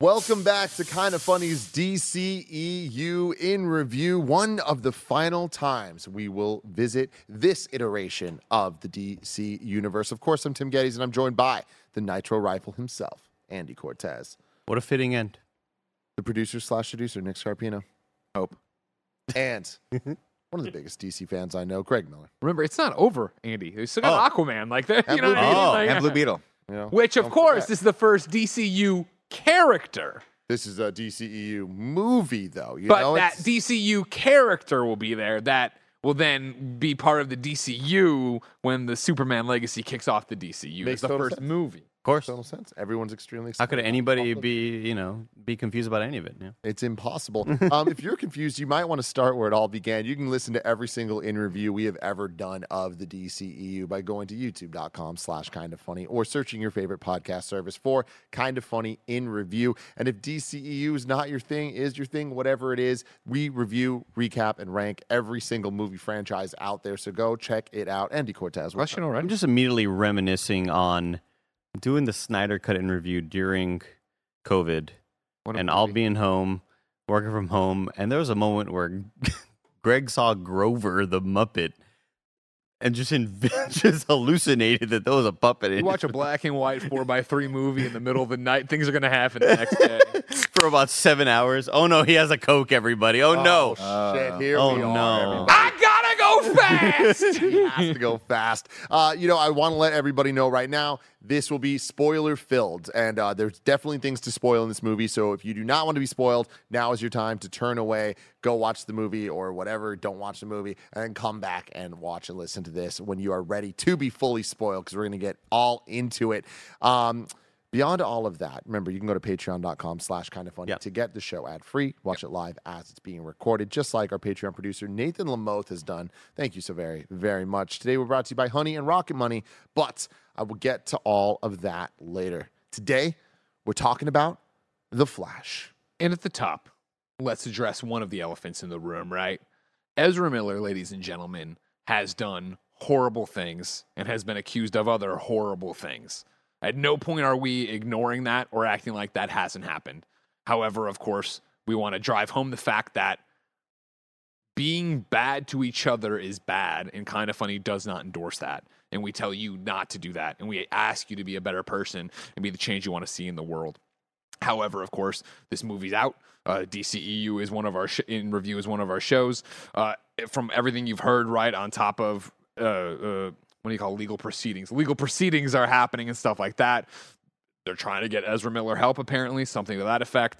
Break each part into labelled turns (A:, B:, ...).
A: Welcome back to Kinda Funny's DCEU in review. One of the final times we will visit this iteration of the DC universe. Of course, I'm Tim Gettys, and I'm joined by the Nitro Rifle himself, Andy Cortez,
B: What a fitting end.
A: the producer slash seducer, Nick Scarpino,
C: Hope.
A: and one of the biggest DC fans I know, Greg Miller.
C: Remember, it's not over, Andy. We still got oh. Aquaman, like that.
A: And
C: You know what I
A: Blue
C: mean?
A: Beetle.
C: Like,
D: and Blue Beetle.
A: You know,
C: Which, of
A: don't
C: course,
A: forget.
C: is the first DCU character.
A: this is a DCEU movie, though. You
C: but
A: know,
C: that
A: it's-
C: DCU character will be there. That will then be part of the DCU when the Superman Legacy kicks off the DCU.
A: Makes
C: It's the first
A: sense.
C: movie.
B: Of course.
A: total sense. Everyone's extremely
B: How could anybody
A: all of it.
B: be, you know, be confused about any of it? Yeah.
A: It's impossible. um, if you're confused, you might want to start where it all began. You can listen to every single interview we have ever done of the DCEU by going to youtube.com slash kinda funny or searching your favorite podcast service for kinda funny in review. And if DCEU is not your thing, is your thing, whatever it is, we review, recap, and rank every single movie franchise out there. So go check it out. Andy Cortez.
C: Question already?
B: I'm just immediately reminiscing on doing the Snyder Cut interview during COVID
C: What a
B: and all
C: movie.
B: being home, working from home. And there was a moment where Greg saw Grover the Muppet and just, inv- just hallucinated that there was a puppet in
C: You watch a black and white four by three movie in the middle of the night. Things are going to happen the next day.
B: for about seven hours. Oh no, he has a Coke, everybody. Oh, no.
A: Oh, shit, here
B: Oh,
A: we are.
B: no.
A: everybody.
C: I gotta go fast.
A: he has to go fast. Uh, you know, I want to let everybody know right now this will be spoiler filled, and uh, there's definitely things to spoil in this movie. So if you do not want to be spoiled, now is your time to turn away, go watch the movie or whatever. Don't watch the movie, and then come back and watch and listen to this when you are ready to be fully spoiled because we're going to get all into it. Um, Beyond all of that, remember you can go to patreon.com slash kinda funny
B: Yep.
A: to get the show ad free, watch it live as it's being recorded, just like our Patreon producer Nathan Lamoth has done. Thank you so very, very much. Today we're brought to you by Honey and Rocket Money, but I will get to all of that later. Today, we're talking about The Flash.
C: And at the top, let's address one of the elephants in the room, right? Ezra Miller, ladies and gentlemen, has done horrible things and has been accused of other horrible things. At no point are we ignoring that or acting like that hasn't happened. However, of course, we want to drive home the fact that being bad to each other is bad and kinda funny does not endorse that. And we tell you not to do that and we ask you to be a better person and be the change you want to see in the world. However of course this movie's out. Uh, dceu is one of our sh- in review is one of our shows. Uh, from everything you've heard right on top of uh, uh, what do you call legal proceedings legal proceedings are happening and stuff like that they're trying to get ezra miller help apparently something to that effect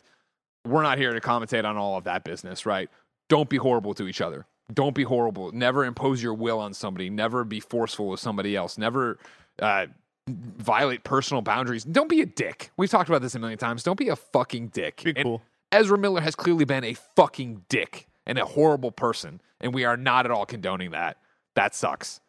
C: we're not here to commentate on all of that business, right? Don't be horrible to each other. Don't be horrible. Never impose your will on somebody. Never be forceful with somebody else. Never uh, violate personal boundaries. Don't be a dick. We've talked about this a million times. Don't be a fucking dick.
B: Be
C: And
B: cool.
C: Ezra Miller has clearly been a fucking dick and a horrible person, and we are not at all condoning that. That sucks.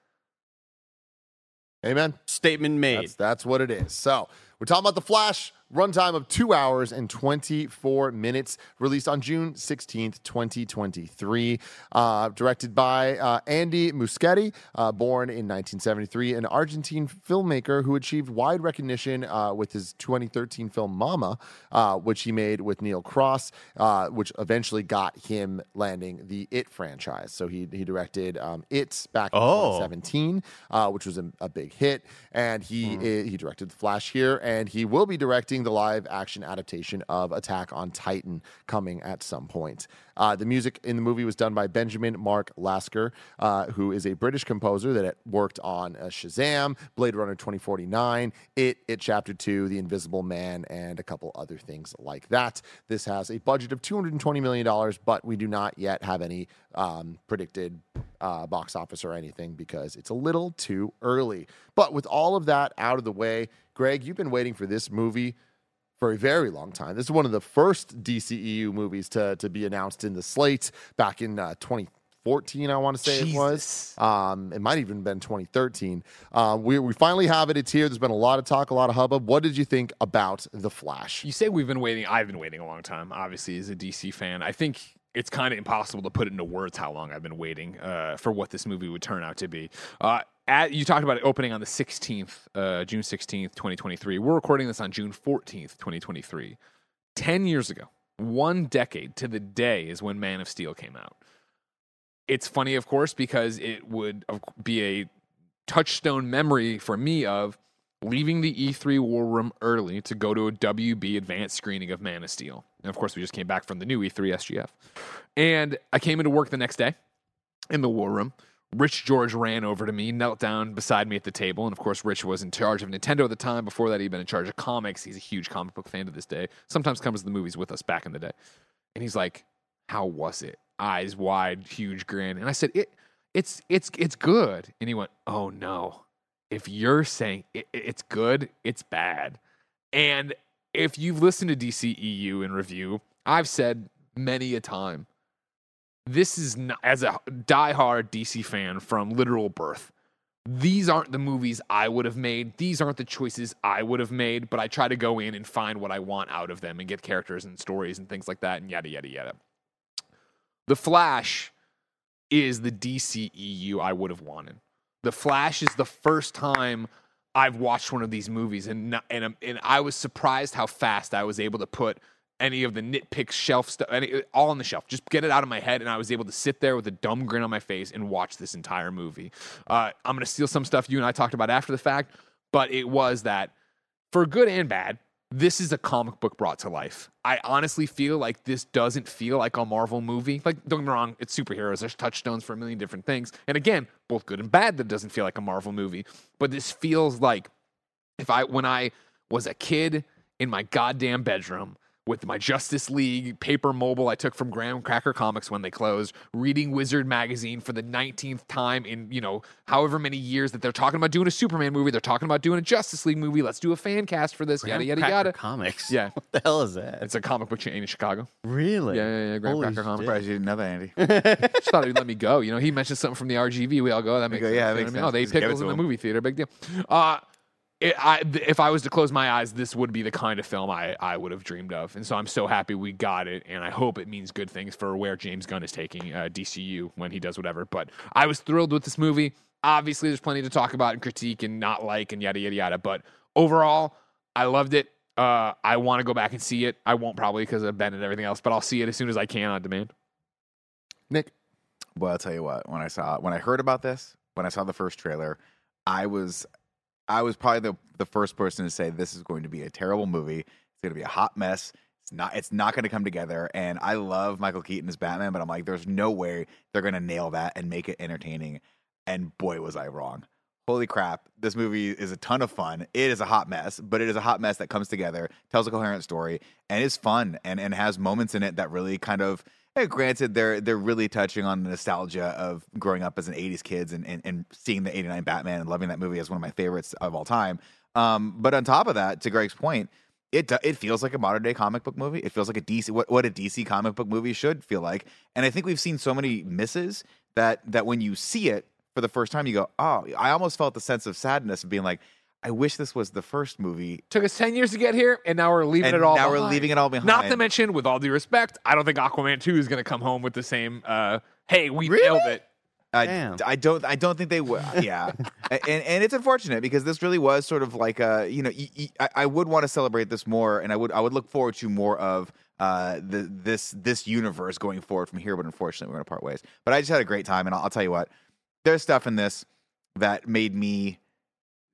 A: Amen.
B: Statement made.
A: That's, that's what it is. So we're talking about The Flash, runtime of two hours and 24 minutes, released on June 16th, 2023. Uh, directed by uh, Andy Muschietti, uh, born in 1973, an Argentine filmmaker who achieved wide recognition uh, with his 2013 film Mama, uh, which he made with Neil Cross, uh, which eventually got him landing the It franchise. So he, he directed um, It back in
B: Oh.
A: 2017, uh, which was a, a big hit. And he
B: Hmm.
A: he directed The Flash here, and he will be directing awaiting the live action adaptation of Attack on Titan coming at some point. Uh, the music in the movie was done by Benjamin Mark Lasker, uh, who is a British composer that worked on uh, Shazam, Blade Runner 2049, It, It Chapter 2, The Invisible Man, and a couple other things like that. This has a budget of $220 million, but we do not yet have any um, predicted uh, box office or anything because it's a little too early. But with all of that out of the way, Greg, you've been waiting for this movie for a very long time. This is one of the first DCEU movies to, to be announced in the slate back in uh, 2014, I want to say it was. Um, it might even have been 2013. Uh, we, we finally have it. It's here. There's been a lot of talk, a lot of hubbub. What did you think about The Flash?
C: You say we've been waiting. I've been waiting a long time. Obviously, as a DC fan, I think it's kind of impossible to put it into words how long I've been waiting uh, for what this movie would turn out to be. Uh, at, you talked about it opening on the 16th, uh, June 16th, 2023. We're recording this on June 14th, 2023. 10 years ago, one decade to the day is when Man of Steel came out. It's funny, of course, because it would be a touchstone memory for me of leaving the E3 War Room early to go to a WB advanced screening of Man of Steel. And of course, we just came back from the new E E3 SGF. And I came into work the next day in the War Room. Rich George ran over to me, knelt down beside me at the table. And of course, Rich was in charge of Nintendo at the time. Before that, he'd been in charge of comics. He's a huge comic book fan to this day. Sometimes comes to the movies with us back in the day. And he's like, How was it? Eyes wide, huge grin. And I said, It it's it's it's good. And he went, Oh no. If you're saying it, it's good, it's bad. And if you've listened to DCEU in review, I've said many a time, this is not, as a diehard DC fan from literal birth. These aren't the movies I would have made. These aren't the choices I would have made, but I try to go in and find what I want out of them and get characters and stories and things like that and yada, yada, yada. The Flash is the DCEU I would have wanted. The Flash is the first time I've watched one of these movies, and and and I was surprised how fast I was able to put any of the nitpick shelf stuff, any, all on the shelf. Just get it out of my head, and I was able to sit there with a dumb grin on my face and watch this entire movie. Uh, I'm gonna steal some stuff you and I talked about after the fact, but it was that for good and bad. This is a comic book brought to life. I honestly feel like this doesn't feel like a Marvel movie. Like, don't get me wrong, it's superheroes. There's touchstones for a million different things. And again, both good and bad, that doesn't feel like a Marvel movie. But this feels like if I, when I was a kid in my goddamn bedroom with my Justice League paper mobile I took from Graham Cracker Comics when they closed, reading Wizard magazine for the 19th time in, you know, however many years that they're talking about doing a Superman movie, they're talking about doing a Justice League movie, let's do a fan cast for this, yada, yada,
B: Cracker
C: yada.
B: Comics.
C: Yeah.
B: What the hell is that?
C: It's a comic book chain in Chicago.
B: really?
C: Yeah, yeah, yeah. Graham
B: Holy
C: Cracker Comics.
B: shit.
D: Surprised you didn't know that, Andy.
C: Just thought he'd let me go. You know, he mentioned something from the RGV. We all go. That makes
D: go,
C: sense.
D: yeah,
C: You
D: it
C: know
D: makes
C: what I mean? Oh, they
D: Just give it
C: pickles in the movie theater. Big deal. Uh, it, I, if I was to close my eyes, this would be the kind of film I, I would have dreamed of. And so I'm so happy we got it. And I hope it means good things for where James Gunn is taking uh, DCU when he does whatever. But I was thrilled with this movie. Obviously, there's plenty to talk about and critique and not like and yada, yada, yada. But overall, I loved it. Uh, I want to go back and see it. I won't probably because of Ben and everything else, but I'll see it as soon as I can on demand.
A: Nick,
D: Well, I'll tell you what. When I saw when I heard about this, when I saw the first trailer, I was I was probably the the first person to say this is going to be a terrible movie. It's going to be a hot mess. It's not it's not going to come together. And I love Michael Keaton as Batman, but I'm like, there's no way they're going to nail that and make it entertaining. And boy, was I wrong. Holy crap! This movie is a ton of fun. It is a hot mess, but it is a hot mess that comes together, tells a coherent story, and is fun and and has moments in it that really kind of eh, granted, they're they're really touching on the nostalgia of growing up as an '80s kids and, and and seeing the '89 Batman and loving that movie as one of my favorites of all time. Um, but on top of that, to Greg's point, it it feels like a modern day comic book movie. It feels like a DC what what a DC comic book movie should feel like. And I think we've seen so many misses that that when you see it for the first time, you go, oh, I almost felt the sense of sadness of being like. I wish this was the first movie.
C: Took us 10 years to get here, and now we're leaving
D: And
C: it all
D: now we're
C: behind.
D: leaving it all behind.
C: Not to mention, with all due respect, I don't think Aquaman 2 is going to come home with the same, uh, hey, we
D: Really?
C: nailed it.
D: I,
B: Damn.
D: I don't I don't think they would. Yeah, and and it's unfortunate because this really was sort of like a you know y- y- I, I would want to celebrate this more, and I would I would look forward to more of uh the this this universe going forward from here. But unfortunately, we're gonna part ways. But I just had a great time, and I'll, I'll tell you what, there's stuff in this that made me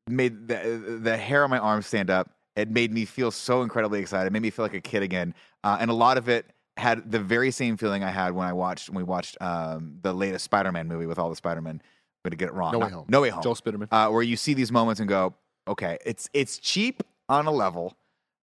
D: made the the hair on my arm stand up It made me feel so incredibly excited. It made me feel like a kid again. Uh, and a lot of it had the very same feeling I had when I watched when we watched um, the latest Spider-Man movie with all the Spider-Man. I'm gonna get it wrong.
A: No Way Home.
D: No Way Home.
C: Joel Spitterman.
D: uh, where you see these moments and go, okay, it's it's cheap on a level,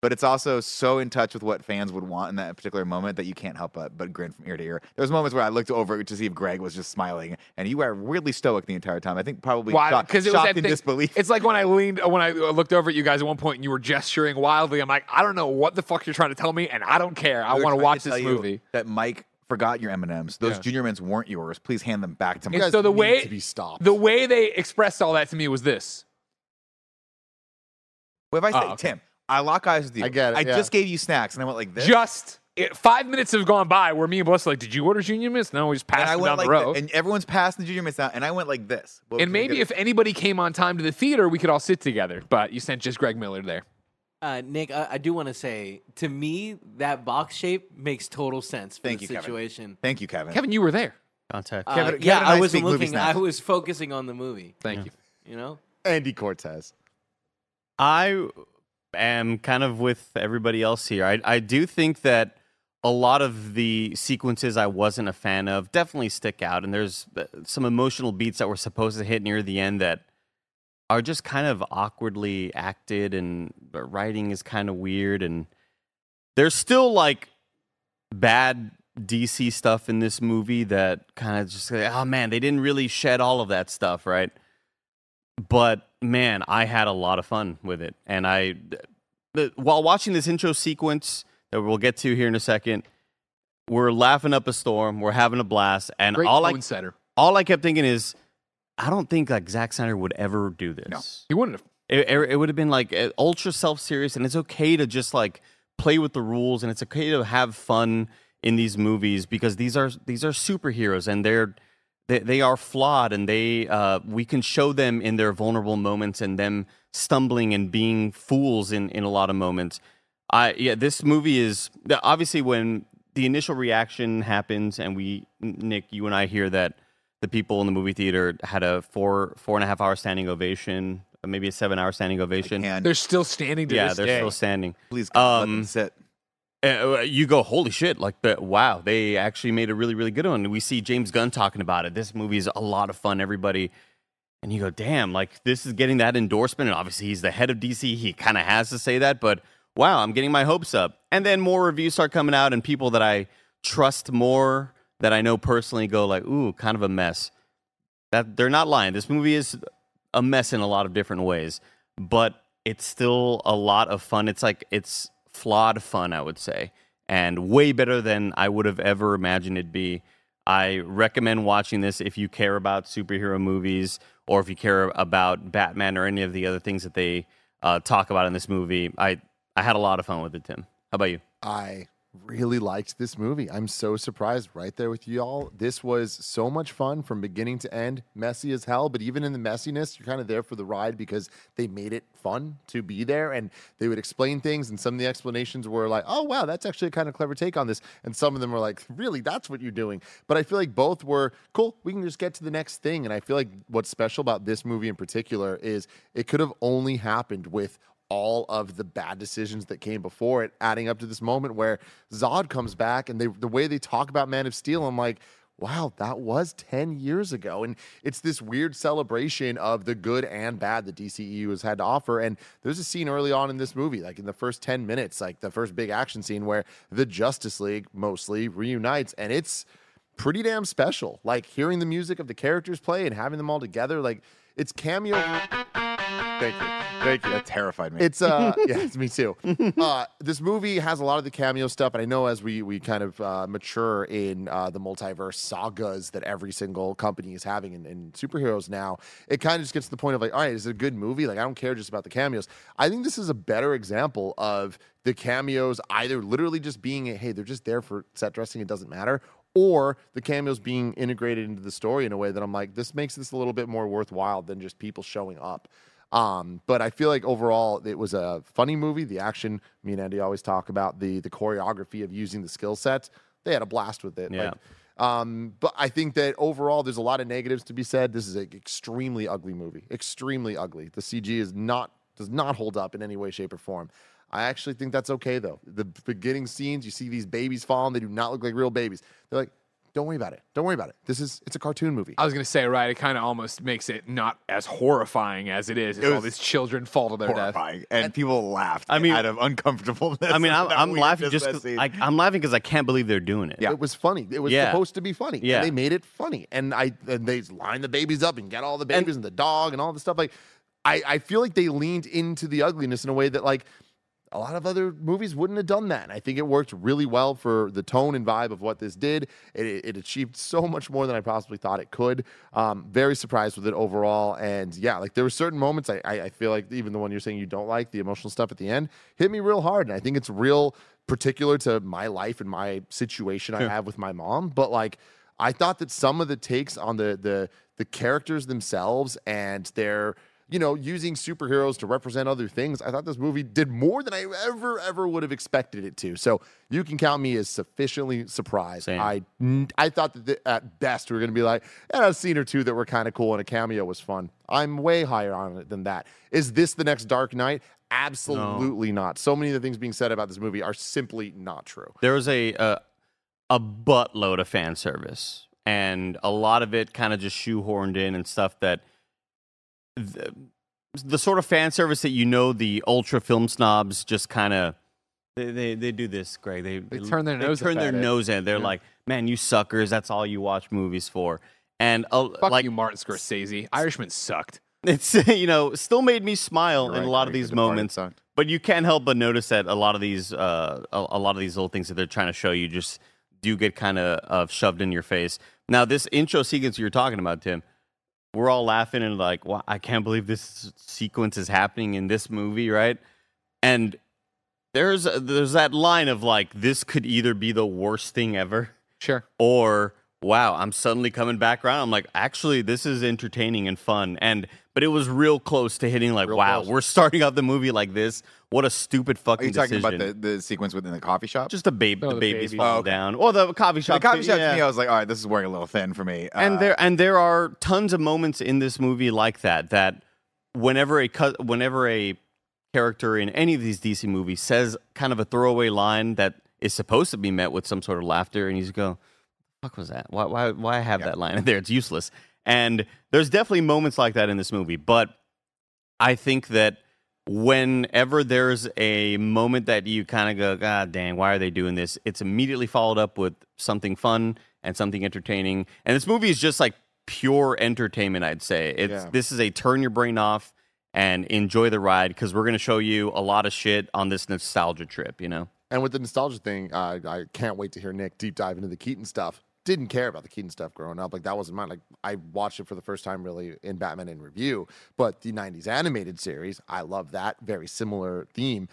D: but it's also so in touch with what fans would want in that particular moment that you can't help but but grin from ear to ear. There was moments where I looked over to see if Greg was just smiling, and you were weirdly stoic the entire time. I think probably
C: Why?
D: shocked,
C: Because it was
D: shocked
C: that
D: in
C: thing-
D: disbelief.
C: It's like when I leaned, when I looked over at you guys at one point and you were gesturing wildly. I'm like, I don't know what the fuck you're trying to tell me, and I don't care. I want to watch this movie.
D: That Mike forgot your M and M's. Those
C: Yeah.
D: junior mints weren't yours. Please hand them back to me.
C: so the way
A: to be stopped.
C: the way they expressed all that to me was this.
D: What if I say,
C: Oh, okay.
D: Tim, I lock eyes with you.
A: I get it,
D: I
A: yeah.
D: just gave you snacks, and I went like this.
C: Just it, five minutes have gone by where me and Bliss are like, did you order junior mints? No, we just
D: and
C: passed
D: I
C: them
D: went
C: down
D: like
C: the road.
D: thi- and everyone's passing the junior mints out, and I went like this. What
C: and
D: was I
C: maybe if anybody came on time to the theater, we could all sit together. But you sent just Greg Miller there.
E: Uh, Nick, I, I do want to say, to me, that box shape makes total sense for
D: Thank
E: the
D: you, Kevin.
E: situation.
D: Thank you, Kevin.
C: Kevin, you were there.
B: Contact.
E: Uh,
D: Kevin-
E: yeah,
D: Kevin and I
E: I wasn't
D: speak movie
E: looking. I was focusing on the movie.
C: Thank you.
E: You know,
A: Andy Cortez.
B: I am kind of with everybody else here. I, I do think that a lot of the sequences I wasn't a fan of definitely stick out, and there's uh, some emotional beats that were supposed to hit near the end that are just kind of awkwardly acted, and the writing is kind of weird, and there's still like bad DC stuff in this movie that kind of just oh man, they didn't really shed all of that stuff, right? But man, I had a lot of fun with it, and I the, while watching this intro sequence that we'll get to here in a second, we're laughing up a storm, we're having a blast, and
C: Great
B: all I
C: setter.
B: all I kept thinking is, I don't think like Zack Snyder would ever do this.
D: No.
C: He wouldn't have.
B: It, it, it would have been like ultra self serious, and it's okay to just like play with the rules, and it's okay to have fun in these movies because these are these are superheroes, and they're they, they are flawed, and they uh, we can show them in their vulnerable moments and them stumbling and being fools in in a lot of moments. I yeah, this movie is obviously when the initial reaction happens, and we Nick, you and I hear that the people in the movie theater had a four four and a half hour standing ovation, maybe a seven hour standing ovation.
D: and
C: They're still standing to
B: yeah,
C: this
B: they're
C: day.
B: still standing.
D: please God, let
B: um,
D: them sit.
B: Uh, you go, holy shit! Like, the, wow, they actually made a really, really good one. We see James Gunn talking about it. This movie is a lot of fun. Everybody, and you go, damn, like this is getting that endorsement. And obviously, he's the head of DC. He kind of has to say that. But wow, I'm getting my hopes up. And then more reviews start coming out, and people that I trust more, that I know personally, go like, ooh, kind of a mess. That they're not lying. This movie is a mess in a lot of different ways, but it's still a lot of fun. It's like it's flawed fun, I would say, and way better than I would have ever imagined it'd be. I recommend watching this if you care about superhero movies or if you care about Batman or any of the other things that they uh, talk about in this movie. I I had a lot of fun with it, Tim. How about you?
A: I really liked this movie. I'm so surprised right there with you all. This was so much fun from beginning to end, messy as hell, but even in the messiness, you're kind of there for the ride because they made it fun to be there and they would explain things and some of the explanations were like, "Oh wow, that's actually a kind of clever take on this." And some of them were like, "Really, that's what you're doing." But I feel like both were cool. We can just get to the next thing and I feel like what's special about this movie in particular is it could have only happened with all of the bad decisions that came before it, adding up to this moment where Zod comes back and they the way they talk about Man of Steel, I'm like, wow, that was 10 years ago. And it's this weird celebration of the good and bad that DCEU has had to offer. And there's a scene early on in this movie, like in the first 10 minutes, like the first big action scene where the Justice League mostly reunites and it's pretty damn special. Like hearing the music of the characters play and having them all together, like it's cameo. Thank you. Thank you.
D: That terrified me.
A: It's uh yeah, it's me too. Uh this movie has a lot of the cameo stuff, and I know as we we kind of uh, mature in uh, the multiverse sagas that every single company is having in, in superheroes now, it kind of just gets to the point of like, all right, is it a good movie? Like I don't care just about the cameos. I think this is a better example of the cameos either literally just being hey, they're just there for set dressing, it doesn't matter. Or the cameos being integrated into the story in a way that I'm like, this makes this a little bit more worthwhile than just people showing up. Um, but I feel like overall it was a funny movie. The action, me and Andy always talk about the the choreography of using the skill sets. They had a blast with it.
B: Yeah.
A: Like, um, but I think that overall there's a lot of negatives to be said. This is an extremely ugly movie. Extremely ugly. The CG is not Does not hold up in any way, shape, or form. I actually think that's okay though. The beginning scenes, you see these babies falling, they do not look like real babies. They're like, don't worry about it. Don't worry about it. This is it's a cartoon movie.
C: I was gonna say, right? It kind of almost makes it not as horrifying as it is. As all these children fall to their death.
D: horrifying, and people laughed.
B: I mean-
D: out of uncomfortableness.
B: I mean, I'm, I'm laughing just
D: that
B: because
D: scene.
B: I'm laughing because I can't believe they're doing it.
D: Yeah.
A: It was funny. It was
B: Yeah.
A: supposed to be funny.
B: Yeah.
A: And they made it funny. And I and they line the babies up and get all the babies and, the dog and all the stuff. Like I, I feel like they leaned into the ugliness in a way that like a lot of other movies wouldn't have done that. And I think it worked really well for the tone and vibe of what this did. It, it achieved so much more than I possibly thought it could. Um, very surprised with it overall. And yeah, like there were certain moments I, I, I feel like even the one you're saying you don't like, the emotional stuff at the end, hit me real hard. And I think it's real particular to my life and my situation I have with my mom. But like I thought that some of the takes on the the the characters themselves and their you know using superheroes to represent other things i thought this movie did more than i ever ever would have expected it to. So you can count me as sufficiently surprised.
B: Same.
A: i i thought that the, at best we are going to be like yeah, a scene or two that were kind of cool and a cameo was fun. I'm way higher on it than that. Is this the next dark knight? Absolutely not. So many of the things being said about this movie are simply not true.
B: There was a a, a buttload of fan service, and a lot of it kind of just shoehorned in and stuff that the, the sort of fan service that you know the ultra film snobs just kind of. They, they, they do this, Greg. They,
C: They turn their nose
B: turn their
C: it.
B: nose in. They're like, "Man, you suckers! That's all you watch movies for." And uh,
C: Fuck
B: like,
C: you, Martin Scorsese. Irishman sucked.
B: it's you know still made me smile
D: You're
B: in a lot of these moments
D: sucked.
B: but you can't help but notice that a lot of these uh a, a lot of these little things that they're trying to show you just do get kind of uh, shoved in your face now this intro sequence you're talking about tim we're all laughing and like wow, i can't believe this sequence is happening in this movie right and there's there's that line of like this could either be the worst thing ever
C: Sure.
B: or wow i'm suddenly coming back around i'm like actually this is entertaining and fun and but it was real close to hitting like
A: Real
B: wow
A: close.
B: we're starting out the movie like this what a stupid fucking.
D: Are you talking
B: decision
D: about the, the sequence within the coffee shop?
B: just the babe
C: Oh,
B: the
C: the
B: babies
C: baby.
B: fall
D: Oh, okay.
B: down or the coffee shop.
D: the coffee shop
B: yeah.
D: to me, I was like, all right, this is wearing a little thin for me.
B: and
D: Uh,
B: there and there are tons of moments in this movie like that that whenever a cut whenever a character in any of these DC movies says kind of a throwaway line that is supposed to be met with some sort of laughter and you just go fuck was that why why why have that line in there it's useless and there's definitely moments like that in this movie but I think that whenever there's a moment that you kind of go, God dang, why are they doing this? It's immediately followed up with something fun and something entertaining. And this movie is just like pure entertainment, I'd say. It's
A: Yeah.
B: this is a turn your brain off and enjoy the ride because we're gonna show you a lot of shit on this nostalgia trip, you know?
A: And with the nostalgia thing, uh, I can't wait to hear Nick deep dive into the Keaton stuff. Didn't care about the Keaton stuff growing up. Like that wasn't mine. Like I watched it for the first time really in Batman in Review. But the '90s animated series, I love that. Very similar theme.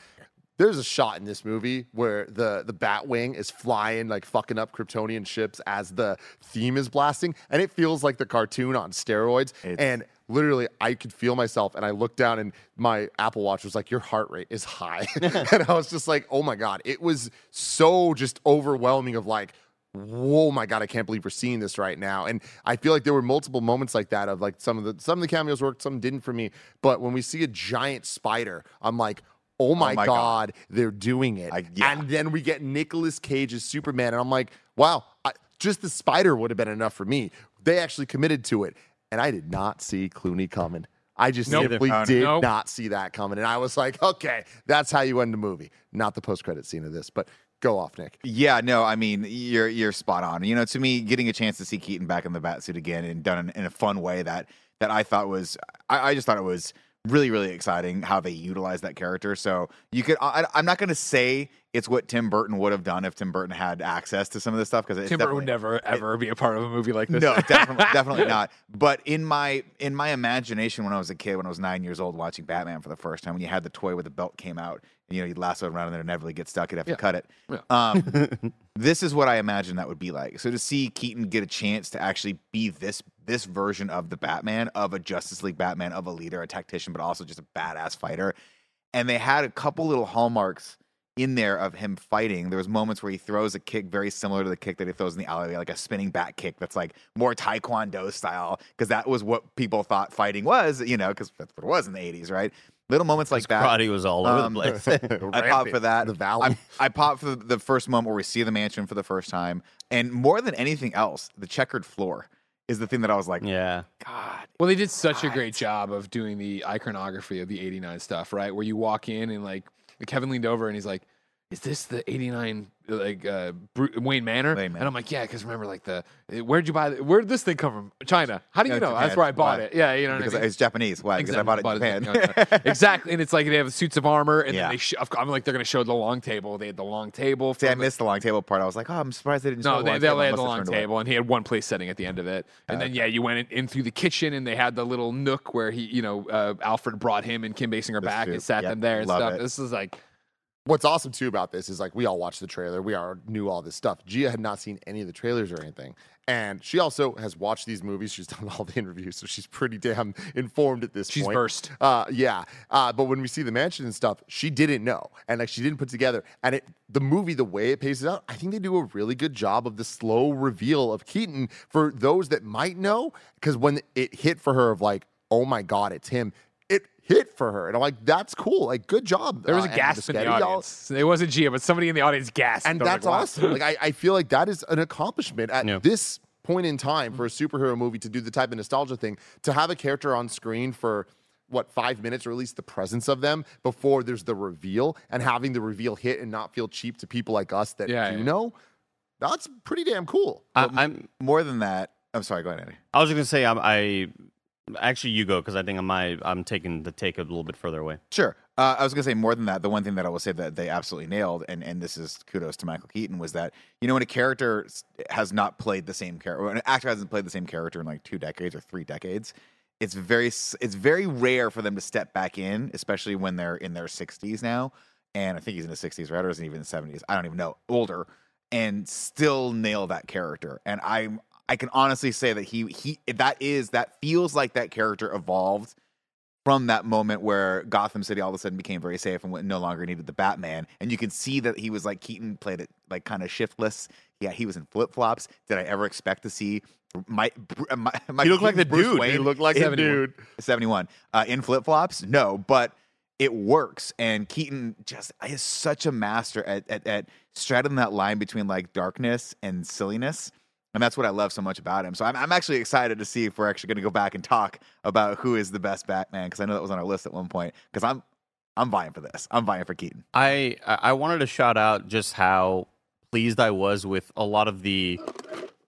A: There's a shot in this movie where the the Batwing is flying, like fucking up Kryptonian ships as the theme is blasting, and it feels like the cartoon on steroids.
D: It's-
A: and literally, I could feel myself, and I looked down, and my Apple Watch was like, "Your heart rate is high," and I was just like, "Oh my god!" It was so just overwhelming. Of like, whoa my god i can't believe we're seeing this right now and i feel like there were multiple moments like that of like some of the some of the cameos worked some didn't for me but when we see a giant spider i'm like oh, oh my,
D: my
A: god,
D: God.
A: they're doing it
D: I- yeah.
A: and then we get Nicolas Cage's Superman, and I'm like, wow, I, just the spider would have been enough for me. They actually committed to it, and I did not see Clooney coming. I just
C: Nope.
A: simply
D: Oh,
A: did
C: Nope.
A: not see that coming, and I was like, okay, that's how you end the movie. Not the post credit scene of this, but go off, Nick.
D: Yeah, no, I mean you're you're spot on. You know, to me, getting a chance to see Keaton back in the bat suit again and done in, in a fun way that that I thought was, I, I just thought it was really really exciting how they utilized that character. So you could, I, I'm not going to say it's what Tim Burton would have done if Tim Burton had access to some of this stuff because
C: Tim Burton would never ever be a part of a movie like this.
D: No, definitely, definitely not. But in my in my imagination, when I was a kid, when I was nine years old, watching Batman for the first time, when you had the toy with the belt came out, and you know you'd lasso it around and never really get stuck, you'd have
C: Yeah.
D: to cut it.
C: Yeah.
D: Um, this is what I imagine that would be like. So to see Keaton get a chance to actually be this this version of the Batman, of a Justice League Batman, of a leader, a tactician, but also just a badass fighter, and they had a couple little hallmarks in there of him fighting. There was moments where he throws a kick very similar to the kick that he throws in the alleyway, like a spinning back kick that's like more Taekwondo style, because that was what people thought fighting was, you know, because that's what it was in the 80s, right? Little moments like that.
B: Karate was all over
D: Um,
B: the place.
D: I pop for that.
A: The valley.
D: I, I pop for the, the first moment where we see the mansion for the first time, and more than anything else, the checkered floor is the thing that I was like,
B: yeah.
D: God,
C: Well, they did such a great job of doing the iconography of the 89 stuff, right? Where you walk in and like Kevin leaned over and he's like, is this the 89 like uh Bru- Wayne Manor?
D: Wayne
C: And I'm like, yeah, because remember like the where'd you buy the, where did this thing come from? China. How do you
D: No,
C: know? That's where I bought
D: Why?
C: it. Yeah, you know what
D: because
C: I mean?
D: it's Japanese. Why? Because I bought it in
C: Exactly.
D: Japan.
C: exactly. And it's like they have suits of armor, and
D: Yeah.
C: then they sh- I'm like they're gonna show the long table. They had the long table.
D: See, I
C: the-
D: missed the long table part. I was like, oh, I'm surprised they didn't. show
C: no,
D: the
C: they,
D: long
C: they
D: table.
C: Had the long
D: turned away.
C: table, and he had one place setting at the end of it. And then, yeah, you went in, in through the kitchen, and they had the little nook where he, you know, uh, Alfred brought him and Kim Basinger back and sat them there and stuff. This is like,
A: What's awesome too about this is like we all watched the trailer. We all knew all this stuff. Gia had not seen any of the trailers or anything. And she also has watched these movies. She's done all the interviews, so she's pretty damn informed at this
C: She's
A: point.
C: versed.
A: Uh, yeah. Uh, but when we see the mansion and stuff, she didn't know, and like she didn't put together. And it, the movie, the way it paces out, I think they do a really good job of the slow reveal of Keaton for those that might know. Because when it hit for her, of like, oh my god, it's him. It hit for her, and I'm like, that's cool. Like, good job.
C: there was
A: uh,
C: a
A: Andy
C: gasp in the
A: Muschietti. Y'all-
C: audience. It wasn't Gia, but somebody in the audience gasped.
A: and that's
C: like, wow.
A: awesome. Like I, I feel like that is an accomplishment at
B: Yeah.
A: this point in time for a superhero movie to do the type of nostalgia thing to have a character on screen for what five minutes or at least the presence of them before there's the reveal and having the reveal hit and not feel cheap to people like us that
C: Yeah,
A: do
C: yeah.
A: know that's pretty damn cool
B: I, I'm.
D: More than that, I'm sorry. Go ahead, Andy.
B: I was just gonna say I'm, I. Actually, you go because I think I'm. My, I'm taking the take a little bit further away.
D: Sure. Uh, I was to say more than that. The one thing that I will say that they absolutely nailed, and, and this is kudos to Michael Keaton, was that you know when a character has not played the same character, an actor hasn't played the same character in like two decades or three decades, it's very it's very rare for them to step back in, especially when they're in their sixties now. And I think he's in his sixties, right, or is he even in the seventies? I don't even know. Older, and still nail that character. And I'm I can honestly say that he he that is that feels like that character evolved from that moment where Gotham City all of a sudden became very safe and no longer needed the Batman. And you can see that he was like Keaton played it like kind of shiftless. Yeah, he was in flip flops. Did I ever expect to see my, my, my
B: He looked like the
D: Bruce
B: dude.
D: Wayne
A: He looked like the dude.
D: 71 uh, in flip flops? No, but it works. And Keaton just is such a master at, at, at straddling that line between like darkness and silliness. And that's what I love so much about him. So I'm, I'm actually excited to see if we're actually going to go back and talk about who is the best Batman because I know that was on our list at one point. Because I'm I'm vying for this. I'm vying for Keaton.
B: I I wanted to shout out just how pleased I was with a lot of the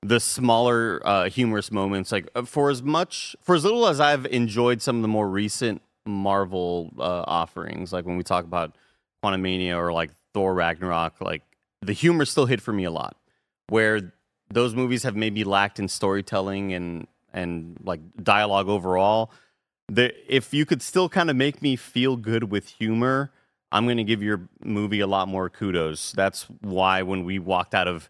B: the smaller uh, humorous moments. Like uh, for as much for as little as I've enjoyed some of the more recent Marvel uh, offerings, like when we talk about Quantumania or like Thor Ragnarok, like the humor still hit for me a lot. Where those movies have maybe lacked in storytelling and and like dialogue overall. The, if you could still kind of make me feel good with humor, I'm going to give your movie a lot more kudos. That's why when we walked out of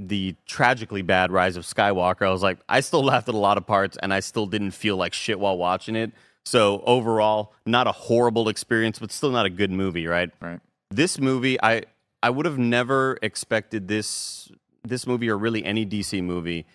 B: the tragically bad Rise of Skywalker, I was like, I still laughed at a lot of parts and I still didn't feel like shit while watching it. So overall, not a horrible experience, but still not a good movie, right?
D: Right.
B: This movie, I I would have never expected this this movie or really any DC movie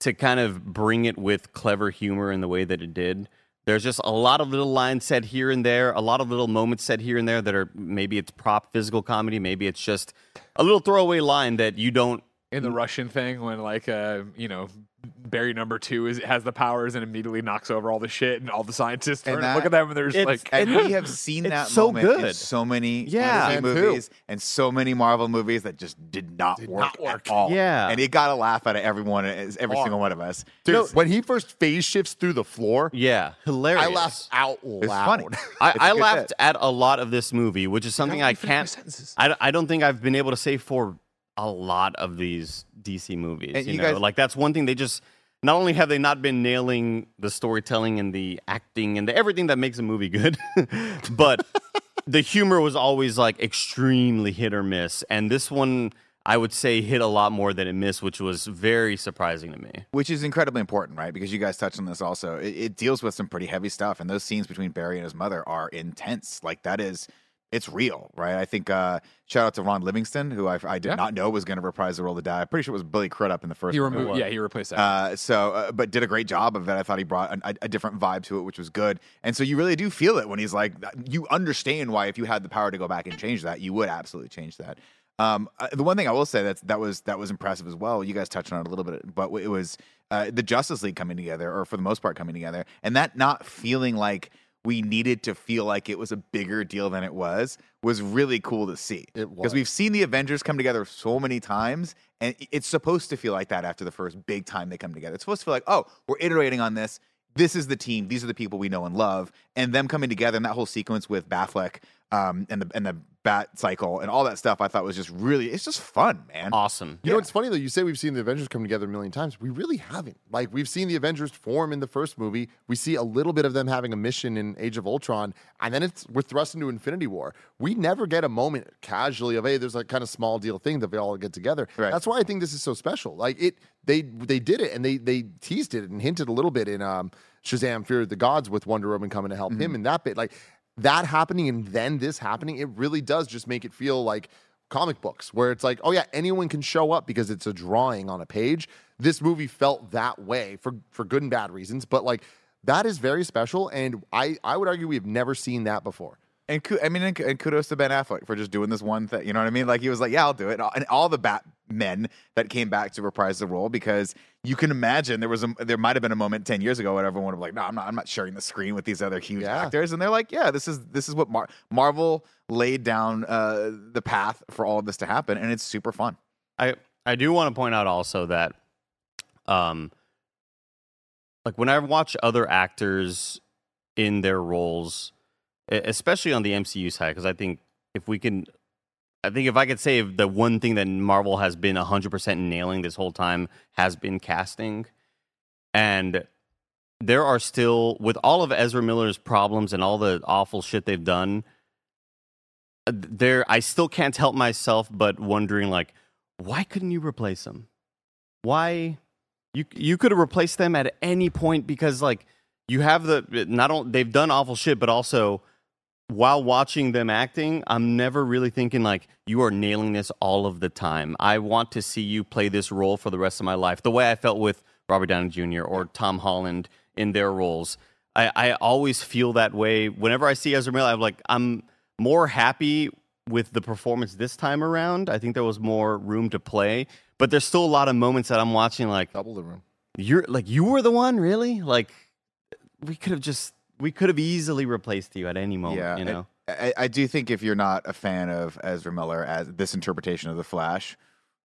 B: to kind of bring it with clever humor in the way that it did. There's just a lot of little lines said here and there, a lot of little moments said here and there that are maybe it's prop physical comedy, maybe it's just a little throwaway line that you don't
C: in the Russian thing when like uh you know Barry number two is has the powers and immediately knocks over all the shit and all the scientists turn and
D: that-
C: look at them and they're just like
D: And we have seen that
B: so
D: moment in
B: good.
D: so many
B: Yeah.
D: DC
A: Man, too.
D: movies and so many Marvel movies that just did not, work,
A: not work.
D: at all.
B: Yeah.
D: and it got a laugh out of everyone, every
A: Hard.
D: single one of us.
A: Dude, when he first phase shifts through the floor,
B: yeah, hilarious.
A: I laughed out loud.
D: It's funny.
B: I,
D: It's a
B: I
D: good
B: laughed
D: bit.
B: at a lot of this movie, which is something
C: Let
B: I can't. I, I don't think I've been able to say for a lot of these DC movies.
D: And
B: you,
D: you
B: know,
D: guys-
B: like that's one thing they just. Not only have they not been nailing the storytelling and the acting and the, everything that makes a movie good, but the humor was always like extremely hit or miss. And this one, I would say, hit a lot more than it missed, which was very surprising to me.
D: which is incredibly important, right? Because you guys touched on this also. It, it deals with some pretty heavy stuff, and those scenes between Barry and his mother are intense. Like that is it's real, right? I think uh, shout out to Ron Livingston, who I, I did
C: Yeah.
D: not know was going to reprise the role of the Dad. I'm pretty sure it was Billy Crudup in the first.
C: He
D: one.
C: removed. Yeah, he replaced that.
D: Uh, so, uh, but did a great job of it. I thought he brought a, a different vibe to it, which was good. And so you really do feel it when he's like, you understand why if you had the power to go back and change that, you would absolutely change that. Um, uh, the one thing I will say that's that was that was impressive as well. You guys touched on it a little bit, but it was uh, the Justice League coming together, or for the most part coming together, and that not feeling like we needed to feel like it was a bigger deal than it was was really cool to see. Because we've seen the Avengers come together so many times, and it's supposed to feel like that after the first big time they come together. It's supposed to feel like, oh, we're iterating on this. This is the team. These are the people we know and love, and them coming together and that whole sequence with Batfleck um, and the and the Bat Cycle and all that stuff. I thought was just really, it's just fun, man.
B: Awesome.
A: You know, it's funny though. You say we've seen the Avengers come together a million times. We really haven't. Like we've seen the Avengers form in the first movie. We see a little bit of them having a mission in Age of Ultron, and then it's we're thrust into Infinity War. We never get a moment casually of hey, there's a kind of small deal thing that we all get together.
D: Right.
A: That's why I think this is so special. Like it, they they did it and they they teased it and hinted a little bit in um, Shazam: Fury of the Gods with Wonder Woman coming to help him in that bit. Like that happening and then this happening, it really does just make it feel like comic books where it's like, oh yeah, anyone can show up because it's a drawing on a page. This movie felt that way for for good and bad reasons, but like that is very special and I I would argue we've never seen that before.
D: And I mean, and kudos to Ben Affleck for just doing this one thing. You know what I mean? Like he was like, "Yeah, I'll do it." And all- the Batmen that came back to reprise the role because you can imagine there was a there might have been a moment ten years ago when everyone would have like, "No, I'm not. I'm not sharing the screen with these other huge
A: Yeah.
D: actors." And they're like, "Yeah, this is this is what Mar- Marvel laid down uh, the path for all of this to happen, and it's super fun."
B: I I do want to point out also that, um, like when I watch other actors in their roles, especially on the MCU side, because I think if we can, I think if I could say the one thing that Marvel has been hundred percent nailing this whole time has been casting, and there are still with all of Ezra Miller's problems and all the awful shit they've done. There, I still can't help myself but wondering like why couldn't you replace them? Why you you could have replaced them at any point because like you have the not only they've done awful shit, but also while watching them acting, I'm never really thinking like you are nailing this all of the time. I want to see you play this role for the rest of my life. The way I felt with Robert Downey Jr. or Tom Holland in their roles. I, I always feel that way whenever I see Ezra Miller. I'm like I'm more happy with the performance this time around. I think there was more room to play, but there's still a lot of moments that I'm watching like
A: Double the room.
B: you're like you were the one really like we could have just we could have easily replaced you at any moment
D: yeah,
B: you know
D: I, I, do think if you're not a fan of Ezra Miller as this interpretation of the Flash,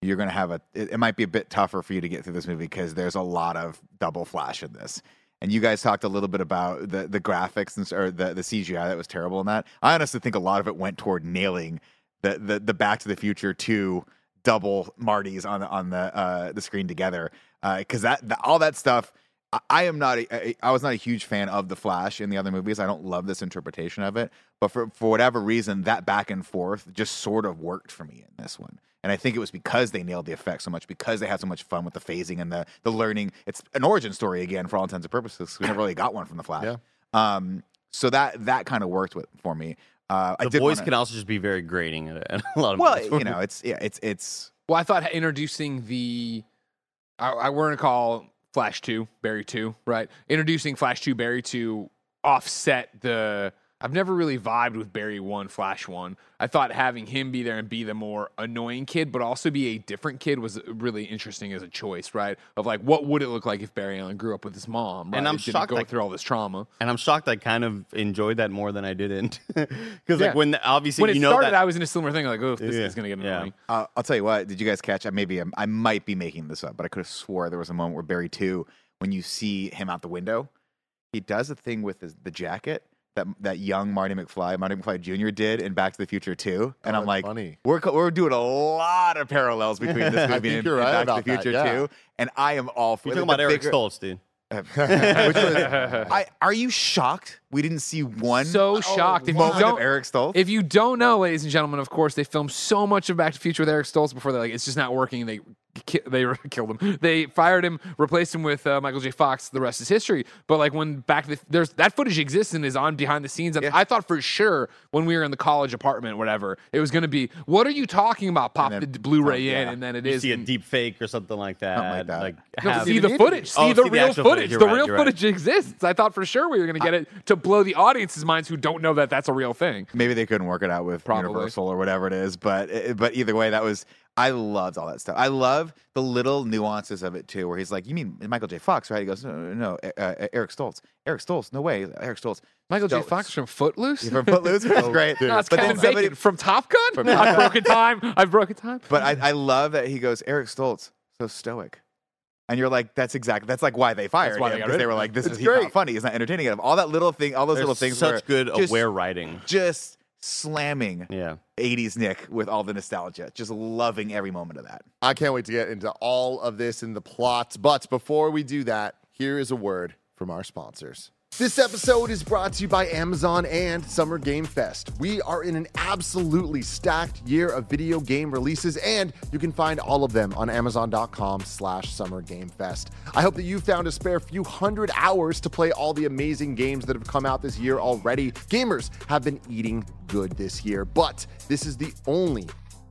D: you're going to have a. It, it might be a bit tougher for you to get through this movie because there's a lot of double Flash in this. And you guys talked a little bit about the the graphics and or the the CGI that was terrible in that. I honestly think a lot of it went toward nailing the the, the Back to the Future two double Martys on the on the uh, the screen together because that, that all that stuff. I- I am not. A, a, I was not a huge fan of the Flash in the other movies. I don't love this interpretation of it, but for for whatever reason, that back and forth just sort of worked for me in this one. And I think it was because they nailed the effects so much, because they had so much fun with the phasing and the the learning. It's an origin story again for all intents and purposes. We never really got one from the Flash.
A: Yeah.
D: Um. So that that kind of worked with for me. Uh, I
B: the
D: did
B: voice
D: wanna-
B: can also just be very grating at, at a lot of
D: well, you know, it's yeah, it's it's
C: Well, I thought introducing the, I, I we're gonna call Flash Two, Barry Two, right? Introducing Flash Two, Barry Two, offset the. I've never really vibed with Barry One, Flash One. I thought having him be there and be the more annoying kid, but also be a different kid was really interesting as a choice, right? Of like, what would it look like if Barry Allen grew up with his mom? Right?
B: And I'm
C: Didn't
B: shocked
C: go
B: that-
C: through all this trauma.
B: and I'm shocked I kind of enjoyed that more than I didn't because
C: Yeah.
B: like when obviously
C: When it
B: you know
C: started,
B: that
C: I was in a similar thing, like, oh, this
B: Yeah.
C: is gonna get
B: Yeah.
C: annoying.
D: Uh, I'll tell you what. Did you guys catch? I maybe I'm, I might be making this up, but I could have swore there was a moment where Barry Two, when you see him out the window, he does a thing with his, the jacket that that young Marty McFly, Marty McFly Jr. did in Back to the Future Two, and
A: Oh,
D: I'm like,
A: funny.
D: we're we're doing a lot of parallels between this movie and,
A: you're
D: and Back to the
A: that,
D: Future
A: yeah.
D: Two, and I am all for
B: you're talking about Eric
D: bigger-
B: Stoltz, dude.
D: Which was- I, are you shocked we didn't see one
C: So oh, shocked. If you
D: moment
C: don't,
D: of Eric Stoltz?
C: If you don't know, ladies and gentlemen, of course, they filmed so much of Back to the Future with Eric Stoltz before they're like, it's just not working. They ki- they killed him. They fired him, replaced him with uh, Michael J. Fox. The rest is history. But like when back the, there's that footage exists and is on behind the scenes. And I thought for sure when we were in the college apartment, whatever, it was going to be, what are you talking about? Pop
D: then-
C: the Blu-ray
D: yeah.
C: in, and then it
B: You
C: is
B: see a
C: and-
B: deep fake or something like that.
D: like that.
C: No,
B: have-
C: see the footage. See
B: Oh,
C: the
B: see
C: real
B: actual
C: footage.
B: footage. You're
C: The
B: right,
C: real
B: you're right.
C: footage exists. I thought for sure we were going to get it to blow the audience's minds who don't know that that's a real thing.
D: Maybe they couldn't work it out with
C: Probably.
D: Universal or whatever it is, but eh, but either way, that was I loved all that stuff. I love the little nuances of it too, where he's like, "You mean Michael J. Fox, right?" He goes, "No, no, no uh, Eric Stoltz. Eric Stoltz, no way, Eric Stoltz."
C: Michael J. Fox from Footloose.
D: from Footloose, which is great.
C: No, it's
D: but
C: Kevin
D: then somebody-
C: Bacon from Top Gun. I've broken time. I've broken time.
D: But I, I love that he goes, Eric Stoltz, so stoic. And you're like, that's exactly that's like why they fired
C: why
D: him
C: got
D: because
C: rid
D: they
C: of
D: were like, this
A: It's
D: is he's not funny, he's not entertaining enough. All that little thing, all those
B: There's
D: little things,
B: such
D: were
B: good
D: just,
B: aware writing.
D: just slamming
B: Yeah.
D: 80s Nick with all the nostalgia, just loving every moment of that.
A: I can't wait to get into all of this in the plot. But before we do that, here is a word from our sponsors. This episode is brought to you by Amazon and Summer Game Fest. We are in an absolutely stacked year of video game releases, and you can find all of them on Amazon.com slash Summer Game Fest. I hope that you found a spare few hundred hours to play all the amazing games that have come out this year already. Gamers have been eating good this year, but this is the only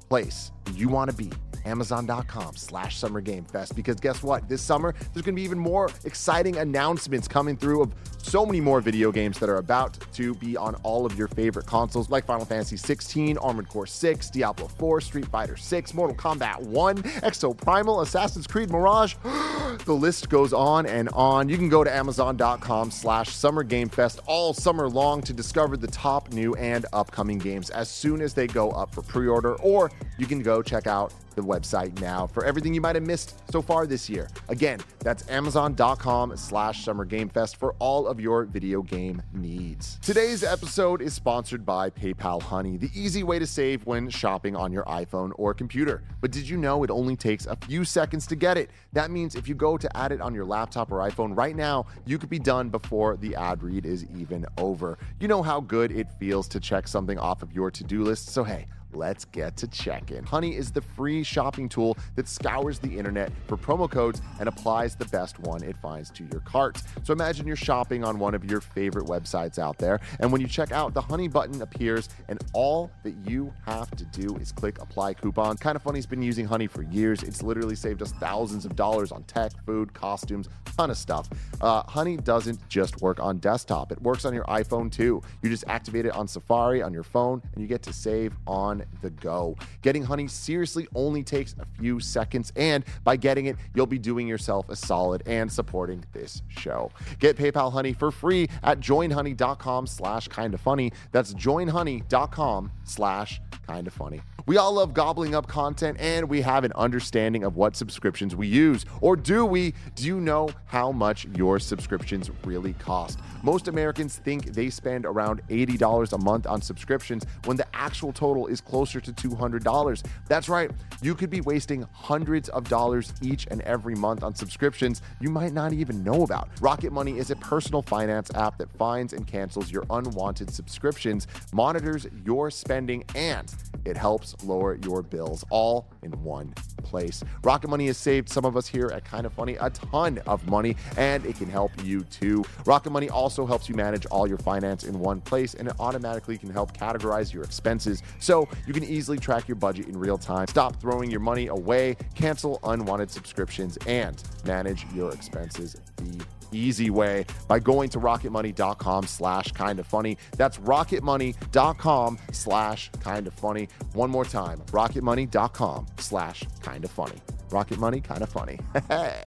A: place you want to be amazon.com slash summer game fest because guess what? This summer there's going to be even more exciting announcements coming through of so many more video games that are about to be on all of your favorite consoles like final fantasy 16 armored core 6 diablo 4 street fighter 6 mortal kombat 1 Exoprimal assassin's creed mirage. The list goes on and on. You can go to amazon.com slash summer game fest all summer long to discover the top new and upcoming games as soon as they go up for pre-order or you can go check out the website now for everything you might have missed so far this year. Again, that's amazon.com slash summer game fest for all of your video game needs. Today's episode is sponsored by PayPal Honey, the easy way to save when shopping on your iPhone or computer. But did you know it only takes a few seconds to get it? That means if you go to add it on your laptop or iPhone right now, you could be done before the ad read is even over. You know how good it feels to check something off of your to-do list. So hey, Let's get to check-in. Honey is the free shopping tool that scours the internet for promo codes and applies the best one it finds to your cart. So imagine you're shopping on one of your favorite websites out there, and when you check out, the Honey button appears, and all that you have to do is click apply coupon. Kinda Funny. He's been using Honey for years. It's literally saved us thousands of dollars on tech, food, costumes, ton of stuff. Uh, Honey doesn't just work on desktop; it works on your iPhone too. You just activate it on Safari on your phone, and you get to save on the go. Getting Honey seriously only takes a few seconds, and by getting it, you'll be doing yourself a solid and supporting this show. Get PayPal Honey for free at joinhoney.com slash kinda funny. That's joinhoney.com slash kinda funny. We all love gobbling up content and we have an understanding of what subscriptions we use. Or do we? Do you know how much your subscriptions really cost? Most Americans think they spend around $80 a month on subscriptions when the actual total is closer to $200. That's right, you could be wasting hundreds of dollars each and every month on subscriptions you might not even know about. Rocket Money is a personal finance app that finds and cancels your unwanted subscriptions, monitors your spending, and it helps lower your bills all in one place. Rocket Money has saved some of us here at Kinda Funny a ton of money, and it can help you too. Rocket Money also helps you manage all your finance in one place, and it automatically can help categorize your expenses so you can easily track your budget in real time. Stop throwing your money away, cancel unwanted subscriptions, and manage your expenses the easy way by going to rocketmoney.com slash kinda funny. That's rocketmoney.com slash kinda funny. One more time rocketmoney.com slash kinda funny. Rocket money kinda funny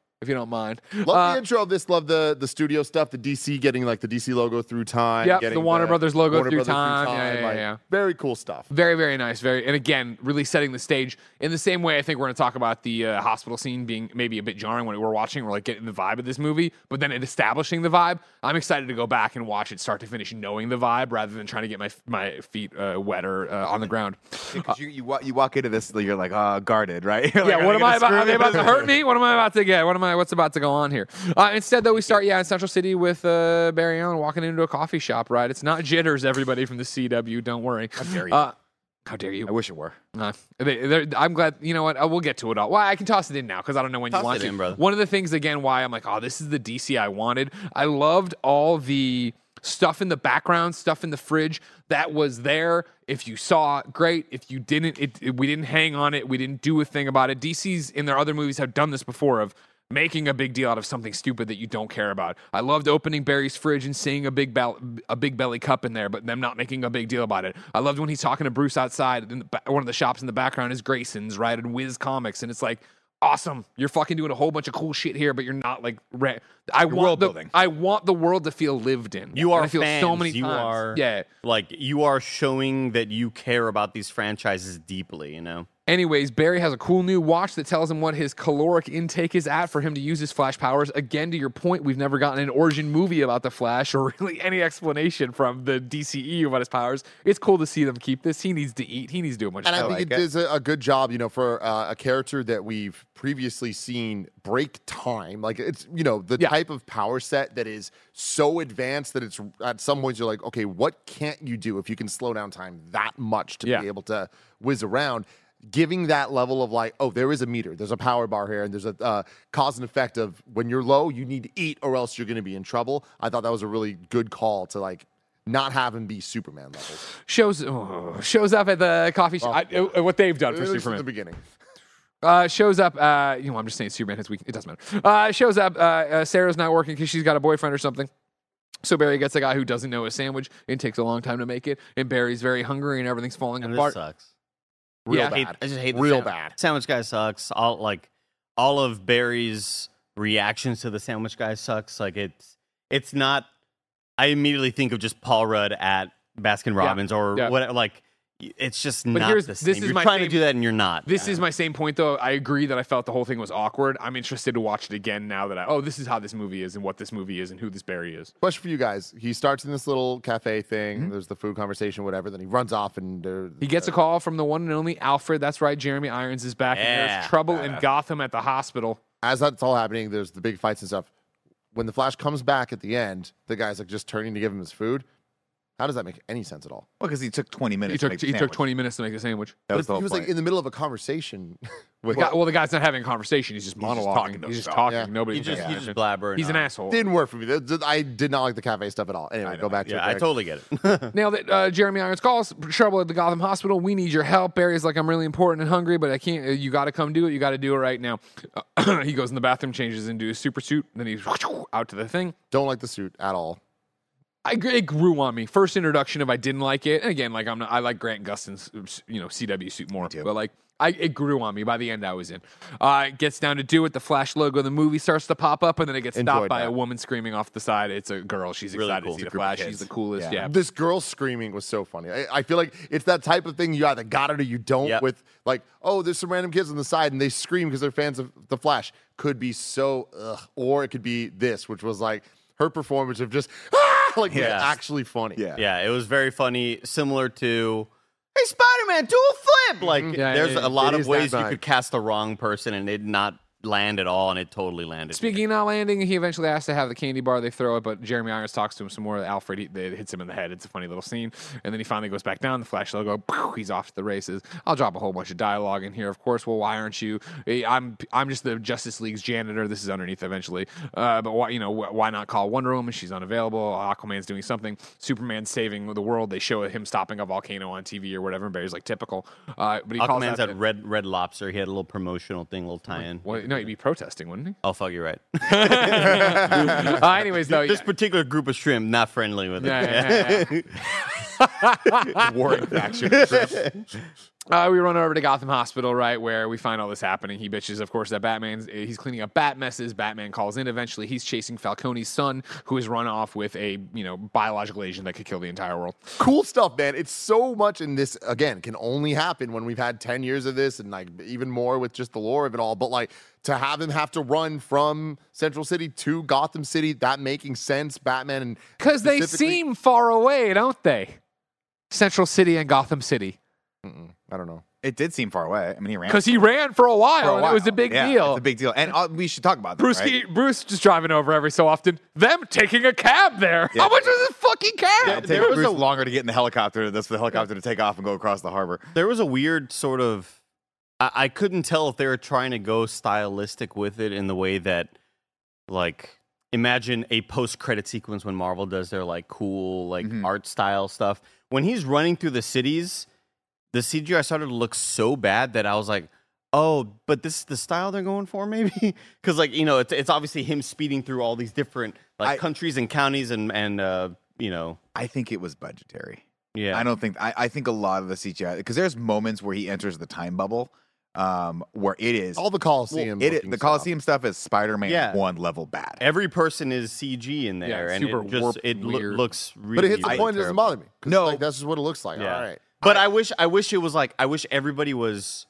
C: if you don't mind.
A: Love
C: Uh,
A: the intro of this. Love the the studio stuff. The DC getting like the DC logo through time.
C: Yep,
A: getting
C: the Warner Brothers logo
A: Warner
C: through
A: Brothers
C: time. Yeah, yeah,
A: like,
C: yeah.
A: Very cool stuff.
C: Very, very nice. Very, and again, really setting the stage in the same way. I think we're going to talk about the uh, hospital scene being maybe a bit jarring when we're watching. We're like getting the vibe of this movie, but then it establishing the vibe. I'm excited to go back and watch it start to finish, knowing the vibe rather than trying to get my my feet uh, wetter uh, on the ground.
D: Because you, you, wa- you walk into this, you're like, uh, guarded, right? You're
C: yeah,
D: like,
C: what am I about? Are they about to hurt me? What am I about to get? What am I? What's about to go on here? Uh, instead, though, we start yeah in Central City with uh, Barry Allen walking into a coffee shop. Right, it's not jitters. Everybody from the CW, don't worry. How
D: dare you.
C: Uh, how dare you?
D: I wish it were.
C: Uh, they, I'm glad. You know what? Uh, we'll get to it all. Well, I can toss it in now because I don't know when
B: Toss
C: you want
B: it
C: to.
B: in, brother.
C: One of the things again why I'm like, oh, this is the DC I wanted. I loved all the stuff in the background, stuff in the fridge that was there. If you saw, it, great. If you didn't, it, it- we didn't hang on it. We didn't do a thing about it. DC's in their other movies have done this before of making a big deal out of something stupid that you don't care about. I loved opening Barry's fridge and seeing a big bell, a big belly cup in there, but them not making a big deal about it. I loved when he's talking to Bruce outside. In the, ba- one of the shops in the background is Grayson's, right, and Whiz Comics, and it's like. Awesome! You're fucking doing a whole bunch of cool shit here, but you're not like. Re- I want
D: world
C: the,
D: building.
C: I want the world to feel lived in.
B: You are
C: I feel
B: fans.
C: so many
B: you
C: times.
B: are
C: Yeah.
B: like you are showing that you care about these franchises deeply. You know.
C: Anyways, Barry has a cool new watch that tells him what his caloric intake is at for him to use his Flash powers. Again, to your point, we've never gotten an origin movie about the Flash or really any explanation from the DCE about his powers. It's cool to see them keep this. He needs to eat. He needs to do a bunch
A: And I think it does a, a good job, you know, for uh, a character that we've previously seen break time. Like it's, you know, the
C: Yeah.
A: type of power set that is so advanced that it's at some points you're like, okay, what can't you do if you can slow down time that much to
C: Yeah.
A: be able to whiz around? Giving that level of like, oh, there is a meter, there's a power bar here, and there's a uh, cause and effect of when you're low, you need to eat or else you're going to be in trouble. I thought that was a really good call to like not have him be Superman levels.
C: shows oh, shows up at the coffee shop. I- uh, what they've done for
A: At least
C: Superman.
A: at the beginning.
C: Uh, shows up. Uh, you know, I'm just saying Superman has weak. It doesn't matter. Uh, shows up. Uh, uh, Sarah's not working because she's got a boyfriend or something. So Barry gets a guy who doesn't know a sandwich. and takes a long time to make it, and Barry's very hungry, and everything's falling
B: And this
C: apart.
B: sucks.
A: Real
C: Yeah.
B: I, hate,
A: bad.
B: I just hate the
A: Real bad.
B: Sandwich guy sucks. All like all of Barry's reactions to the sandwich guy sucks. Like it's it's not. I immediately think of just Paul Rudd at Baskin Robbins or
C: Yeah.
B: what. Like it's just
C: But
B: not
C: here's-
B: the
C: this is
B: You're
C: my
B: trying
C: same-
B: to do that and you're not.
C: This is my same point, though. I agree that I felt the whole thing was awkward. I'm interested to watch it again now that I oh, this is how this movie is and what this movie is and who this Barry is.
A: Question for you guys. He starts in this little cafe thing. Mm-hmm. There's the food conversation, whatever. Then he runs off and there,
C: He gets a call from the one and only Alfred. That's right, Jeremy Irons is back, and
B: Yeah.
C: there's trouble in Gotham at the hospital.
A: as that's all happening. There's the big fights and stuff. When the Flash comes back at the end, the guy's like just turning to give him his food. How does that make any sense at all?
D: Well, because he took 20 minutes
C: He
D: to
C: took
D: make the
C: he took
D: sandwich.
C: 20 minutes to make a sandwich.
D: That was the
A: he was
D: point.
A: like in the middle of a conversation with
C: The guy- well, the guy's not having a conversation. He's just
D: just
C: monologuing.
D: talking to
C: he's just talking.
A: Yeah.
C: Nobody.
B: He's just
C: pays
B: just blabbering.
C: He's an
B: on.
C: asshole.
A: didn't work for me. That- that- I did not like the cafe stuff at all. Anyway, go back to
B: Yeah,
A: it.
B: I totally get it.
C: now it. Uh, Jeremy Irons calls trouble at the Gotham Hospital. We need your help. Barry's like, I'm really important and hungry, but I can't. uh, You got to come do it. You got to do it right now. he goes in the bathroom, changes into his super suit, then he's out to the thing.
A: Don't like the suit at all.
C: I it grew on me. First introduction of I didn't like it. And again, like I'm not, I like Grant Gustin's you know CW suit more,
D: too.
C: but like I it grew on me. By the end, I was in. Uh, it gets down to do it. The Flash logo of the movie starts to pop up, and then it gets stopped
A: Enjoyed
C: by
A: that.
C: a woman screaming off the side. It's a girl. She's
B: Really
C: excited
B: cool.
C: to see the
B: a group of
C: Flash. She's the coolest.
D: Yeah.
C: Yeah.
A: This girl screaming was so funny. I, I feel like it's that type of thing you either got it or you don't.
B: Yep.
A: With like, oh, there's some random kids on the side and they scream because they're fans of the Flash. Could be so, ugh. or it could be this, which was like her performance of just ah, like was
B: Yeah.
A: actually funny.
D: Yeah.
B: Yeah, it was very funny, similar to Hey Spider Man, do a flip. Like
C: Yeah,
B: there's
C: yeah,
B: a lot of ways you could cast the wrong person and it not land at all, and it totally landed.
C: Speaking of not landing, he eventually has to have the candy bar. They throw it, but Jeremy Irons talks to him some more. Alfred he, they hits him in the head. It's a funny little scene, and then he finally goes back down. The Flash logo, poof, he's off to the races. I'll drop a whole bunch of dialogue in here, of course. Well, why aren't you? I'm I'm just the Justice League's janitor. This is underneath eventually, uh, but why you know why not call Wonder Woman? She's unavailable. Aquaman's doing something. Superman's saving the world. They show him stopping a volcano on TV or whatever. And Barry's like typical, uh, but he calls
B: Aquaman's
C: out
B: at Red Red Lobster. He had a little promotional thing, little tie-in.
C: Well, no, he'd be protesting, wouldn't he?
B: Oh fuck, you're right.
C: uh, anyways, though,
B: this
C: yeah.
B: particular group of shrimp not friendly with it.
C: Yeah, yeah, yeah.
D: Warring faction.
C: Uh, we run over to Gotham Hospital, right, where we find all this happening. He bitches, of course, that Batman's he's cleaning up bat messes. Batman calls in. Eventually, he's chasing Falcone's son, who has run off with a you know biological agent that could kill the entire world.
A: cool stuff, man. It's so much in this. Again, can only happen when we've had ten years of this, and like even more with just the lore of it all. But like to have him have to run from Central City to Gotham City, that making sense. Batman and
C: Because they seem far away, don't they? Central City and Gotham City.
A: I don't know.
D: it did seem far away. I mean, he ran
C: Because he ran for a while,
D: for a
C: and it was a big
D: Yeah,
C: deal.
D: It's a big deal, and uh, we should talk about that.
C: Bruce,
D: right?
C: he- Bruce just driving over every so often. Them taking a cab there.
D: Yeah.
C: How much was this fucking cab?
D: It'll
B: there was
D: Bruce
B: a-
D: longer to get in the helicopter. That's for the helicopter to take off and go across the harbor.
B: There was a weird sort of. I, I couldn't tell if they were trying to go stylistic with it in the way that, like, imagine a post-credit sequence when Marvel does their like cool like
D: Mhm.
B: art style stuff. When he's running through the cities, the CGI started to look so bad that I was like, "Oh, but this is the style they're going for, maybe?" Because like you know, it's it's obviously him speeding through all these different like
D: I-
B: countries and counties and and uh, you know,
D: I think it was budgetary.
B: yeah.
D: I don't think I, I think a lot of the CGI because there's moments where he enters the time bubble, um, where it is
A: All the Coliseum.
D: it,
A: looking
D: the
A: stuff.
D: Coliseum stuff is Spider-Man
B: Yeah.
D: one level bad.
B: Every person is CG in there, and
C: super
B: it just it
C: and
B: loo-
C: weird.
B: looks really.
A: But it hits the
B: really
A: point. It doesn't bother me.
D: No.
A: like, that's just what it looks like.
B: Yeah.
A: All right.
B: But I, wish I wish it was like I wish everybody was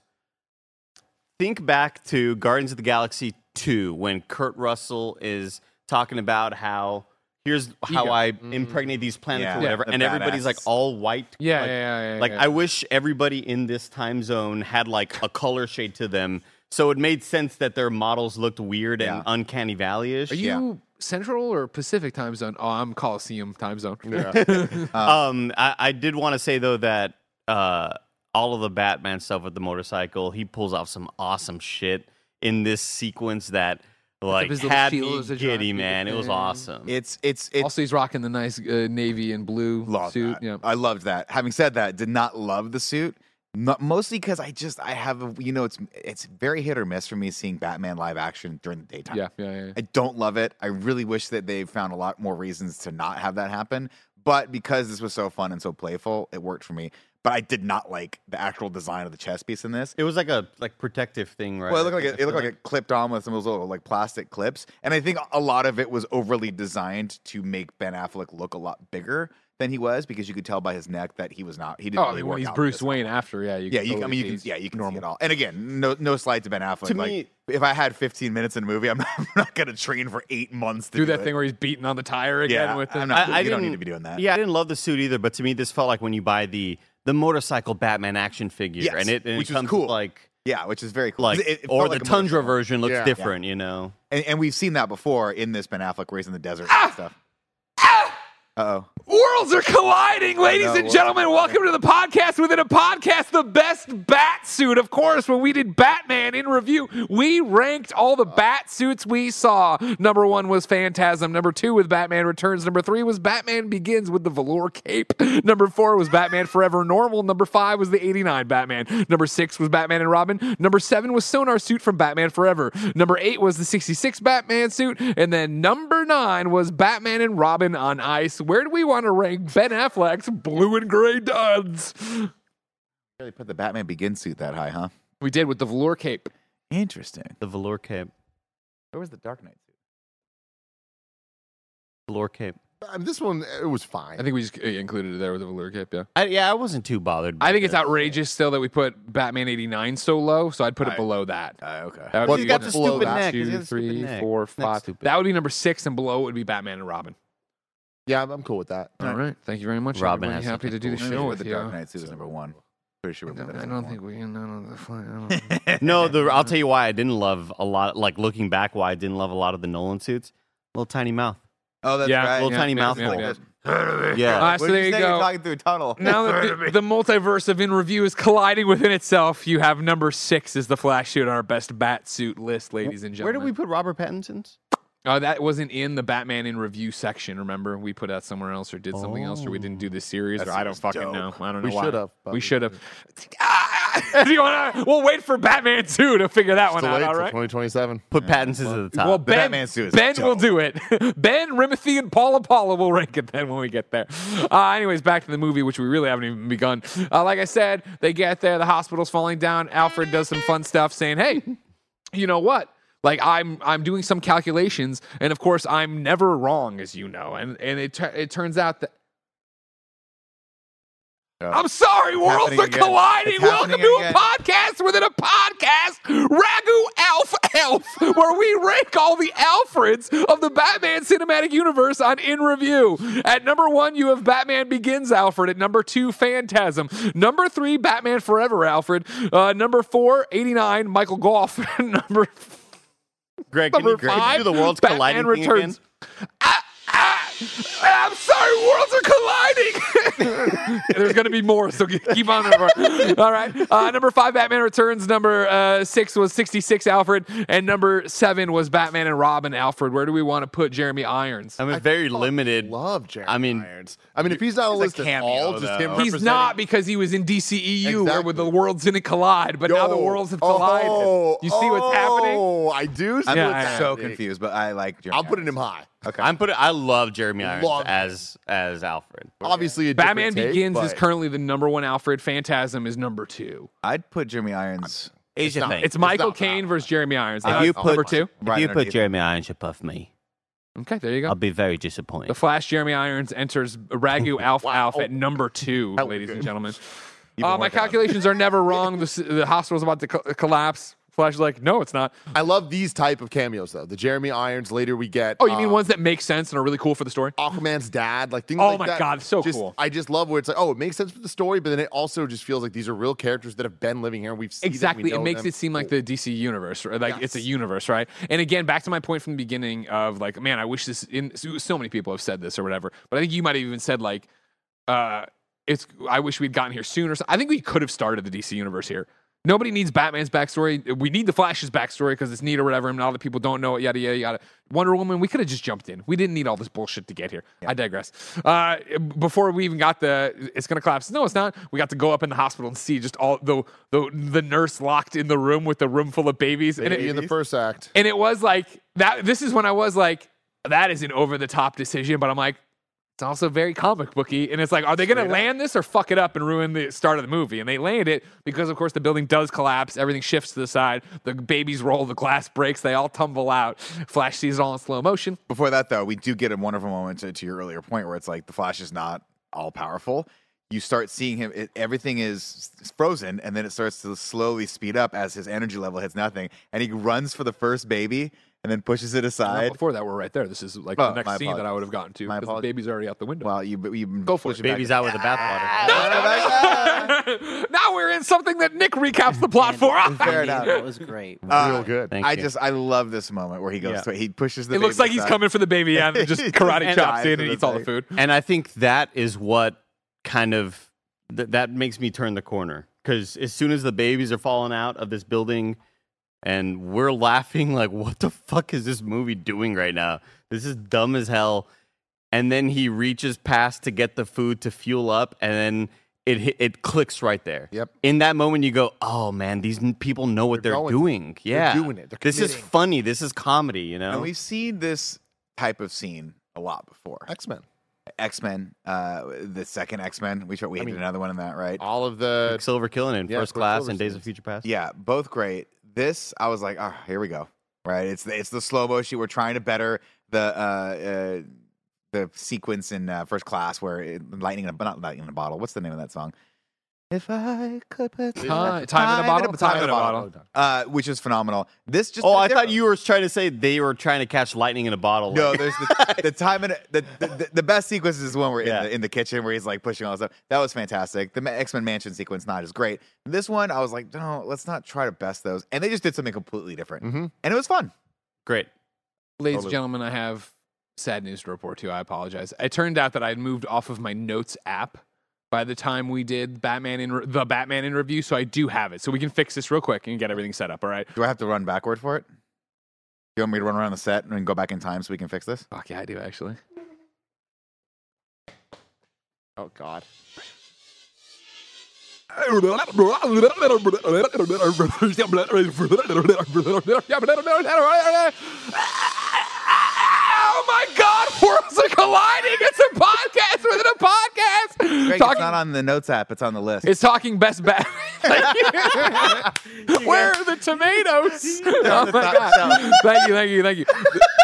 B: think back to Guardians of the Galaxy 2 when Kurt Russell is talking about how here's how
C: Ego.
B: I impregnate these planets
D: Yeah.
B: or whatever
D: the
B: and everybody's like all white.
C: Yeah,
B: like,
C: yeah, yeah, yeah,
B: Like
C: yeah.
B: I wish everybody in this time zone had like a color shade to them so it made sense that their models looked weird and uncanny valley-ish.
C: Are you Central or Pacific time zone? Oh, I'm Coliseum time zone.
B: Um, I, I did want to say though that uh, all of the Batman stuff with the motorcycle, he pulls off some awesome shit in this sequence that like
C: his little
B: had
C: shield
B: me giddy, man. It was awesome.
D: It's it's it's
C: also, he's rocking the nice uh, navy and blue
D: love
C: suit.
D: that.
C: Yeah.
D: I loved that. Having said that, did not love the suit. Not, mostly because I just I have a, you know it's it's very hit or miss for me seeing Batman live action during the daytime.
C: yeah, yeah, yeah.
D: I don't love it. I really wish that they found a lot more reasons to not have that happen. But because this was so fun and so playful, it worked for me. But I did not like the actual design of the chess piece in this.
B: it was like a like protective thing, right?
D: Well, it looked like it, it looked like it clipped on with some of those little like plastic clips, and I think a lot of it was overly designed to make Ben Affleck look a lot bigger than he was because you could tell by his neck that he was not. He didn't.
C: Oh,
D: really work
C: he's
D: out
C: Bruce
D: this
C: Wayne after, yeah, you
D: Yeah, you, I mean, you can, yeah, you can
C: normal.
D: see it all. And again, no, no slide to Ben Affleck.
B: To
D: like,
B: me-
D: if I had 15 minutes in a movie, I'm not, I'm not going to train for eight months to
C: Do
D: do
C: that
D: it.
C: thing where he's beating on the tire again
D: Yeah,
C: with
D: I'm not-
B: I, I
D: you don't need to be doing that.
B: Yeah, I didn't love the suit either, but to me, this felt like when you buy the the motorcycle Batman action figure,
D: Yes,
B: and it, and
D: which
B: it comes
D: cool.
B: like
D: Yeah, which is very cool.
B: like
D: It- it
B: or the
D: like
B: Tundra
D: motorcycle.
B: version looks
A: Yeah.
B: different, you know.
D: and, and we've seen that before in this Ben Affleck race in the desert
C: Ah!
D: and stuff. Uh oh.
C: Worlds are colliding, ladies
D: know,
C: and gentlemen. Welcome to the podcast within a podcast, the best bat suit. Of course, when we did Batman in review, we ranked all the bat suits we saw. Number one was Phantasm. Number two was Batman Returns. Number three was Batman Begins with the velour cape. Number four was Batman Forever Normal. Number five was the 89 Batman. Number six was Batman and Robin. Number seven was Sonar suit from Batman Forever. Number eight was the 66 Batman suit. And then number nine was Batman and Robin on ice. Where do we want to rank Ben Affleck's blue and gray duds?
D: Really put the Batman Begins suit that high, huh?
C: We did with the velour cape.
D: Interesting.
B: The velour cape,
D: Where was the Dark Knight suit?
B: velour cape.
A: I mean, this one it was fine.
C: I think we just uh, included it there with the velour cape, yeah.
B: I, yeah, I wasn't too bothered.
C: I think it's
B: this.
C: outrageous still that we put Batman 89 so low, so I'd put it
D: I-
C: below that.
D: Uh, okay.
C: That would
A: What's-
C: be
A: what's
B: the
A: below
B: stupid
A: that?
B: neck? He's got
C: two,
B: a stupid
C: three,
B: neck.
C: four,
B: Neck's
C: five.
B: stupid.
C: That would be number six, and below it would be Batman and Robin.
A: Yeah, I'm, I'm cool with that.
C: All right. Thank you very much.
B: Robin
C: Everybody
B: has
C: happy to do the
B: cool.
D: Maybe
C: show
D: with
C: with
D: the
C: you.
D: Dark Knight suit is number one. Pretty sure
C: I
D: we put
C: don't,
D: that
C: I
D: as
C: don't
D: one.
C: think we. No, no, the fly-
B: No, the, I'll tell you why I didn't love a lot. Like looking back, why I didn't love a lot of the Nolan suits. Little tiny mouth.
D: Oh, that's
C: Yeah,
D: right.
B: little
C: yeah,
B: tiny
C: yeah,
B: mouthful.
C: yeah,
B: Yeah.
C: Uh, so
D: What
C: there
D: you
C: you go.
D: You're talking through a tunnel.
C: Now that the, the multiverse of in review is colliding within itself, you have number six is the Flash suit on our best bat suit list, ladies and gentlemen.
B: Where did we put Robert Pattinson's?
C: Uh, that wasn't in the Batman in review section. Remember, we put out somewhere else, or did something else, or we didn't do this series. Or I don't fucking
D: dope.
C: know. I don't know.
A: We
C: why.
A: should have,
C: We
A: we
C: should have. Ah, you wanna, we'll wait for Batman two to figure that one out.
A: late
C: All
A: till
C: right.
A: 2027.
B: Put Pattinson's at the top.
C: Well, Ben,
D: Batman Two is
C: ben will do it. ben, Rimothy, and Paula Paula will rank it then when we get there. Uh, anyways, back to the movie, which we really haven't even begun. Uh, like I said, they get there, the hospital's falling down. Alfred does some fun stuff, saying, "Hey, you know what?" Like I'm, I'm doing some calculations, and of course, I'm never wrong, as you know. And and it it turns out that I'm sorry, worlds are
D: again.
C: colliding.
D: It's
C: Welcome to
D: again.
C: a podcast within a podcast, Ragu Alf Elf, where we rank all the Alfreds of the Batman cinematic universe on In Review. At number one, you have Batman Begins Alfred. At number two, Phantasm. Number three, Batman Forever Alfred. Uh, number four, 89, Michael Gough. number
B: Greg, can you, can you do the world's
C: Batman
B: colliding thing
C: Returns.
B: again?
C: Ah, I'm sorry, worlds are colliding. There's going to be more, so keep on. Number. All right. Uh, number five, Batman Returns. Number uh, six was 66 Alfred, and number seven was Batman and Robin Alfred. Where do we want to put Jeremy Irons?
B: I'm a very limited.
A: Love Jeremy
B: I mean,
A: Irons. I mean, if he's not a
D: He's a
A: list at all,
D: cameo,
A: just
D: though.
A: him
C: He's not because he was in DCEU, where
A: Exactly.
C: the worlds didn't collide, but now the worlds have collided.
A: Oh,
C: you see what's happening?
A: Oh, I do. See
D: I'm
C: Yeah,
A: what's
C: I-
D: so
A: happening.
D: confused, but I like. Jeremy
A: I'm putting him high.
D: Okay.
B: I'm putting. I love Jeremy Irons
A: Love him.
B: as as Alfred.
A: Obviously, a
C: Batman
A: take,
C: Begins is currently the number one Alfred. Phantasm is number two.
D: I'd put Jeremy Irons.
B: Here's the
A: not-
B: thing.
C: It's Michael
A: not
C: Caine versus Jeremy Irons.
B: if you put
C: number two.
B: if you put. Jeremy Irons above me,
C: Okay, there you go.
B: I'll be very disappointed. The.
C: Flash Jeremy Irons enters Ragu Alf
A: Wow.
C: Alf at number two,
A: That was
C: ladies and gentlemen. Uh, my
D: working on it.
C: calculations are never wrong. The, s- the hospital's about to co- collapse. Flash is like, no, it's not.
A: I love these type of cameos though. The Jeremy Irons. Later we get.
C: Oh, you mean
A: uh,
C: ones that make sense and are really cool for the story?
A: Aquaman's dad, like things
C: Oh
A: like
C: my
A: that.
C: God, so
A: Just-
C: cool.
A: I just love where it's like, oh, it makes sense for the story, but then it also just feels like these are real characters that have been living here. and We've seen them, we
C: Exactly. It makes
A: them.
C: it seem like the DC universe, right? like it's a universe, right? And again, back to my point from the beginning of like, man, I wish this. In so many people have said this or whatever, but I think you might have even said like, uh, it's. I wish we'd gotten here sooner. So I think we could have started the DC universe here. Nobody needs Batman's backstory. We need the Flash's backstory because it's neat or whatever, and a lot of people don't know it. Yada yada yada. Wonder Woman. We could have just jumped in. We didn't need all this bullshit to get here. I digress. Uh, before we even got the, it's gonna collapse. No, it's not. We got to go up in the hospital and see just all the the, the nurse locked in the room with the room full of babies, and it,
A: in the first act.
C: and it was like that. This is when I was like, that is an over the top decision, but I'm like, it's also very comic booky. And it's like, are they going to land this or fuck it up and ruin the start of the movie? And they land it because, of course, the building does collapse. Everything shifts to the side. The babies roll. The glass breaks. They all tumble out. Flash sees it all in slow motion.
D: Before that, though, we do get a wonderful moment to, to your earlier point where it's like the Flash is not all powerful. You start seeing him; it, everything is frozen, and then it starts to slowly speed up as his energy level hits nothing, and he runs for the first baby, and then pushes it
C: Not
D: aside.
C: before that, we're right there. This is like
D: Oh,
C: the next
D: my
C: scene that I would have gotten to
D: My
C: because the
D: apologies.
C: baby's already out the window.
D: Well, you you
C: Go for it.
D: back-
B: Baby's out with the bathwater.
C: now we're in something that Nick recaps the plot for.
D: Fair enough.
E: That was great.
D: Uh,
A: Real good.
B: Thank
D: I
B: you.
D: just I love this moment where he goes
B: Yeah.
D: to he pushes the.
C: It looks
D: baby
C: like he's coming for the baby and just karate chops in
D: in
C: and eats all the food.
B: And I think that is what kind of th- that makes me turn the corner because as soon as the babies are falling out of this building, and we're laughing like, "What the fuck is this movie doing right now? This is dumb as hell." And then he reaches past to get the food to fuel up, and then it it clicks right there.
A: Yep.
B: In that moment, you go, "Oh man, these people know what
A: They're
B: they're,
A: going.
B: doing.
A: They're
B: Yeah,
A: doing it. They're
B: this is funny. This is comedy. You know."
D: And we've seen this type of scene a lot before.
A: X Men.
D: X Men, uh, the second X Men. We we
A: I
D: did
A: mean,
D: another one in that, right?
A: All of the
B: Silver killing in
A: Yeah,
B: First Class
A: Quicksilver
B: and Days of. Future Past.
D: Yeah, both great. This I was like, oh, here we go. Right? It's the, it's the slow motion. We're trying to better the uh, uh, the sequence in uh, First Class where it, lightning, in a, not lightning in a bottle. What's the name of that song? If I could put
C: Time- time in a bottle? Time in a bottle.
D: uh, which is phenomenal. This just
B: Oh, I thought you were trying to say they were trying to catch lightning in a bottle.
D: No,
B: Like,
D: there's the, the time in the, the, the the best sequence is when we're in
B: Yeah.
D: the in the kitchen where he's like pushing all this stuff. That was fantastic. The X Men Mansion sequence not as great. This one, I was like, no, let's not try to best those. And they just did something completely different,
A: Mhm.
D: and it was fun.
B: great.
C: Ladies
A: Totally.
C: and gentlemen, I have sad news to report to you. I apologize. It turned out that I had moved off of my notes app by the time we did Batman in re- the Batman in review, so I do have it. So we can fix this real quick and get everything set up. All right.
D: Do I have to run backward for it? Do you want me to run around the set and go back in time so we can fix this?
C: Fuck yeah, I do actually.
A: Oh God.
C: My God! Worlds are colliding. It's a podcast within a podcast.
D: Greg,
C: Talking-
D: it's not on the notes app. It's on the list.
C: It's talking best bat. Where are the tomatoes? Oh my god! Thank you, thank you, thank you.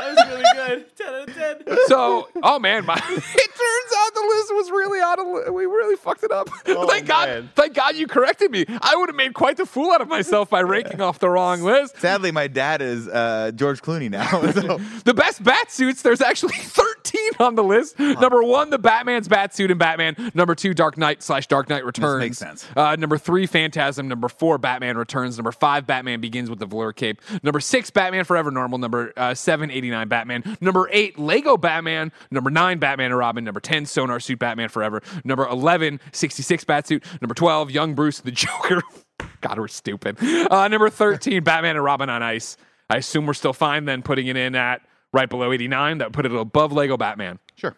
E: That was really good. 10 out of 10.
C: So, oh man, my, it turns out the list was really out of. We really fucked it up. thank God! Thank God you corrected me. I would have made quite the fool out of myself by ranking off the wrong list.
D: Sadly, my dad is uh, George Clooney now. so-
C: The best bat suits, there's actually 13 on the list. Number one, the Batman's bat suit in Batman. Number two, Dark Knight slash Dark Knight Returns.
D: makes sense.
C: Uh, number three, Phantasm. Number four, Batman Returns. Number five, Batman Begins with the Velour Cape. Number six, Batman Forever Normal. Number uh, seven, 89 Batman. Number eight, Lego Batman. Number nine, Batman and Robin. Number 10, Sonar Suit Batman Forever. Number 11, 66 Batsuit. Number 12, Young Bruce the Joker. God, we're stupid. Uh, number 13, Batman and Robin on Ice. I assume we're still fine then putting it in at right below 89. That would put it above Lego Batman.
D: sure,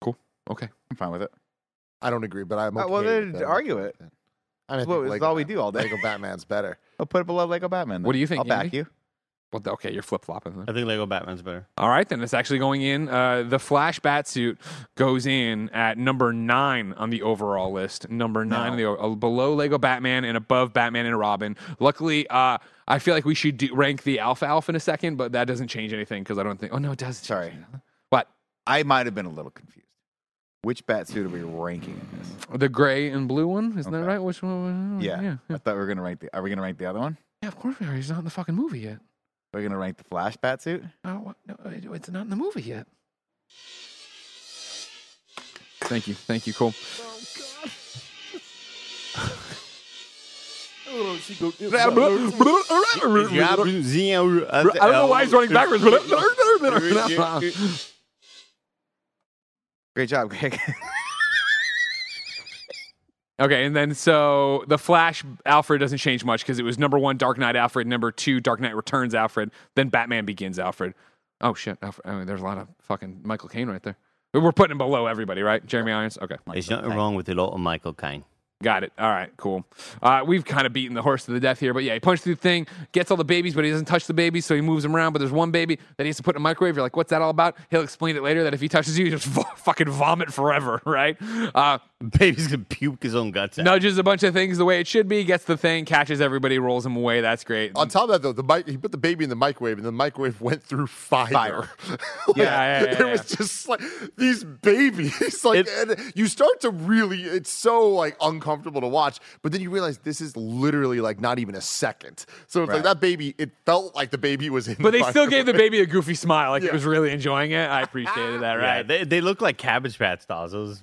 C: Cool. Okay.
D: I'm fine with it.
A: I don't agree, but I'm
D: Uh,
A: okay.
D: well,
A: with
D: then
A: that.
D: argue it.
A: I mean, I
D: Well, it's
A: Lego
D: all we do all day.
A: Lego Batman's better.
D: I'll put it below Lego Batman. Then.
C: What do you think,
D: I'll back you.
C: Well, okay, you're flip flopping.
B: I think Lego Batman's better.
C: All right, then it's actually going in. Uh, the Flash Batsuit goes in at number nine on the overall list. Number nine on the, uh, below Lego Batman and above Batman and Robin. Luckily, uh, I feel like we should do, rank the Alpha Alpha in a second, but that doesn't change anything because I don't think. Oh no, it does.
D: Sorry.
C: anything. What?
D: I might have been a little confused. Which bat suit are we ranking in this?
C: The gray and blue one, isn't that right? Which one?
D: Yeah.
C: yeah,
D: I thought we were gonna rank the. Are we gonna rank the other one?
C: Yeah, Of course we are. He's not in the fucking movie yet.
D: Are gonna rank the Flash bat suit?
C: Oh, no, it's not in the movie yet. Thank you, thank you, cool.
B: Oh, I
C: I don't know why he's running backwards.
D: Great job, Greg.
C: okay, and then so the Flash Alfred doesn't change much because it was number one Dark Knight Alfred, number two Dark Knight Returns Alfred, then Batman Begins Alfred. Oh shit, Alfred, I mean, there's a lot of fucking Michael Caine right there. We're putting him below everybody, right? Jeremy Irons. Okay,
B: There's nothing wrong with a lot of Michael Caine.
C: got it. All right, cool. Uh, we've kind of beaten the horse to the death here, but yeah, he punched through the thing, gets all the babies, but he doesn't touch the babies, so he moves them around. But there's one baby that he has to put in a microwave. You're like, what's that all about? He'll explain it later that if he touches you, you just vo- fucking vomit forever, right? Uh,
B: Baby's gonna puke his own guts out.
C: nudges a bunch of things the way it should be, gets the thing, catches everybody, rolls him away. That's great.
A: On top of that, though, the mic- he put the baby in the microwave, and the microwave went through fire.
D: Fire.
A: Like,
C: Yeah, yeah, yeah,
A: it was just like these babies. Like, and you start to really, it's so like uncomfortable to watch. But then you realize this is literally like not even a second. So it's like that baby. It felt like the baby was in.
C: but
A: the
C: they still gave the baby a goofy smile, like it was really enjoying it. I appreciated that,
B: Yeah,
C: right?
B: they, they look like Cabbage Patch dolls. It was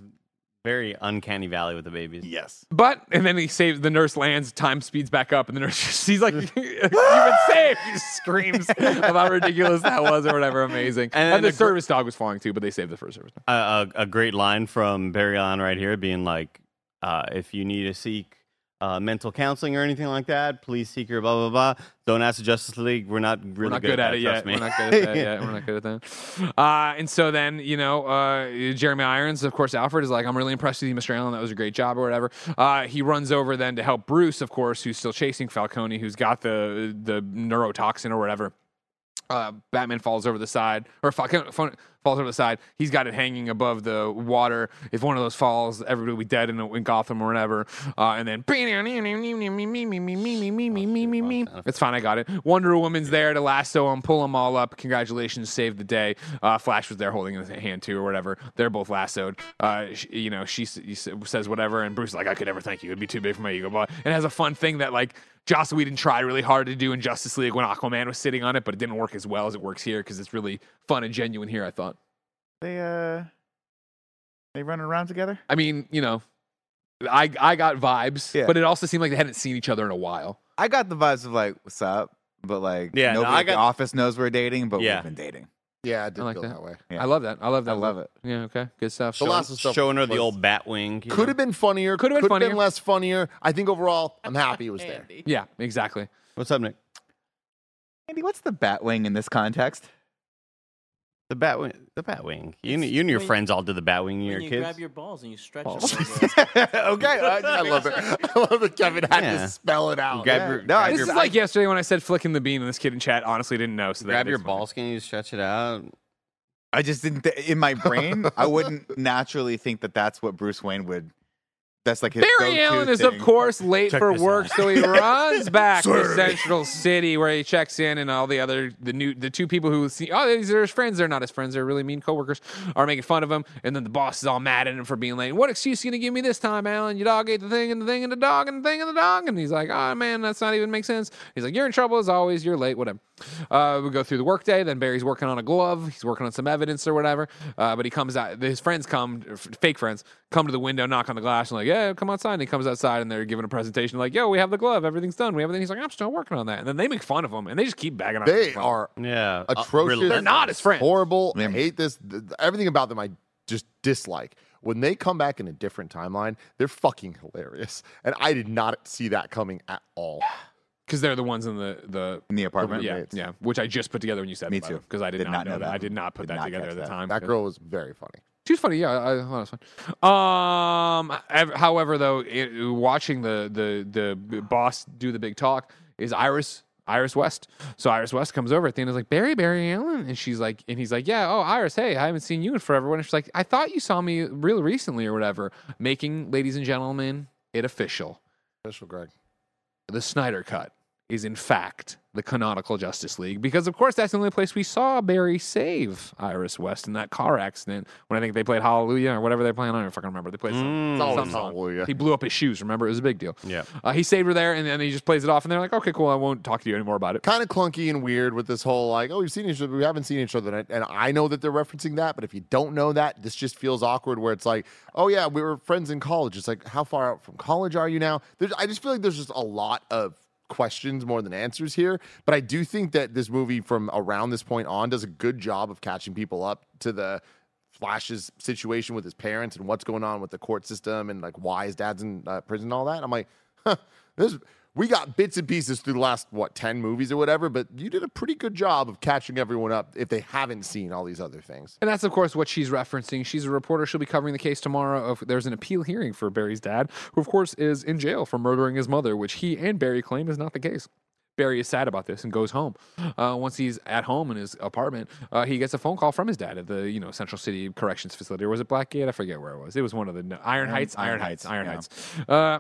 B: very uncanny valley with the babies.
A: Yes.
C: But and then he saves the nurse lands, time speeds back up, and the nurse she's like, "You've been saved!" He screams of how ridiculous that was or whatever. Amazing. And,
B: And
C: the
B: a gr-
C: service dog was falling too, but they saved the first service dog.
B: a, a, a great line from Barry Allen right here, being like, uh, "If you need to seek uh, mental counseling or anything like that, please seek your blah blah blah. Don't ask the Justice League. We're not really
C: We're not
B: good,
C: good, at,
B: that,
C: it yet.
B: me."
C: We're not good at that yet. We're not good at that. Uh, and so then, you know, uh, Jeremy Irons, of course, Alfred is like, I'm really impressed with you, Mr. Allen. That was a great job or whatever. Uh, he runs over then to help Bruce, of course, who's still chasing Falcone, who's got the the neurotoxin or whatever. Uh, Batman falls over the side, or fa- fa- falls over the side. He's got it hanging above the water. If one of those falls, everybody will be dead in, in Gotham or whatever. Uh, and then it's fine. I got it. Wonder Woman's there to lasso him, pull them all up. Congratulations, saved the day. Uh, Flash was there holding his hand too, or whatever. They're both lassoed. Uh, sh you know, she s- says whatever, and Bruce is like, "I could never thank you. It'd be too big for my ego." But and it has a fun thing that like Joss Whedon tried really hard to do in Justice League when Aquaman was sitting on it, but it didn't work as well as it works here because it's really fun and genuine here. I thought.
D: They uh, they running around together.
C: I mean, you know, I I got vibes,
D: Yeah.
C: but it also seemed like they hadn't seen each other in a while.
D: I got the vibes of like, what's up? But like,
B: Yeah, no,
D: nobody
B: I
D: at the office knows we're dating, but
B: Yeah.
D: we've been dating.
A: Yeah, I did
C: I like
A: feel
C: that.
A: that, way.
D: Yeah.
C: I love that. I love that.
D: I love it.
C: Yeah. Okay. Good stuff.
A: The last stuff
B: Showing her the
A: was-
B: old Batwing. you
A: Could
B: know.
A: have been funnier.
C: Could have been funnier.
A: less funnier. I think overall, I'm happy it was there.
E: Andy.
C: Yeah. Exactly.
B: What's up, Nick?
D: Andy, what's the Batwing in this context?
B: The Batwing. The Batwing. You, and- you and your
E: when-
B: friends all did the Batwing.
E: When
B: Your kids.
E: you
B: kids.
E: grab your balls and you stretch oh.
B: Balls.
E: them.
D: okay,
A: I, I love it. I love that Kevin had
B: Yeah.
A: to spell it out.
B: grab
D: yeah.
B: your,
D: No,
B: grab
D: I
C: This
B: your,
C: is like yesterday when I said flicking the bean, and this kid in chat honestly didn't know. So that
B: grab
C: makes
B: your ball skin. You stretch it out.
D: I just didn't. Th- in my brain, I wouldn't naturally think that that's what Bruce Wayne would. That's like his
C: Barry Allen is,
D: thing.
C: of course, late
B: Check
C: for work,
B: out.
C: so he runs back to Central City, where he checks in, and all the other the new the two people who see oh these are his friends. They're not his friends. They're really mean coworkers. Are making fun of him, and then the boss is all mad at him for being late. What excuse are you gonna give me this time, Allen? Your dog ate the thing and the thing and the dog and the thing and the dog, and he's like, oh man, that's not even make sense. He's like, you're in trouble as always. You're late. Whatever. Uh, we go through the workday. Then Barry's working on a glove. He's working on some evidence or whatever. Uh, but he comes out. His friends come, fake friends, come to the window, knock on the glass, and like, yeah, come outside. And he comes outside, and they're giving a presentation like, yo, we have the glove. Everything's done. We have everything. He's like, I'm still working on that. And then they make fun of him, and they just keep bagging on.
A: They
C: him.
A: are
B: Yeah. Uh,
A: atrocious.
B: relentless.
C: They're not his friends.
A: horrible. I hate this. Th- th- Everything about them I just dislike. When they come back in a different timeline, they're fucking hilarious. And I did not see that coming at all.
C: Because they're the ones in the the.
D: in the apartment.
C: Yeah,
A: roommates.
C: yeah, which I just put together when you said
D: Me
C: that,
D: too.
C: Because I did, not, know that. I did not put
D: Did
C: that
D: not
C: together at the
D: that.
C: time.
A: That girl was very funny.
C: She was funny, yeah. I, I thought it was fun. Um, ev- however, though, it, watching the the the boss do the big talk is Iris Iris West. So Iris West comes over at the end and is like Barry Barry Allen, and she's like, and he's like, yeah, oh Iris, hey, I haven't seen you in forever. And she's like, I thought you saw me real recently or whatever. Making, ladies and gentlemen, it official.
A: Official Greg.
C: The Snyder Cut is in fact the canonical Justice League because of course that's the only place we saw Barry save Iris West in that car accident when I think they played Hallelujah or whatever they played. I don't fucking remember. They played some,
B: Mm.
A: It's always
C: some.
A: Hallelujah.
C: He blew up his shoes. Remember, it was a big deal.
B: Yeah.
C: Uh, he saved her there, and then he just plays it off, and they're like, "Okay, cool. I won't talk to you anymore about it."
A: Kind of clunky and weird with this whole like, oh, we've seen each other, we haven't seen each other, and I- and I know that they're referencing that, but if you don't know that, this just feels awkward. Where it's like, oh yeah, we were friends in college. It's like, how far out from college are you now? There's, I just feel like there's just a lot of questions more than answers here. But I do think that this movie from around this point on does a good job of catching people up to the Flash's situation with his parents and what's going on with the court system and like why his dad's in uh, prison and all that. I'm like, huh, this we got bits and pieces through the last what 10 movies or whatever, but you did a pretty good job of catching everyone up if they haven't seen all these other things.
C: And that's, of course, what she's referencing. She's a reporter. She'll be covering the case tomorrow. Of there's an appeal hearing for Barry's dad, who, of course, is in jail for murdering his mother, which he and Barry claim is not the case. Barry is sad about this and goes home. Uh, once he's at home in his apartment, uh, he gets a phone call from his dad at the you know Central City Corrections Facility, or was it Blackgate? I forget where it was. It was one of the no, Iron,
D: Iron-
C: Heights. Iron, Heights.
D: Heights,
C: Iron
D: yeah.
C: Heights. Uh,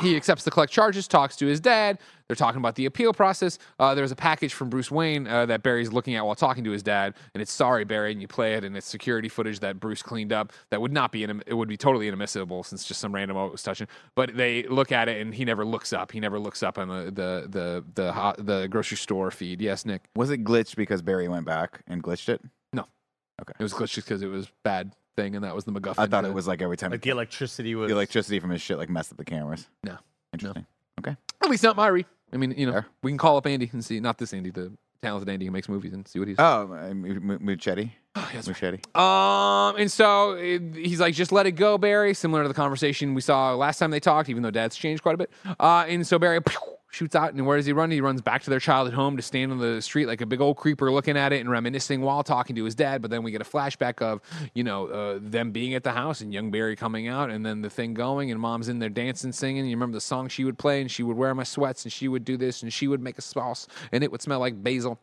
C: he accepts the collect charges, talks to his dad. They're talking about the appeal process. Uh, there's a package from Bruce Wayne uh, that Barry's looking at while talking to his dad, and it's sorry, Barry, and you play it, and it's security footage that Bruce cleaned up that would not be in, it would be totally inadmissible since just some random was touching. But they look at it, and he never looks up. He never looks up on the the the the, hot, the grocery store feed. Yes, Nick.
D: Was it glitched because Barry went back and glitched it? No. Okay.
C: It was glitched just because it was bad thing, and that was the MacGuffin.
D: I thought
C: to-
D: it was like every time
B: Like the electricity was.
D: the electricity from his shit like messed up the cameras.
C: No.
D: Interesting. Okay.
C: at least not my read. I mean, you know,
D: Fair.
C: we can call up Andy and see. Not this Andy, the talented Andy who makes movies, and see what he's.
D: Oh, uh, M- M-
C: yes,
D: Muschietti.
C: Um, and so it, he's like, just let it go, Barry. Similar to the conversation we saw last time they talked, even though Dad's changed quite a bit. Uh, and so Barry pew, shoots out, and where does he run? He runs back to their childhood home to stand on the street like a big old creeper, looking at it and reminiscing while talking to his dad. But then we get a flashback of you know uh, them being at the house and young Barry coming out, and then the thing going, and mom's in there dancing, singing. You remember the song she would play, and she would wear my sweats, and she would do this, and she would make a sauce, and it would smell like basil.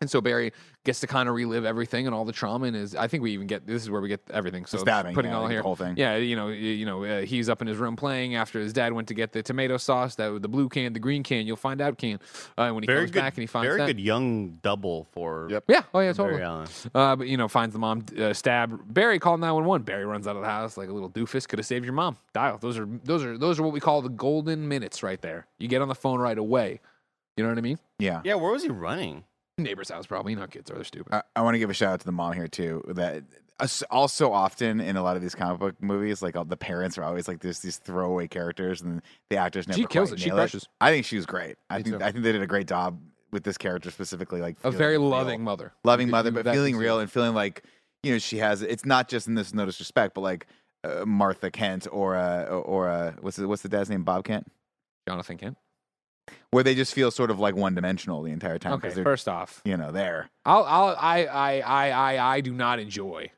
C: And so Barry gets to kind of relive everything and all the trauma and is I think we even get this is where we get everything. So
D: stabbing,
C: putting
D: yeah,
C: all
D: like the
C: here,
D: whole thing.
C: Yeah, you know, you know, uh, he's up in his room playing after his dad went to get the tomato sauce, that the blue can, the green can. You'll find out can uh, when he
B: Very
C: comes
B: good.
C: back and he finds
B: very
C: that.
B: good young double for
A: Yep.
C: Yeah. Oh yeah, totally.
B: Allen.
C: Uh, but you know, finds the mom uh, stabbed. Barry called nine one one. Barry runs out of the house like a little doofus. Could have saved your mom. Dial. Those are those are those are what we call the golden minutes right there. You get on the phone right away. You know what I mean?
D: Yeah.
B: Yeah, where was he running?
C: Neighbor's house probably. You know, kids are they're stupid.
D: I, I want to give a shout out to the mom here too. That us- also often in a lot of these comic book movies, like all the parents are always like there's these throwaway characters, and the actors never.
C: She kills it. She crushes.
D: I think she was great. I
C: Me
D: think
C: too.
D: I think they did a great job with this character specifically. Like
C: A very
D: real.
C: loving mother.
D: loving mother, but
C: that
D: feeling real and feeling like you know she has. It's not just in this no disrespect, but like uh, Martha Kent or uh, or uh, what's the, what's the dad's name? Bob Kent.
C: Jonathan Kent.
D: Where they just feel sort of like one dimensional the entire time
C: Okay.
D: because they're
C: First off,
D: you know there.
C: I'll, I'll, I, I, I, I, I do not enjoy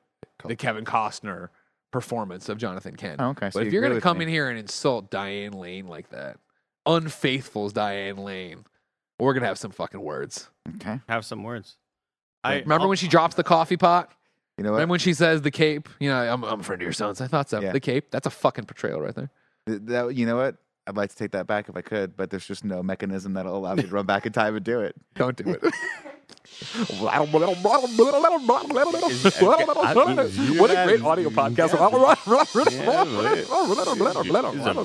C: the Kevin Costner performance of Jonathan Kent.
D: Oh, okay, so
C: but
D: you
C: if you're gonna come
D: me.
C: in here and insult Diane Lane like that, unfaithful's Diane Lane, we're gonna have some fucking words.
D: Okay,
B: Have some words. I
C: Remember when she drops the coffee pot?
D: you know what?
C: Remember when she says the cape? You know, I'm, I'm a friend of your son's. I thought so.
D: Yeah.
C: The cape. That's a fucking portrayal right there.
D: Th- that you know what? I'd like to take that back if I could, but there's just no mechanism that'll allow me to run back in time and do it.
C: Don't do it. What a great audio podcast.
B: It's a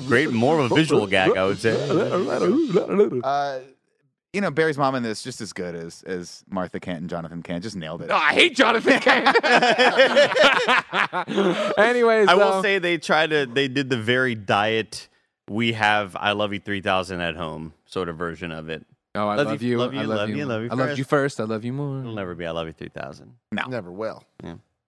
B: great, more of a visual gag, I would say.
D: Uh, you know, Barry's mom in this just as good as as Martha Kent and Jonathan Kent. Just nailed it.
C: Oh, I hate Jonathan Kent. Anyways,
B: I will
C: though,
B: say they tried to. They did the very diet. We have "I Love You 3000" at home sort of version of it.
C: Oh, I
B: Love
C: love,
B: you,
C: you.
B: love
C: I love,
B: love
C: you.
B: you, love you
C: I loved
B: first.
C: you first. I love you more.
B: It'll never be "I Love You 3000."
A: Never will.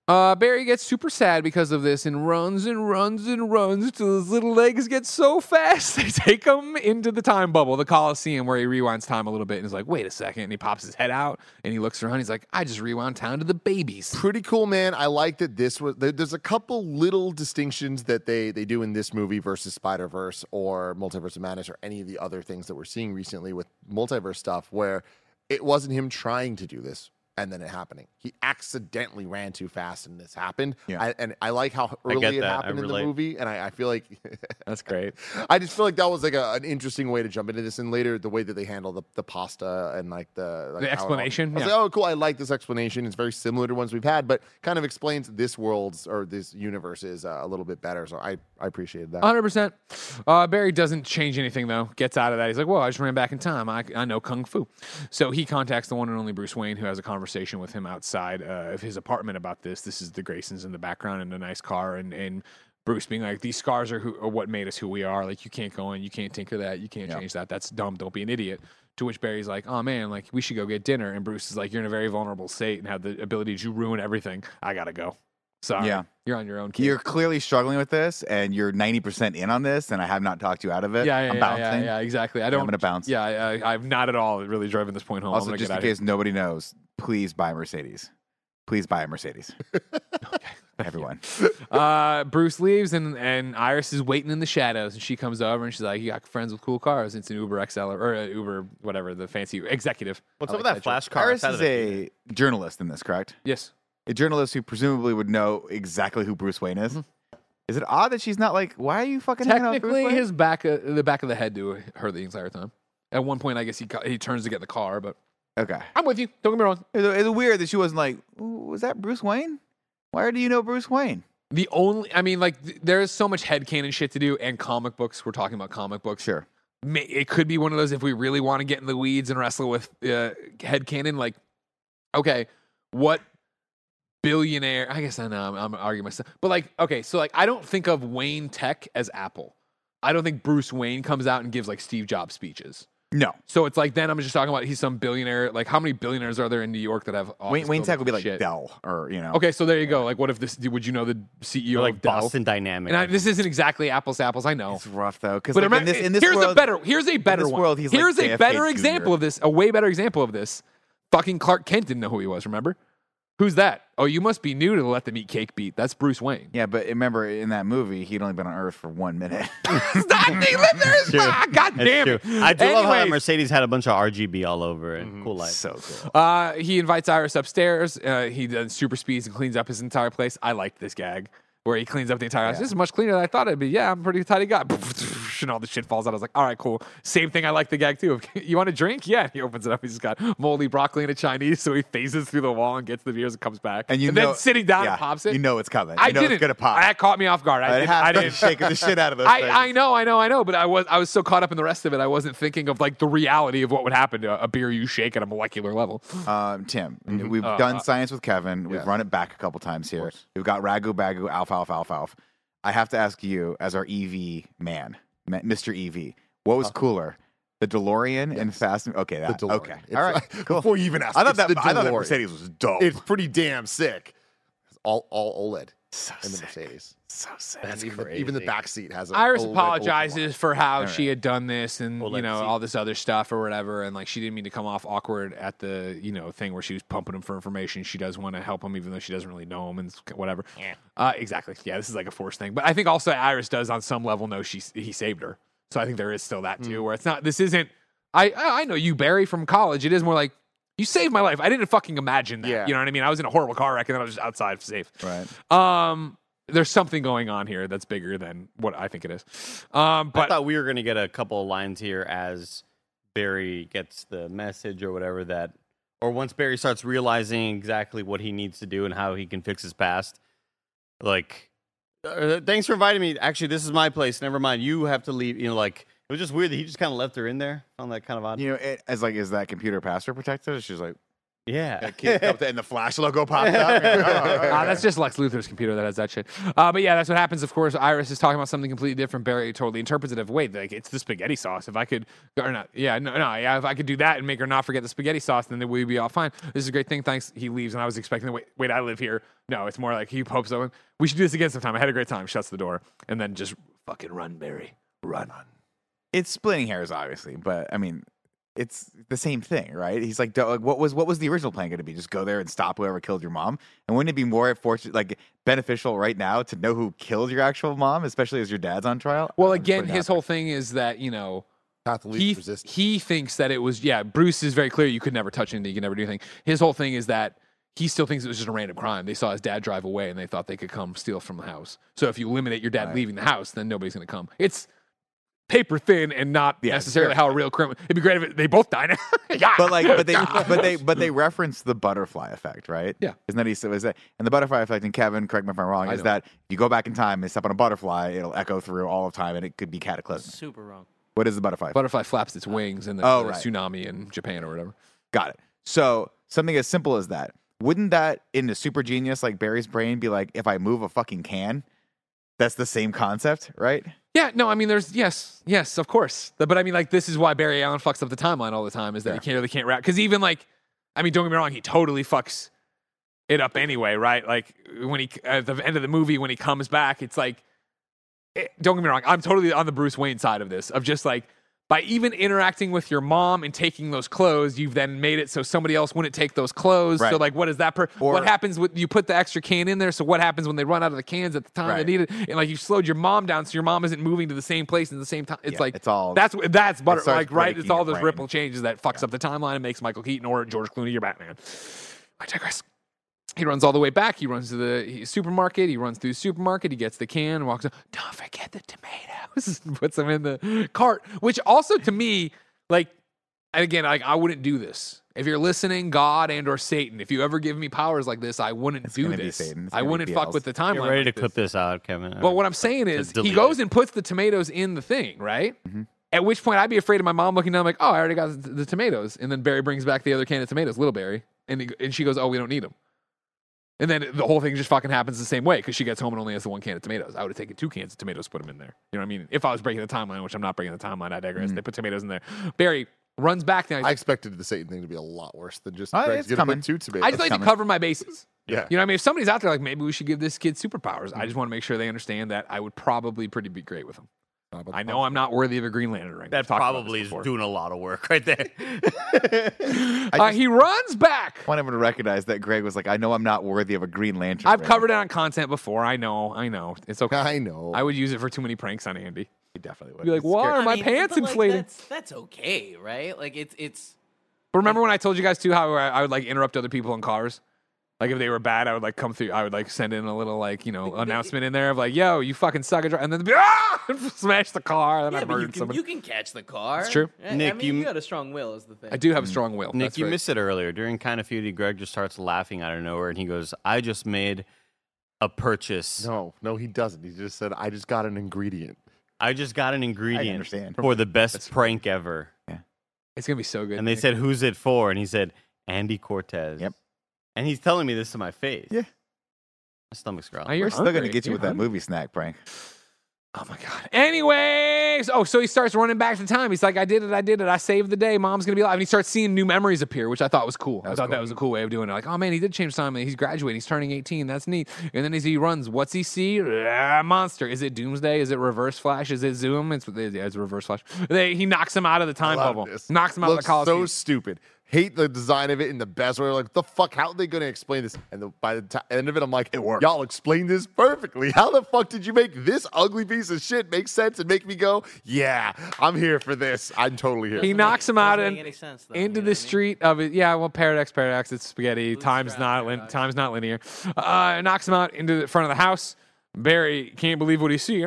C: Uh, Barry gets super sad because of this and runs and runs and runs till his little legs get so fast they take him into the time bubble, the Coliseum, where he rewinds time a little bit and is like, wait a second. And he pops his head out and he looks around. He's like, I just rewound time to the babies.
A: Pretty cool, man. I like that this was. There's a couple little distinctions that they they do in this movie versus Spider Verse or Multiverse of Madness or any of the other things that we're seeing recently with multiverse stuff, where it wasn't him trying to do this and then it happening. He accidentally ran too fast and this happened.
D: Yeah.
A: I, and I like how early it happened in the movie, and I, I feel like
C: That's great.
A: I just feel like that was like a, an interesting way to jump into this, and later the way that they handle the, the pasta and like the like
C: The
A: how it all-
C: explanation?
A: I was
C: Yeah.
A: like, oh, cool. I like this explanation. It's very similar to ones we've had, but kind of explains this world's or this universe's uh, a little bit better. So I I appreciated that.
C: 100%. Uh, Barry doesn't change anything, though. Gets out of that. He's like, well, I just ran back in time. I, I know Kung Fu. So he contacts the one and only Bruce Wayne, who has a conversation with him outside uh, of his apartment about this. This is the Graysons in the background in a nice car. And, and Bruce being like, these scars are, who, are what made us who we are. Like, you can't go in. You can't tinker that. You can't
D: Yeah.
C: change that. That's dumb. Don't be an idiot. To which Barry's like, oh, man, like, we should go get dinner. And Bruce is like, you're in a very vulnerable state and have the ability to ruin everything. I got to go. Sorry.
D: Yeah.
C: You're on your own, kid.
D: You're clearly struggling with this, and you're 90% in on this, and I have not talked you out of it.
C: Yeah, yeah,
D: I'm
C: yeah,
D: bouncing.
C: yeah, yeah, exactly. I don't.
D: gonna bounce.
C: Yeah, I, I, I've not at all really driven this point home.
D: Also, just in case nobody knows, please buy a Mercedes. Please buy a Mercedes. Everyone.
C: Uh, Bruce leaves, and and Iris is waiting in the shadows, and she comes over, and she's like, "You got friends with cool cars? It's an Uber XL or uh, Uber whatever the fancy executive."
B: What's
C: I
B: up
C: like
B: with that
C: joke.
B: flash car?
D: Iris is a journalist in this, correct?
C: Yes.
D: A journalist who presumably would know exactly who Bruce Wayne is. Is it odd that she's not like, why are you fucking hanging out with Bruce
C: Technically,
D: Wayne?
C: his back, uh, the back of the head to her the entire time. At one point, I guess he he turns to get the car, but
D: Okay.
C: I'm with you. Don't get me wrong.
D: It's, it's weird that she wasn't like, "Ooh, was that Bruce Wayne? Why do you know Bruce Wayne?
C: The only, I mean, like, th- there is so much headcanon shit to do, and comic books. We're talking about comic books.
D: Sure.
C: may, it could be one of those if we really want to get in the weeds and wrestle with uh, headcanon, like, okay, what billionaire? I guess I know I'm, I'm arguing myself, but like, okay, so like, I don't think of Wayne Tech as Apple. I don't think Bruce Wayne comes out and gives like Steve Jobs speeches.
D: No.
C: So it's like then I'm just talking about he's some billionaire. Like, how many billionaires are there in New York that have
D: Wayne, Wayne Tech would be like
C: shit?
D: Dell or, you know.
C: Okay, so there you go. Like, what if this? Would you know the CEO
B: Or like
C: of Dell?
B: Boston Dynamics.
C: And I, this isn't exactly apples to apples. I know.
D: It's rough though. Because like, in this, in this
C: here's
D: world,
C: a better here's a better one.
D: world, he's like
C: here's a
D: JFK
C: better
D: Jr..
C: example of this. A way better example of this. Fucking Clark Kent didn't know who he was. Remember? Who's that? Oh, you must be new to the Let Them Eat Cake beat. That's Bruce Wayne.
D: Yeah, but remember in that movie, he'd only been on Earth for one minute.
C: Stop, he lived there. as
B: True.
C: fuck. God
B: That's
C: damn
B: true.
C: it.
B: I do love how that
C: Anyways,
B: Mercedes had a bunch of RGB all over it. Cool light.
D: so cool.
C: Uh, he invites Iris upstairs. Uh, he does super speeds and cleans up his entire place. I liked this gag where he cleans up the entire house. This is much cleaner than I thought it'd be. Yeah, I'm a pretty tidy guy. And all the shit falls out. I was like, all right, cool. Same thing. I like the gag too. you want a drink? Yeah. He opens it up. He's just got moldy broccoli and a Chinese. So he phases through the wall and gets the beers and comes back.
D: And you
C: then
D: know,
C: sitting down
D: yeah,
C: and pops it.
D: You know it's coming.
C: I
D: you know
C: didn't.
D: it's gonna pop.
C: That caught me off guard. I didn't. I didn't.
D: shaking the shit out of those things.
C: I, I know, I know, I know, but I was I was so caught up in the rest of it, I wasn't thinking of like the reality of what would happen to a beer you shake at a molecular level.
D: Um, Tim,
C: Mm-hmm.
D: we've
C: Uh,
D: done science with Kevin. We've
A: Yes.
D: run it back a couple times here. We've got ragu bagu alfalfa alfalfa. I have to ask you, as our EV man, Ma- Mr. EV, what was cooler, the DeLorean and Fast? Okay,
A: Uh-huh. The DeLorean.
D: okay,
A: It's
D: all right, cool.
A: Before you even ask,
D: I thought that
A: the
D: I thought that
A: DeLorean.
D: Mercedes was dope.
A: It's pretty damn sick. It's all all OLED
D: so
A: in the
D: sick.
A: Mercedes.
D: So sick.
A: And even the, even the back seat has. A
C: Iris
A: OLED
C: apologizes for how
D: All
C: she had done this and you know
B: seat.
C: all this other stuff or whatever, and like she didn't mean to come off awkward at the you know thing where she was pumping him for information. She does want to help him even though she doesn't really know him and s- whatever. Uh, exactly. Yeah, this is like a forced thing, but I think also Iris does on some level know she he saved her, so I think there is still that too, where it's not. This isn't. I I I know you Barry from college. It is more like. You saved my life. I didn't fucking imagine that.
A: Yeah.
C: You know what I mean? I was in a horrible car wreck and then I was just outside safe.
D: right.
C: Um, there's something going on here that's bigger than what I think it is. Um,
B: I
C: but
B: thought we were going to get a couple of lines here as Barry gets the message or whatever that, or once Barry starts realizing exactly what he needs to do and how he can fix his past. Like, uh, thanks for inviting me. Actually, this is my place. Never mind. You have to leave. You know, like, it was just weird that he just kind of left her in there. Found that kind of odd.
D: You know, it, as like, is that computer password protected? She's like,
B: Yeah.
D: and the flash logo pops up. Like, oh, all right, all
C: Uh, that's just Lex Luthor's computer that has that shit. Uh, but yeah, that's what happens. Of course, Iris is talking about something completely different. Barry totally interprets it of wait, like it's the spaghetti sauce. If I could, or not, yeah, no, no, yeah, if I could do that and make her not forget the spaghetti sauce, then we'd be all fine. This is a great thing. Thanks. He leaves, and I was expecting, wait, wait, I live here. No, it's more like he hopes so. We should do this again sometime. I had a great time. Shuts the door, and then just fucking run, Barry, run. On.
D: It's splitting hairs, obviously, but I mean, it's the same thing, right? He's like, like, what was what was the original plan going to be? Just go there and stop whoever killed your mom? And wouldn't it be more fortunate, like beneficial right now to know who killed your actual mom, especially as your dad's on trial?
C: Well,
D: I'm
C: again, his
D: it
C: whole thing is that you know
A: Path of least
C: he
A: resistance.
C: he thinks that it was yeah. Bruce is very clear. You could never touch anything. You could never do anything. His whole thing is that he still thinks it was just a random crime. They saw his dad drive away and they thought they could come steal from the house. So if you eliminate your dad
D: Right.
C: leaving the house, then nobody's going to come. It's paper thin and not
D: Yeah,
C: necessarily
D: sure.
C: how a real criminal. It'd be great if it, they both died. yeah,
D: but like, but they, but they, but they reference the butterfly effect, right?
C: Yeah.
D: Isn't that he said? Was that and the butterfly effect? And Kevin, correct me if I'm wrong,
C: I
D: is
C: know.
D: that you go back in time and step on a butterfly, it'll echo through all of time, and it could be cataclysmic.
E: Super wrong.
D: What is the butterfly?
C: butterfly flaps its wings and then
D: Oh,
C: the
D: right.
C: tsunami in Japan or whatever.
D: Got it. So something as simple as that. Wouldn't that in a super genius like Barry's brain be like, if I move a fucking can, that's the same concept, right?
C: Yeah, no, I mean, there's yes, yes, of course, but I mean, like, this is why Barry Allen fucks up the timeline all the time. Is that he can't really can't rap because even like, I mean, don't get me wrong, he totally fucks it up anyway, right? Like when he at the end of the movie when he comes back, it's like, it, don't get me wrong, I'm totally on the Bruce Wayne side of this of just like by even interacting with your mom and taking those clothes, you've then made it so somebody else wouldn't take those clothes. So
D: Right.
C: like, what is that? Per-
D: Or-
C: what happens when you put the extra can in there? So what happens when they run out of the cans at the time
D: Right.
C: they need it? And like you slowed your mom down, so your mom isn't moving to the same place at the same time. It's
D: Yeah,
C: like
D: it's all-
C: that's that's butter like right. It's all those
D: brain.
C: ripple changes that fucks up the timeline and makes Michael Keaton or George Clooney your Batman. I digress. He runs all the way back. He runs to the supermarket. He runs through the supermarket. He gets the can, and walks up. Don't forget the tomatoes. Puts them in the cart. Which also to me, like, and again, like I wouldn't do this. If you're listening, God and or Satan, if you ever give me powers like this, I wouldn't
D: It's
C: do this.
D: Satan.
C: I wouldn't fuck
D: BLs.
C: with the timeline.
B: Get ready
C: like
B: to
C: this.
B: clip this out, Kevin.
C: But what I'm saying is, he goes
B: it.
C: and puts the tomatoes in the thing, right?
D: Mm-hmm.
C: At which point I'd be afraid of my mom looking down, like, oh, I already got the, the tomatoes. And then Barry brings back the other can of tomatoes, little Barry. And, he, and she goes, oh, we don't need them. And then the whole thing just fucking happens the same way because she gets home and only has the one can of tomatoes. I would have taken two cans of tomatoes, put them in there. You know what I mean? If I was breaking the timeline, which I'm not breaking the timeline, I digress.
D: Mm-hmm.
C: They put tomatoes in there. Barry runs back now.
A: I expected the Satan thing to be a lot worse than just
D: Oh,
A: Greg's
D: it's
A: gonna
D: coming.
A: put two tomatoes.
C: I just like to cover my bases.
A: Yeah.
C: You know what I mean? If somebody's out there like, maybe we should give this kid superpowers, I just want to make sure they understand that I would probably pretty be great with them.
A: Not about
C: I know I'm not worthy of a Green Lantern ring.
B: That
C: We've
B: probably is doing a lot of work right there.
C: Uh, he runs back.
D: I want everyone to recognize that Greg was like, I know I'm not worthy of a Green Lantern.
C: I've
D: ring."
C: covered it on content before. I know. I know. It's okay.
A: I know.
C: I would use it for too many pranks on Andy.
D: He definitely would.
C: Be like, why
D: scared.
C: are my
E: mean,
C: pants
E: but, like,
C: inflated?
E: that's, that's okay, right? Like it's it's
C: But remember when I told you guys too how I, I would like interrupt other people in cars? Like if they were bad, I would like come through. I would like send in a little like you know announcement in there of like, "Yo, you fucking suck at," dri-" and then they'd be, ah, smash the car, and
E: yeah,
C: then I
E: but you
C: murdered
E: can,
C: somebody.
E: you can catch the car.
C: It's true.
E: I, I
B: Nick,
E: mean,
B: you-
E: you got a strong will, is the thing.
C: I do have a strong will.
B: Nick,
C: That's
B: you
C: right.
B: missed it earlier. During Kind of Feudy, Greg just starts laughing out of nowhere and he goes, I just made a purchase.
A: no, no, he doesn't. He just said, I just got an ingredient.
B: I just got an ingredient
D: understand.
B: for the best prank ever. Yeah.
C: It's gonna be so good.
B: And they
C: Nick.
B: said, Who's it for? And he said, Andy Cortez.
D: Yep.
B: And he's telling me this to my face.
D: Yeah.
B: My stomach's growling.
C: Oh, you're
D: We're still going to get you
C: You're
D: with that
C: hungry.
D: movie snack prank.
C: Oh my god. Anyways, oh, so he starts running back to time. He's like, "I did it, I did it, I saved the day. Mom's gonna be alive." And he starts seeing new memories appear, which I thought was cool. I
D: was
C: thought that was a cool way of doing it. Like, oh man, he did change time. He's graduating. He's turning eighteen. That's neat. And then as he runs, what's he see? Ah, monster. Is it Doomsday? Is it Reverse Flash? Is it Zoom? It's yeah, it's Reverse Flash. They, he knocks him out of the time bubble.
A: this.
C: Knocks him out
A: Looks
C: of the Coliseum.
A: so stupid. Hate the design of it in the best way. Like, the fuck? How are they going to explain this? And the, by the ti- end of it, I'm like,
D: It worked.
A: Y'all explained this perfectly. How the fuck did you make this ugly piece of shit make sense and make me go, yeah, I'm here for this. I'm totally here.
C: he knocks
E: make-
C: him out and
E: any sense, though,
C: into
E: you know
C: the
E: what I mean?
C: street of it. Yeah, well, paradox, paradox. It's spaghetti. time's
E: Bootstrap
C: not lin- time's not linear. Uh, knocks him out into the front of the house. Barry can't believe what he sees.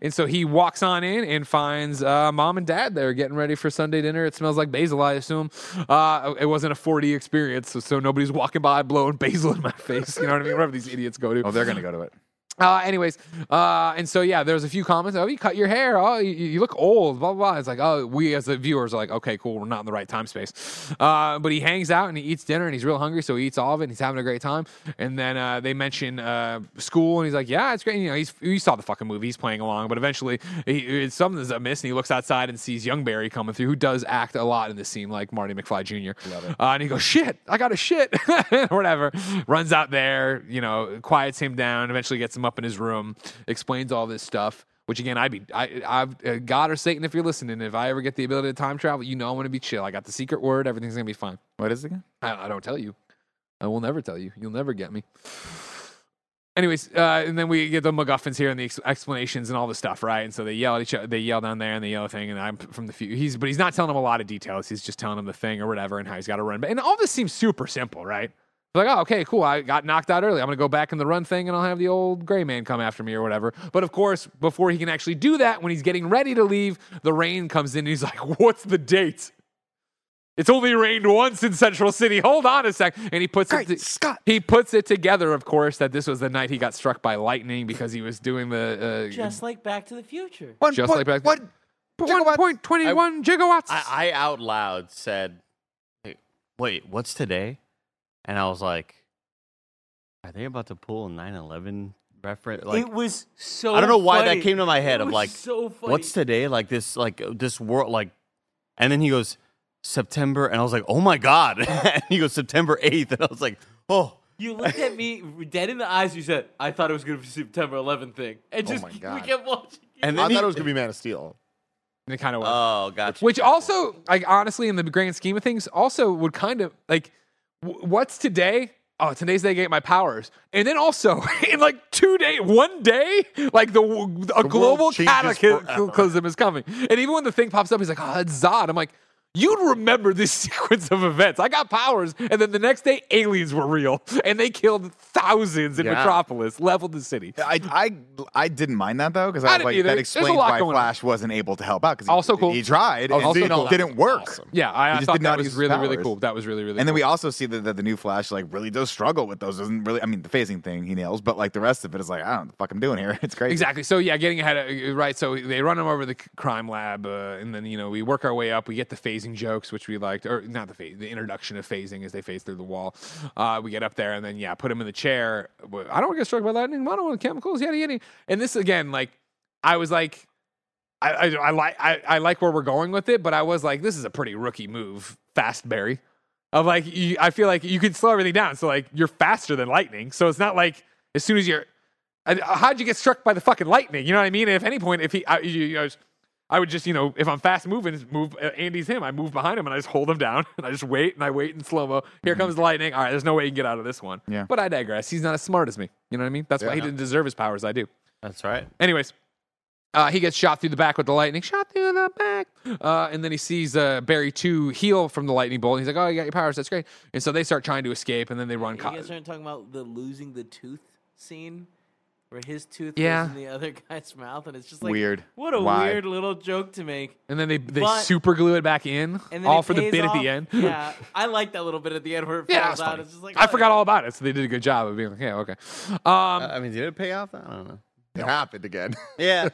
C: And so he walks on in and finds uh, mom and dad there getting ready for Sunday dinner. It smells like basil, I assume. Uh, it wasn't a 4D experience, so, so nobody's walking by blowing basil in my face. You know what I mean? Wherever these idiots go to.
D: Oh, they're going to go to it.
C: Uh, anyways, uh, and so yeah, there's a few comments. Oh, you cut your hair. Oh, you, you look old. Blah, blah blah. It's like, oh, we as the viewers are like, okay, cool. We're not in the right time space. Uh, but he hangs out and he eats dinner and he's real hungry, so he eats all of it. and He's having a great time. And then uh, they mention uh, school and he's like, yeah, it's great. You know, he's you saw the fucking movie. He's playing along, but eventually he, something's amiss and he looks outside and sees young Barry coming through, who does act a lot in this scene, like Marty McFly Jr. Uh, and he goes, shit, I got a shit, whatever. Runs out there, you know, quiets him down. Eventually gets him up in his room, explains all this stuff. Which again, I'd be, I, I've, uh, God or Satan, if you're listening, if I ever get the ability to time travel, you know I'm to be chill. I got the secret word. Everything's to be fine.
D: What is it again?
C: I, I don't tell you. I will never tell you. You'll never get me. Anyways, uh, and then we get the MacGuffins here and the ex- explanations and all the stuff, right? And so they yell at each other. They yell down there and they yell thing. And I'm from the few. He's but he's not telling them a lot of details. He's just telling them the thing or whatever and how he's got to run. But and all this seems super simple, right? Like, oh, okay, cool. I got knocked out early. I'm gonna go back in the run thing and I'll have the old gray man come after me or whatever. But of course, before he can actually do that, when he's getting ready to leave, the rain comes in and he's like, "What's the date?" It's only rained once in Central City. Hold on a sec. And he puts
D: Great
C: it to-
D: Scott.
C: he puts it together, of course, that this was the night he got struck by lightning because he was doing the uh,
E: Just like Back to the Future.
D: One
C: Just
D: point-
C: like back- to
D: one
C: one point twenty one gigawatts.
B: I, I out loud said, "Wait, Wait, what's today? And I was like, Are they about to pull a 9 11 reference? Like,
E: it was so.
B: I don't know why
E: funny.
B: that came to my head
E: It
B: of
E: was
B: like,
E: so funny.
B: what's today? Like this, like this world, like, and then he goes, September. And I was like, Oh my God. and he goes, September 8th. And I was like, Oh.
E: You looked at me dead in the eyes. You said, "I thought it was going to be September 11th thing," and oh just
A: my
E: we kept watching.
B: And
A: I
B: he,
A: thought it was going to be Man of Steel.
C: And it kind of was.
B: Oh, gotcha.
C: Which also, like honestly, in the grand scheme of things, also would kind of like, w- what's today? Oh, today's the day I get my powers, and then also in like two days, one day, like the a global
A: changes
C: cataclysm
A: forever.
C: is coming, and even when the thing pops up, he's like, "Oh, it's Zod." I'm like. You'd remember this sequence of events. I got powers, and then the next day, aliens were real, and they killed thousands in
A: Yeah.
C: Metropolis, leveled the city.
D: I, I I didn't mind that though because
C: I
D: I, was like
C: either.
D: that explains why
C: going on.
D: Flash wasn't able to help out because
C: Also
D: he,
C: cool.
D: he tried
C: Also
D: and
C: cool.
D: it didn't work.
A: Awesome.
C: Yeah, I, I
D: just
C: thought that was
D: use his
C: really, really cool. That was really, really.
D: And then we also see that, that the new Flash like really does struggle with those. Doesn't really. I mean, the phasing thing he nails, but like the rest of it is like I don't know what the fuck I'm doing here. It's crazy.
C: Exactly. So yeah, getting ahead of right. So they run him over the crime lab, uh, and then you know we work our way up. We get the phasing jokes, which we liked, or not the phase, the introduction of phasing as they phase through the wall. Uh, we get up there, and then yeah, put him in the chair. I don't want to get struck by lightning. I don't want chemicals. Yada yada. And this again, like I was like. I, I, I like I, I like where we're going with it, but I was like, this is a pretty rookie move, fast Barry. Of like, you, I feel like you can slow everything down. So like, you're faster than lightning. So it's not like as soon as you're how'd you get struck by the fucking lightning? You know what I mean? And if any point, if he, you, you know, I would just, you know, if I'm fast moving, move. Uh, Andy's him. I move behind him and I just hold him down and I just wait and I wait in slow mo. Here comes the lightning. All right, there's no way you can get out of this one.
D: Yeah.
C: But I digress. He's not as smart as me. You know what I mean? That's why he didn't deserve his powers. I do.
B: That's right.
C: Anyways, uh, he gets shot through the back with the lightning. Shot through the back. Uh, and then he sees uh, Barry 2 heal from the lightning bolt. And He's like, oh, you got your powers. That's great. And so they start trying to escape and then they run.
E: You
C: Co-
E: guys aren't talking about the losing the tooth scene, where his tooth
C: Yeah.
E: goes in the other guy's mouth, and it's just like
D: Weird.
E: What a
D: Why?
E: weird little joke to make.
C: and then they, they
E: But-
C: super glue it back in,
E: And then
C: all for the
E: pays
C: bit at the end.
E: Yeah, I like that little bit at the end where it
C: Yeah,
E: falls
C: that's
E: out. It's just like
C: I
E: oh,
C: forgot
E: yeah.
C: all about it, so they did a good job of being like, yeah, okay. Um,
B: I mean, did it pay off? I don't know.
A: It happened again.
B: Yeah.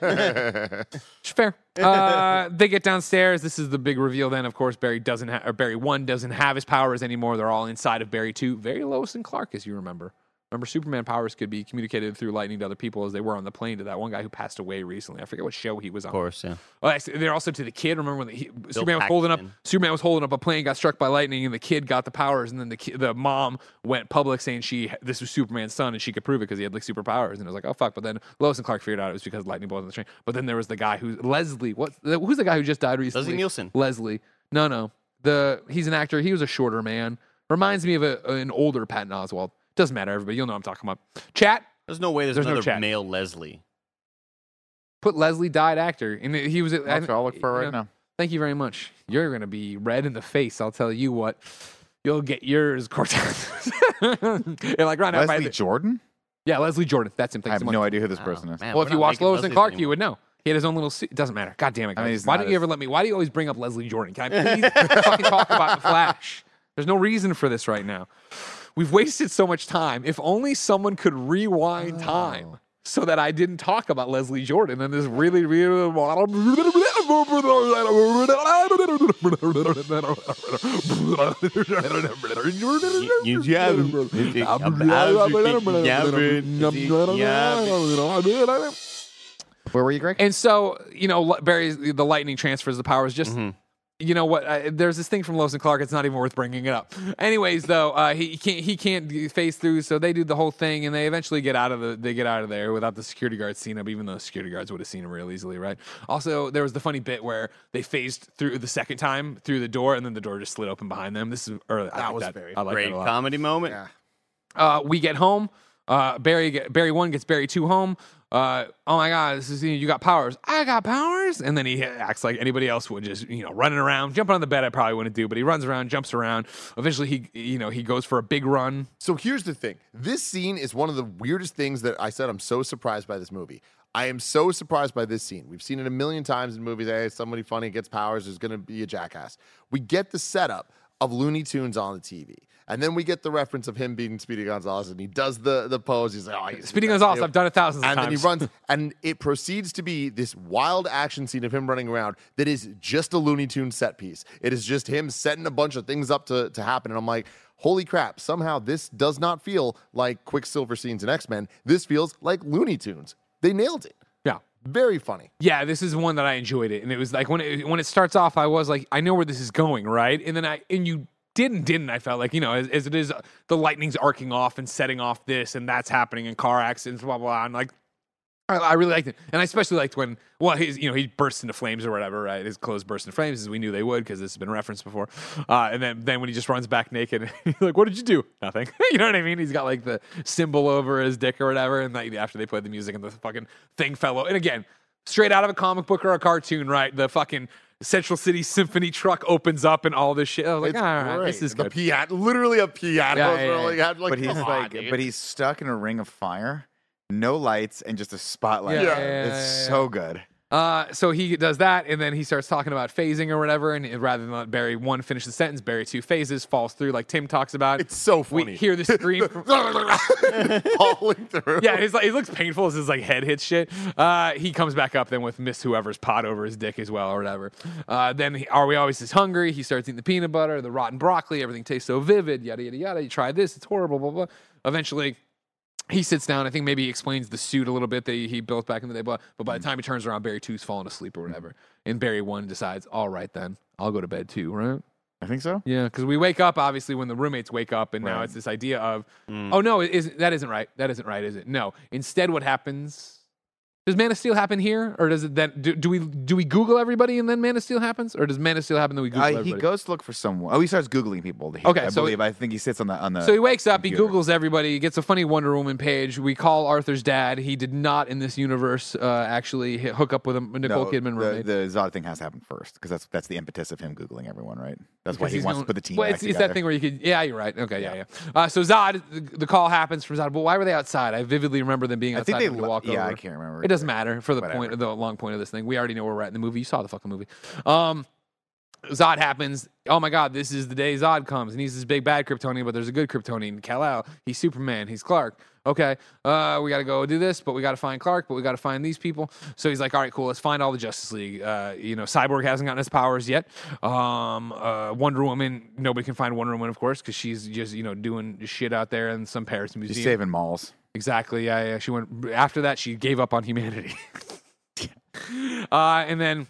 C: Fair. Uh, they get downstairs. This is the big reveal. Then, of course, Barry doesn't have, or Barry one doesn't have his powers anymore. They're all inside of Barry two. Very Lois and Clark, as you remember. Remember, Superman powers could be communicated through lightning to other people as they were on the plane to that one guy who passed away recently. I forget what show he was on.
B: of course, yeah.
C: Oh, they're also to the kid. Remember when the, he, Superman was holding up? Superman was holding up a plane, got struck by lightning, and the kid got the powers. And then the ki- the mom went public saying she this was Superman's son, and she could prove it because he had like superpowers. And it was like, oh fuck. But then Lois and Clark figured out it was because lightning bolt on the train. But then there was the guy who Leslie. What? Who's the guy who just died recently?
B: Leslie Nielsen.
C: Leslie. No, no. The he's an actor. He was a shorter man. Reminds me of a, an older Patton Oswalt. Doesn't matter, everybody. You'll know what I'm talking about. Chat.
B: There's no way there's,
C: There's no
B: another
C: chat.
B: male Leslie.
C: Put Leslie died actor, and he was.
D: That's what I'll look for
C: you
D: right
C: know,
D: now.
C: Thank you very much. You're going to be red in the face. I'll tell you what. You'll get yours, Cortez. You're like right now. by
D: Leslie
C: the-
D: Jordan?
C: yeah, Leslie Jordan. That's him.
D: I have
C: so much.
D: no idea who this
B: Oh,
D: person is.
B: Oh, man,
C: Well, if you
B: not
C: watch
B: making
C: Lois and
B: Leslies
C: Clark, you would know. He had his own little suit. It doesn't matter. God damn it,
D: I mean,
C: why don't you
D: as-
C: ever let me? Why do you always bring up Leslie Jordan? Can I please fucking talk about the Flash? There's no reason for this right now. We've wasted so much time. If only someone could rewind
D: Oh.
C: time so that I didn't talk about Leslie Jordan and this really, really.
B: You jab
D: Where were you, Greg?
C: And so, you know, Barry's the lightning transfers the powers. Just, mm-hmm. You know what? Uh, there's this thing from Lois and Clark. It's not even worth bringing it up. Anyways, though, uh, he can't he can't phase through. So they do the whole thing, and they eventually get out of the they get out of there without the security guards seeing him. Even though the security guards would have seen him real easily, right? Also, there was the funny bit where they phased through the second time through the door, and then the door just slid open behind them. This is early. I
A: That
C: like
A: was
C: that.
A: very
C: I like
B: Great
C: that a lot.
B: comedy moment.
A: Yeah.
C: Uh, we get home. Uh, Barry get, Barry one gets Barry two home. Uh, oh my God, this is you got powers. I got powers, and then he acts like anybody else would, just you know, running around, jumping on the bed. I probably wouldn't do, but he runs around, jumps around. Eventually, he you know he goes for a big run.
A: So here's the thing. This scene is one of the weirdest things that I said I'm so surprised by this movie. I am so surprised by this scene. We've seen it a million times in movies. Hey, somebody funny gets powers, there's going to be a jackass. We get the setup of Looney Tunes on the TV. And then we get the reference of him beating Speedy Gonzales, and he does the the pose. He's like, "Oh, to
C: Speedy
A: Gonzales.
C: I've done it thousands of times.
A: and then he runs, and it proceeds to be this wild action scene of him running around that is just a Looney Tunes set piece. It is just him setting a bunch of things up to, to happen. And I'm like, holy crap, somehow this does not feel like Quicksilver scenes in X Men. This feels like Looney Tunes. They nailed it.
C: Yeah.
A: Very funny.
C: Yeah, this is one that I enjoyed it, and it was like when it when it starts off, I was like, I know where this is going, right? And then I and you didn't, didn't I felt like you know, as, as it is, the lightning's arcing off and setting off this, and that's happening in car accidents, blah blah, blah and like. I, I really liked it, and I especially liked when, well, he's you know, he bursts into flames or whatever, right? His clothes burst into flames, as we knew they would, because this has been referenced before. Uh, and then, then when he just runs back naked, like, "What did you do? Nothing." you know what I mean? He's got like the symbol over his dick or whatever, and like, after they played the music and the fucking thing fell. o- And again, straight out of a comic book or a cartoon, right? The fucking Central City Symphony truck opens up and all this shit. I was like,
A: It's
C: all right,
A: great.
C: this is
A: the
C: good.
A: piano, literally a piano.
C: Yeah,
A: is
C: yeah,
A: really-
C: yeah.
A: had, like,
D: but he's
A: come on,
D: like,
A: dude.
D: but he's stuck in a ring of fire, no lights, and just a spotlight.
C: Yeah, yeah, yeah,
D: it's
C: yeah,
D: so good.
C: Uh, so he does that, and then he starts talking about phasing or whatever. And rather than let Barry one finish the sentence, Barry two phases, falls through like Tim talks about.
A: It's so funny.
C: We hear the scream. from-
A: falling through.
C: yeah, he's like, he looks painful as his like head hits shit. Uh, he comes back up then with Miss Whoever's pot over his dick as well or whatever. Uh, then he, are we always is hungry? He starts eating the peanut butter, the rotten broccoli. Everything tastes so vivid. Yada yada yada. You try this, it's horrible. Blah blah. Eventually. He sits down. I think maybe he explains the suit a little bit that he, he built back in the day. But, but by the mm. time he turns around, Barry two's falling asleep or mm. whatever. And Barry one decides, all right then, I'll go to bed too, right?
D: I think so.
C: Yeah, because we wake up obviously when the roommates wake up, and now
D: Right.
C: it's this idea of, mm. oh no, it isn't, that isn't right. That isn't right, is it? No. Instead, what happens? Does Man of Steel happen here, or does it then? Do, do we do we Google everybody and then Man of Steel happens, or does Man of Steel happen then we Google
D: Uh, he
C: everybody?
D: goes to look for someone. Oh, he starts googling people. He-
C: Okay,
D: I
C: so-
D: believe. I think he sits on the on the.
C: So he wakes up, he. Googles everybody, he gets a funny Wonder Woman page. We call Arthur's dad. He did not in this universe uh, actually hook up with a Nicole
D: No,
C: Kidman roommate.
D: The, the Zod thing has to happen first because that's that's the impetus of him googling everyone, right? That's why he wants to put the team
C: Well,
D: back
C: it's, it's that thing where you could. Yeah, you're right. Okay, yeah, yeah. Uh, so Zod, the, the call happens from Zod. But why were they outside? I vividly remember them being
D: I think they
C: walk
D: yeah,
C: over.
D: I can't remember.
C: It doesn't matter for the
D: Whatever.
C: point, the long point of this thing. We already know where we're at in the movie. You saw the fucking movie. Um, Zod happens. Oh my God, this is the day Zod comes, and he's this big bad Kryptonian, but there's a good Kryptonian, Kal El. He's Superman. He's Clark. Okay, uh, we got to go do this, but we got to find Clark, but we got to find these people. So he's like, all right, cool, let's find all the Justice League. Uh, you know, Cyborg hasn't gotten his powers yet. Um, uh, Wonder Woman, nobody can find Wonder Woman, of course, because she's just you know doing shit out there in some Paris museum.
D: He's saving malls.
C: Exactly. Yeah, yeah. She went after that. She gave up on humanity. uh, and then,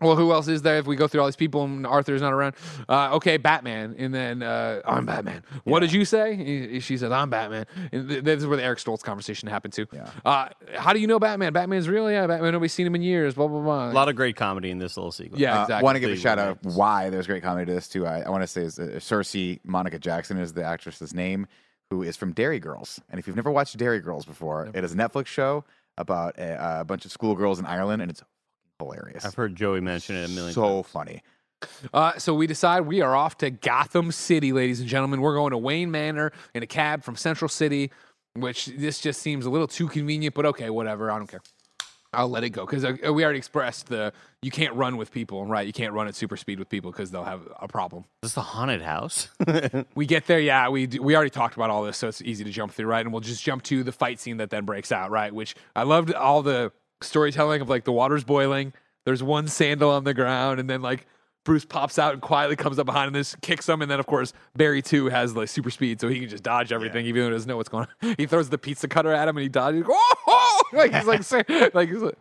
C: well, who else is there? If we go through all these people and Arthur's not around, uh, okay, Batman. And then uh, I'm Batman. What did you say? She said, "I'm Batman." And th- this is where the Eric Stoltz conversation happened too.
D: Yeah.
C: Uh, how do you know Batman? Batman's real. Yeah, Batman. Nobody's seen him in years. Blah blah blah.
B: A lot of great comedy in this little sequence.
C: Yeah,
D: I
C: exactly.
D: want to give a shout out why there's great comedy to this too. I, I want to say is uh, Saoirse Monica Jackson is the actress's name, who is from Derry Girls. And if you've never watched Derry Girls before, it is a Netflix show about a, a bunch of schoolgirls in Ireland, and it's hilarious.
B: I've heard Joey mention it a million
D: so
B: times.
D: funny.
C: Uh, so we decide we are off to Gotham City, ladies and gentlemen. We're going to Wayne Manor in a cab from Central City, which this just seems a little too convenient, but okay, whatever. I don't care. I'll let it go because uh, we already expressed the you can't run with people, right? You can't run at super speed with people because they'll have a problem.
B: This Is this a haunted house?
C: We get there, yeah. We do, we already talked about all this, so it's easy to jump through, right? And we'll just jump to the fight scene that then breaks out, right? Which I loved all the storytelling of like the water's boiling. There's one sandal on the ground, and then like Bruce pops out and quietly comes up behind him, this kicks him, and then of course Barry too has like super speed, so he can just dodge everything, even though he doesn't know what's going on. He throws the pizza cutter at him, and he dodges. Oh, oh! like he's like like he's like,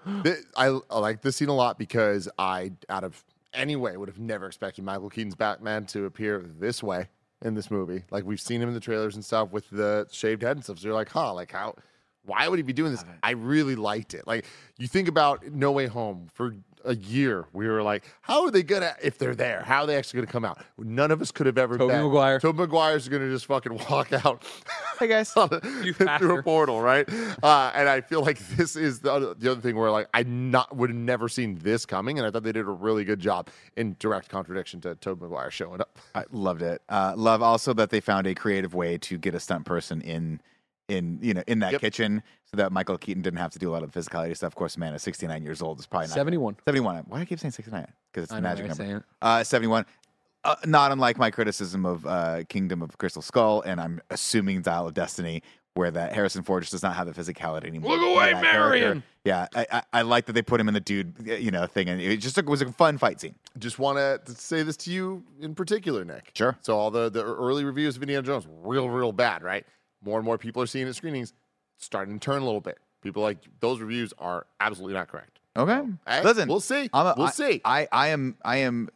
A: I, I like this scene a lot because I, out of any way, would have never expected Michael Keaton's Batman to appear this way in this movie. Like we've seen him in the trailers and stuff with the shaved head and stuff. So you're like, huh, like how? Why would he be doing this? I really liked it. Like you think about No Way Home for a year, we were like, how are they gonna if they're there? How are they actually gonna come out? None of us could have ever.
C: Tobey
A: bet.
C: Maguire.
A: Tobey Maguire's gonna just fucking walk out.
D: I guess
A: on a-
C: You
A: through a portal, right? Uh, and I feel like this is the other, the other thing where like I not would have never seen this coming, and I thought they did a really good job in direct contradiction to Tobey Maguire showing up.
D: I loved it. Uh, love also that they found a creative way to get a stunt person in, in you know, in that
A: Yep.
D: kitchen, so that Michael Keaton didn't have to do a lot of the physicality stuff. Of course, man, is 69 years old is probably not
C: 71.
D: 71. Why do I keep saying 69? Because it's
C: I
D: the
C: know
D: magic number.
C: saying.
D: Uh, 71. Uh, not unlike my criticism of uh, Kingdom of Crystal Skull, and I'm assuming Dial of Destiny, where that Harrison Ford just does not have the physicality anymore.
C: Look away. Marion!
D: Yeah, I, I, I like that they put him in the dude, you know, thing, and it just it was a fun fight scene.
A: Just want to say this to you in particular, Nick.
D: Sure.
A: So all the the early reviews of Indiana Jones, real, real bad, right? More and more people are seeing it screenings, starting to turn a little bit. People like those reviews are absolutely not correct.
D: Okay,
A: Hey,
D: listen,
A: we'll see.
D: I'm a-
A: we'll
D: I-
A: see.
D: I, I am I am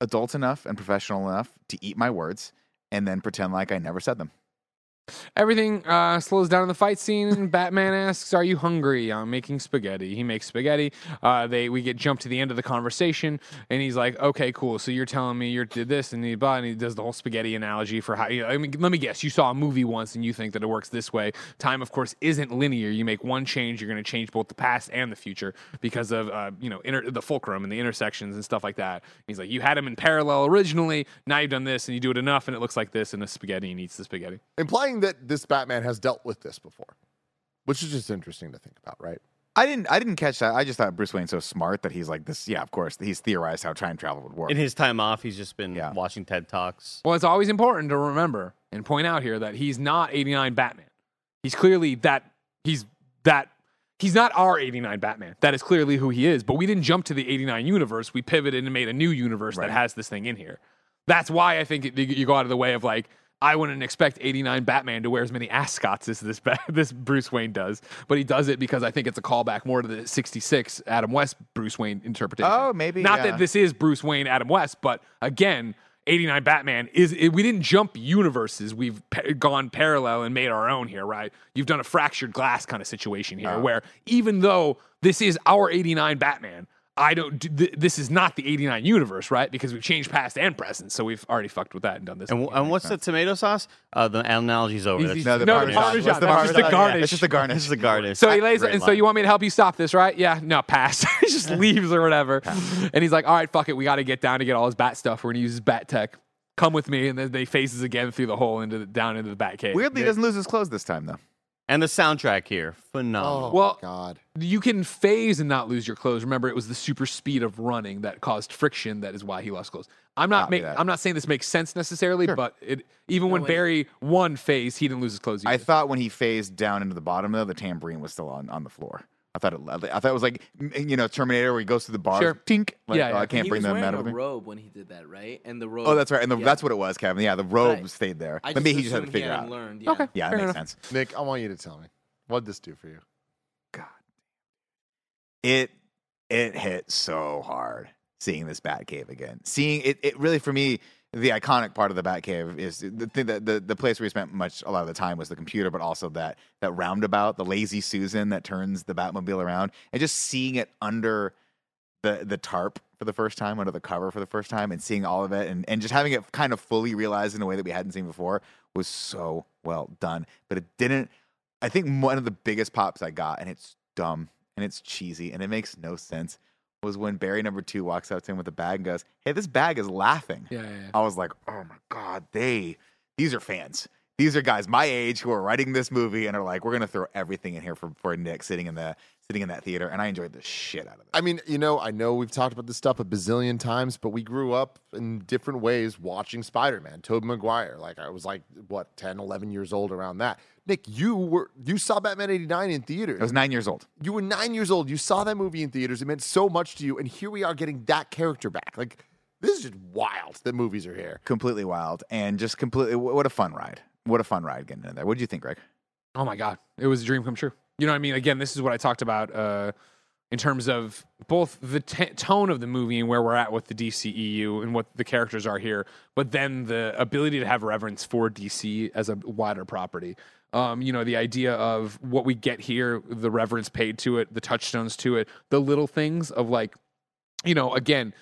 D: adult enough and professional enough to eat my words and then pretend like I never said them.
C: Everything uh, slows down in the fight scene. Batman asks, "Are you hungry?" I'm making spaghetti. He makes spaghetti. Uh, they we get jumped to the end of the conversation, and he's like, "Okay, cool. So you're telling me you did this and he blah," and he does the whole spaghetti analogy for how. I mean, let me guess. You saw a movie once and you think that it works this way. Time, of course, isn't linear. You make one change, you're going to change both the past and the future because of uh, you know inter- the fulcrum and the intersections and stuff like that. He's like, "You had them in parallel originally. Now you've done this, and you do it enough, and it looks like this." And the spaghetti and eats the spaghetti.
A: Implying that this Batman has dealt with this before, which is just interesting to think about, right?
D: I didn't I didn't catch that. I just thought Bruce Wayne's so smart that he's like this. Yeah, of course, he's theorized how time travel would work.
B: In his time off, he's just been
D: Yeah.
B: watching TED Talks.
C: Well, it's always important to remember and point out here that he's not 89 Batman. He's clearly that he's that he's not our 89 Batman. That is clearly who he is, but we didn't jump to the 89 universe. We pivoted and made a new universe that has this thing in here. That's why I think it, you go out of the way of like I wouldn't expect 89 Batman to wear as many ascots as this this Bruce Wayne does, but he does it because I think it's a callback more to the 66 Adam West Bruce Wayne interpretation.
D: Oh, maybe,
C: Not
D: yeah.
C: that this is Bruce Wayne Adam West, but again, 89 Batman is it, we didn't jump universes. We've pa- gone parallel and made our own here, right? You've done a fractured glass kind of situation here, where even though this is our 89 Batman, I don't. th- This is not the 89 universe, right? Because we've changed past and present, so we've already fucked with that and done this.
B: And, and what's the tomato sauce? Uh, the analogy's over.
C: He's-
B: That's-
C: he's- no, the Parmesan.
D: What's
C: That's just the
D: Parmesan?
C: garnish.
D: It's just the garnish.
B: This is the garnish.
C: So he lays
B: Great
C: and so you want me to help you stop this, right? Yeah, no, pass. he just leaves or whatever. And he's like, all right, fuck it. We got to get down to get all his bat stuff. We're going to use his bat tech. Come with me. And then they faces again through the hole into the, down into the bat cave.
D: Weirdly, he doesn't lose his clothes this time though.
B: And the soundtrack here, phenomenal.
A: Oh
C: Well-
A: God.
C: You can phase and not lose your clothes. Remember, it was the super speed of running that caused friction. That is why he lost clothes. I'm not.
D: Copy
C: Make. I'm not saying this makes sense necessarily, but it even when
E: wait.
C: Barry one phase, he didn't lose his clothes. Either.
D: I thought when he phased down into the bottom though, the tambourine was still on, on the floor. I thought it. I thought it was like you know Terminator where he goes to the bar,
C: Sure.
D: tink. Like,
C: Yeah,
D: oh. I can't
E: he
D: bring
E: was
D: them
E: wearing
D: out
E: a
D: of me.
E: robe when he did that, right? And the oh, robe.
D: Oh, that's right. And the,
E: yeah.
D: that's what it was, Kevin. Yeah, the robe
E: Right.
D: stayed there.
E: I
D: but maybe he just had to
E: assumed
D: figure
E: hadn't
D: out.
E: Learned. Yeah.
C: Okay.
D: Yeah, that makes sense.
A: Nick, I want you to tell me what'd this do for you?
D: God, it it hit so hard seeing this Batcave again. Seeing it, it really for me, the iconic part of the Batcave is the that the, the place where we spent much a lot of the time was the computer, but also that that roundabout, the lazy Susan that turns the Batmobile around, and just seeing it under the the tarp for the first time, under the cover for the first time, and seeing all of it, and, and just having it kind of fully realized in a way that we hadn't seen before was so well done. But it didn't. I think one of the biggest pops I got, and it's dumb and it's cheesy and it makes no sense, was when Barry number two walks up to him with a bag and goes, "Hey, this bag is laughing."
C: Yeah, yeah, yeah.
D: I was like, "Oh my god, they these are fans. These are guys my age who are writing this movie and are like, we're gonna throw everything in here for for Nick sitting in the sitting in that theater." And I enjoyed the shit out of it.
A: I mean, you know, I know we've talked about this stuff a bazillion times, but we grew up in different ways watching Spider-Man, Tobey Maguire. Like I was like, what, 10, 11 years old around that. Nick, you were you saw Batman 89 in theaters.
D: I was nine years old.
A: you were nine years old. You saw that movie in theaters. It meant so much to you. And here we are getting that character back. Like, this is just wild that movies are here.
D: Completely wild and just completely what a fun ride. What a fun ride getting in there. What did you think, Greg?
C: Oh my god, it was a dream come true. You know what I mean? Again, this is what I talked about uh, in terms of both the t- tone of the movie and where we're at with the DCEU and what the characters are here, but then the ability to have reverence for DC as a wider property. Um, you know, the idea of what we get here, the reverence paid to it, the touchstones to it, the little things of like, you know, again,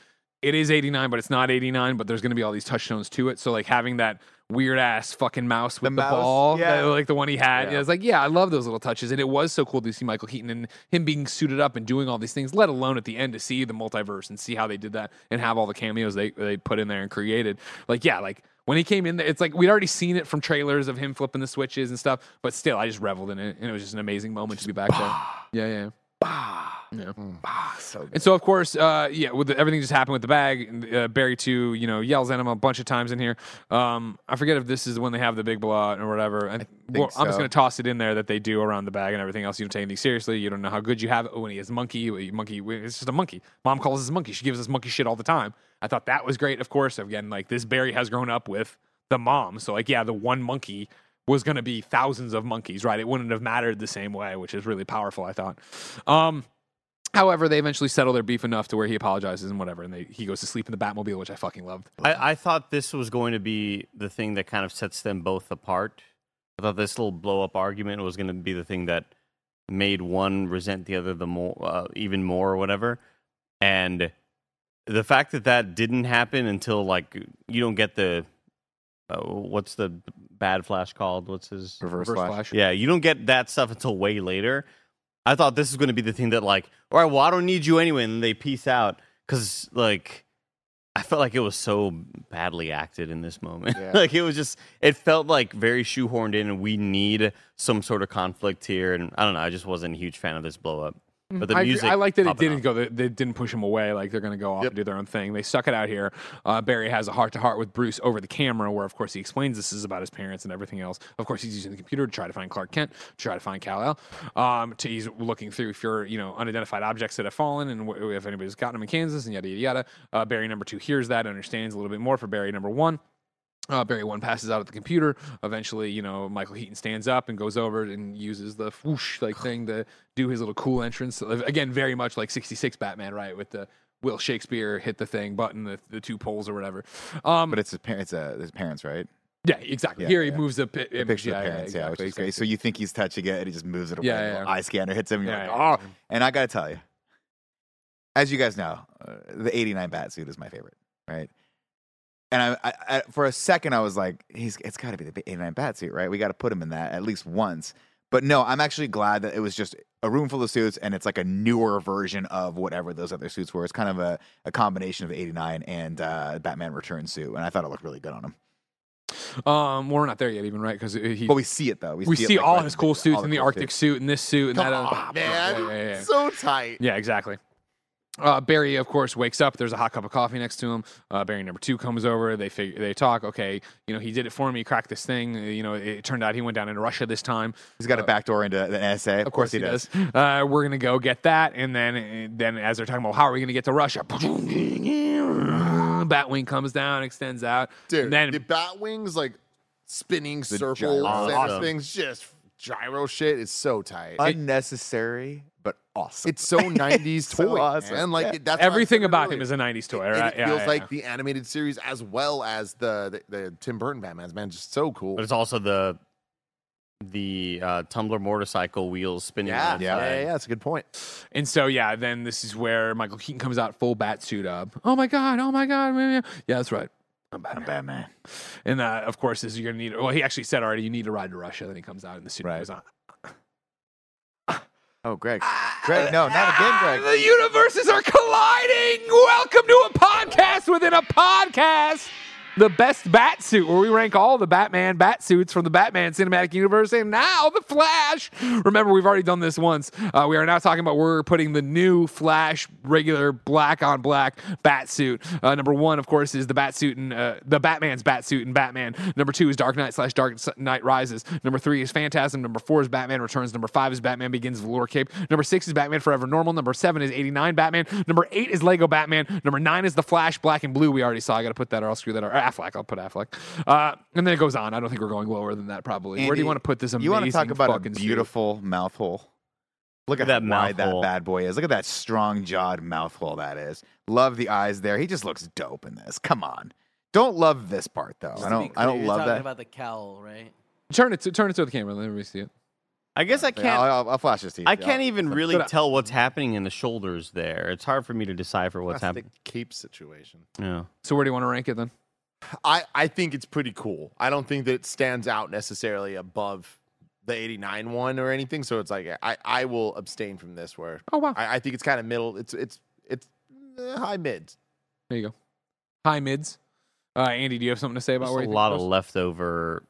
C: it is 89, but it's not 89, but there's going to be all these touchstones to it. So, like, having that weird ass fucking mouse with the,
D: mouse,
C: ball,
D: yeah.
C: that- like the one he had.
D: Yeah.
C: It's like, yeah, I love those little touches. And it was so cool to see Michael Keaton and him being suited up and doing all these things, let alone at the end to see the multiverse and see how they did that and have all the cameos they, they put in there and created. Like, yeah, like when he came in it's like we'd already seen it from trailers of him flipping the switches and stuff, but still, I just reveled in it. And it was just an amazing moment to be back there. Yeah, yeah. Yeah.
D: Ah, so good.
C: And so, of course, uh, yeah, with the, everything just happened with the bag. Uh, Barry two, you know, yells at him a bunch of times in here. Um, I forget if this is when they have the big blowout or whatever. And well, I'm just going to toss it in there that they do around the bag and everything else. You don't take anything seriously. You don't know how good you have it. Oh, when he is monkey, monkey, it's just a monkey. Mom calls us monkey. She gives us monkey shit all the time. I thought that was great. Of course, again, like this Barry has grown up with the mom, so like, yeah, the one monkey was going to be thousands of monkeys, right? It wouldn't have mattered the same way, which is really powerful. I thought. Um, However, they eventually settle their beef enough to where he apologizes and whatever, and they, he goes to sleep in the Batmobile, which I fucking loved.
B: I, I thought this was going to be the thing that kind of sets them both apart. I thought this little blow up argument was going to be the thing that made one resent the other the more, uh, even more or whatever. And the fact that that didn't happen until like you don't get the uh, what's the bad flash called? What's his
D: Reverse,
C: Reverse
D: flash.
C: Flash.
B: yeah, you don't get that stuff until way later. I thought this was going to be the thing that, like, all right, well, I don't need you anyway, and they peace out because, like, I felt like it was so badly acted in this moment.
A: Yeah.
B: like, it was just, it felt like very shoehorned in, and we need some sort of conflict here. And I don't know, I just wasn't a huge fan of this blow up. But the
C: I,
B: music,
C: I like that it didn't go. They, they didn't push him away. Like they're going to go off
A: Yep.
C: and do their own thing. They stuck it out here. Uh, Barry has a heart to heart with Bruce over the camera, where of course he explains this is about his parents and everything else. Of course, he's using the computer to try to find Clark Kent, to try to find Kal El. Um, to, he's looking through if you're you know unidentified objects that have fallen and wh- if anybody's gotten them in Kansas and yada yada yada. Uh, Barry number two hears that, understands a little bit more for Barry number one. Uh, Barry one passes out at the computer. Eventually, you know, Michael Keaton stands up and goes over and uses the whoosh like thing to do his little cool entrance. Again, very much like '66 Batman, right? With the Will Shakespeare hit the thing, button the, the two poles or whatever. Um,
D: But it's his parents. Uh, his parents, right?
C: yeah, exactly.
D: Yeah,
C: Here he moves the, pi-
D: The picture
C: yeah,
D: of
C: yeah,
D: parents, yeah,
C: exactly,
D: which is great. So you think he's touching it, and he just moves it away.
C: Yeah, yeah, yeah.
D: Eye scanner hits him. You're
C: Yeah,
D: like,
C: yeah,
D: oh. And I gotta tell you, as you guys know, uh, the '89 Batsuit is my favorite, right? And I, I, I, for a second, I was like, he's, it's got to be the '89 Batsuit, right? We got to put him in that at least once. But no, I'm actually glad that it was just a room full of suits, and it's like a newer version of whatever those other suits were. It's kind of a, a combination of '89 and uh, Batman Return suit, and I thought it looked really good on him.
C: Um, we're not there yet, even right? Because he,
D: But we see it though. We,
C: we
D: see, it, like,
C: all
D: right
C: his cool suits and the Arctic suit and this suit and
A: Come
C: that.
A: on,
C: other-
A: man.
C: Yeah, yeah, yeah.
A: So tight.
C: Yeah, exactly. Uh, Barry, of course, wakes up. There's a hot cup of coffee next to him. Uh, Barry number two comes over. They figure, they talk. Okay, you know, he did it for me. He cracked this thing. Uh, You know, it turned out he went down into Russia this time.
D: He's got a back door into the NSA. Of,
C: Of course he does. Uh, we're gonna go get that, and then then as they're talking about how are we gonna get to Russia, Batwing comes down, extends out,
A: Dude,
C: and then
A: the bat wings like spinning circles
D: gyro.
A: center
B: Awesome.
A: things, just gyro shit is so tight.
D: Unnecessary, but awesome.
A: it's so 90s
D: So
A: toy,
D: awesome.
A: man. Like it- that's
C: everything about
A: earlier.
C: him is a '90s toy. Right?
A: it
C: Yeah,
A: feels
C: yeah,
A: like
C: yeah.
A: the animated series as well as the the, the Tim Burton Batman's man, just so cool.
B: But it's also the the uh, tumbler motorcycle wheels spinning.
A: yeah, yeah,
B: side.
A: yeah, yeah, that's a good point.
C: And so yeah, then this is where Michael Keaton comes out full bat suit up. Oh my god! Oh my god! Yeah, that's right. I'm Batman.
D: I'm Batman.
C: And uh, of course, this is you're gonna need. Well, he actually said already you need to ride to Russia. Then he comes out in the suit.
D: Right.
C: Goes on.
D: Oh, Greg. Uh, Greg, no, not again, Greg.
C: Uh, the universes are colliding. Welcome to a podcast within a podcast. The best bat suit, where we rank all the Batman bat suits from the Batman cinematic universe, and now the Flash. Remember, we've already done this once. Uh, we are now talking about we're putting the new Flash regular black on black bat suit. Uh, number one, of course, is the bat suit and uh, the Batman's bat suit in Batman. Number two is Dark Knight slash Dark Knight Rises. Number three is Phantasm. Number four is Batman Returns. Number five is Batman Begins Lore Cape. Number six is Batman Forever Normal. Number seven is 89 Batman. Number eight is Lego Batman. Number nine is The Flash Black and Blue. We already saw. I got to put that or I'll screw that. Or Affleck. I'll put Affleck. Uh, and then it goes on. I don't think we're going lower than that probably. Where do you want to put this amazing
D: You want to talk about a
C: fucking suit?
D: beautiful mouth hole? Look at
B: Look at that
D: wide
B: mouth hole.
D: that bad boy is. Look at that strong jawed mouth hole that is. Love the eyes there. He just looks dope in this. Come on. Don't love this part though.
E: Just
D: I
E: to be
D: don't. I don't
E: you're
D: love
E: talking
D: that.
E: about the cowl, right?
C: Turn it to turn it to the camera. Let me see it.
B: I guess I can't.
D: I'll, I'll, I'll flash this to you.
B: I can't
D: I'll-
B: even really tell what's happening in the shoulders there. It's hard for me to decipher what's
A: That's the
B: happening.
A: cape situation.
B: Yeah.
C: So where do you want to rank it then?
A: I, I think it's pretty cool. I don't think that it stands out necessarily above the 89 one or anything. So it's like I, I will abstain from this where
C: Oh wow.
A: I, I think it's kind of middle. It's it's it's uh, high mids.
C: There you go. High mids. Uh, Andy, do you have something to say about
B: There's
C: where
B: a
C: think
B: lot of
C: goes?
B: leftover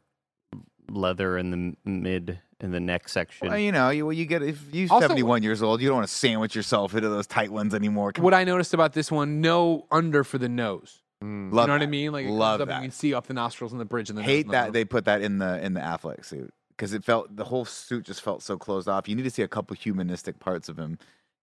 B: leather in the mid in the neck section.
D: Well, you know, you, you get if you're
C: Also-
D: 71 years old, you don't want to sandwich yourself into those tight ones anymore. Come
C: What I noticed about this one, no under for the nose.
D: On.
C: You
D: Love
C: know what I mean? Like
D: love
C: up
D: that.
C: you can see up the nostrils and the bridge and the
D: Hate that
C: and
D: they put that in the in the Affleck suit because it felt the whole suit just felt so closed off. You need to see a couple humanistic parts of him.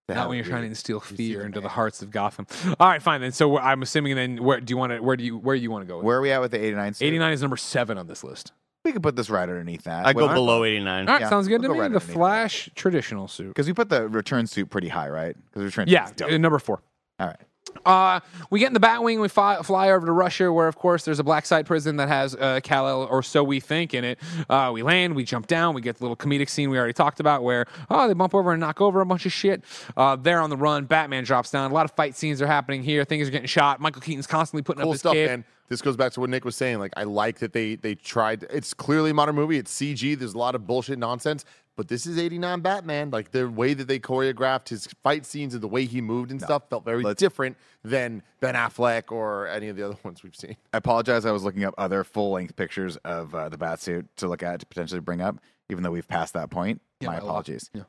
D: to
C: Not when you're trying to instill fear into the hearts of Gotham. All right, fine then. So I'm assuming then where do you want to where do you where do you want to go? With?
D: Where are we at with the 89
C: 89 is number seven on this list.
D: We could put this right underneath that.
B: I go
D: Well,
B: below 89.
C: All right,
D: Yeah,
C: sounds good
D: we'll
C: to
D: go
C: me.
D: right
C: the
D: underneath that.
C: Flash traditional suit.
D: Because we put the return suit pretty high, right? Because return
C: Yeah,
D: dope.
C: uh, number four.
D: All right.
C: Uh, we get in the Batwing. We fly, fly over to Russia, where of course there's a black site prison that has uh, Kal El, or so we think, in it. Uh, we land, we jump down, we get the little comedic scene we already talked about, where oh they bump over and knock over a bunch of shit. Uh, they're on the run. Batman drops down. A lot of fight scenes are happening here. Things are getting shot. Michael Keaton's constantly putting up his
A: stuff,
C: cape.
A: man. This goes back to what Nick was saying. Like, I like that they they tried. It's clearly a modern movie. It's CG. There's a lot of bullshit nonsense, but this is '89 Batman. Like the way that they choreographed his fight scenes and the way he moved and stuff felt very
D: let's-
A: different than Ben Affleck or any of the other ones we've seen.
D: I apologize. I was looking up other full length pictures of uh, the bat suit to look at to potentially bring up, even though we've passed that point.
C: Yeah,
D: my apologies.
C: Yeah.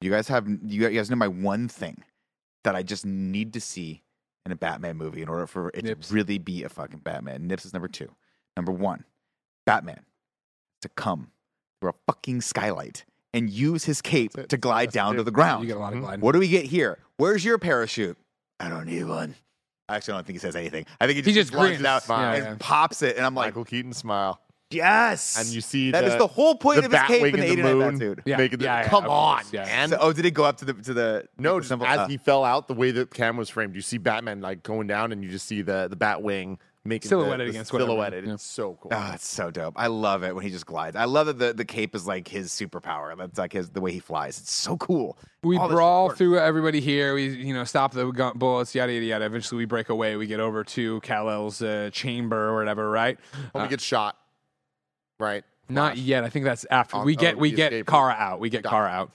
D: You guys have you guys know my one thing that I just need to see in a Batman movie in order for it
C: Nips.
D: to really be a fucking Batman. Nips is number two. Number one, Batman to come through a fucking skylight and use his cape to glide
A: That's
D: down
A: it.
D: to the ground.
C: You get a lot of gliding.
D: What do we get here? Where's your parachute? I don't need one. I actually don't think he says anything. I think he just,
C: He just
D: launches
C: grins.
D: out
A: Yeah,
D: and
C: yeah.
D: pops it, and I'm like,
A: Michael Keaton smile.
D: Yes.
A: and you see
D: that
A: the,
D: is the whole point
A: the
D: of his cape
A: Batwing
D: in the
A: in the
D: 89
A: moon.
D: suit.
C: Yeah,
A: making the-
C: yeah, yeah,
A: come
C: of
A: on,
C: yeah.
A: man.
D: So, oh, did it go up to the to the
A: No,
D: the
A: just
D: symbol?
A: as
D: Uh,
A: he fell out, the way the camera was framed, you see Batman like going down, and you just see the the Batwing making the-
C: Silhouetted
A: the
C: against whatever,
A: silhouetted.
C: yeah.
A: It's so cool.
D: Oh, it's so dope. I love it when he just glides. I love that the, the cape is like his superpower. That's like his the way he flies. It's so cool.
C: We
D: All
C: brawl through everybody here. We, you know, stop the gun, bullets, yada yada yada. Eventually, we break away. We get over to Kal El's uh, chamber or whatever. Right?
A: When
C: Uh,
A: we get shot, right?
C: Not yet. I think that's after
A: On-
C: we get
A: oh,
C: we get
A: escape
C: Kara out. We get
A: Got
C: Kara out.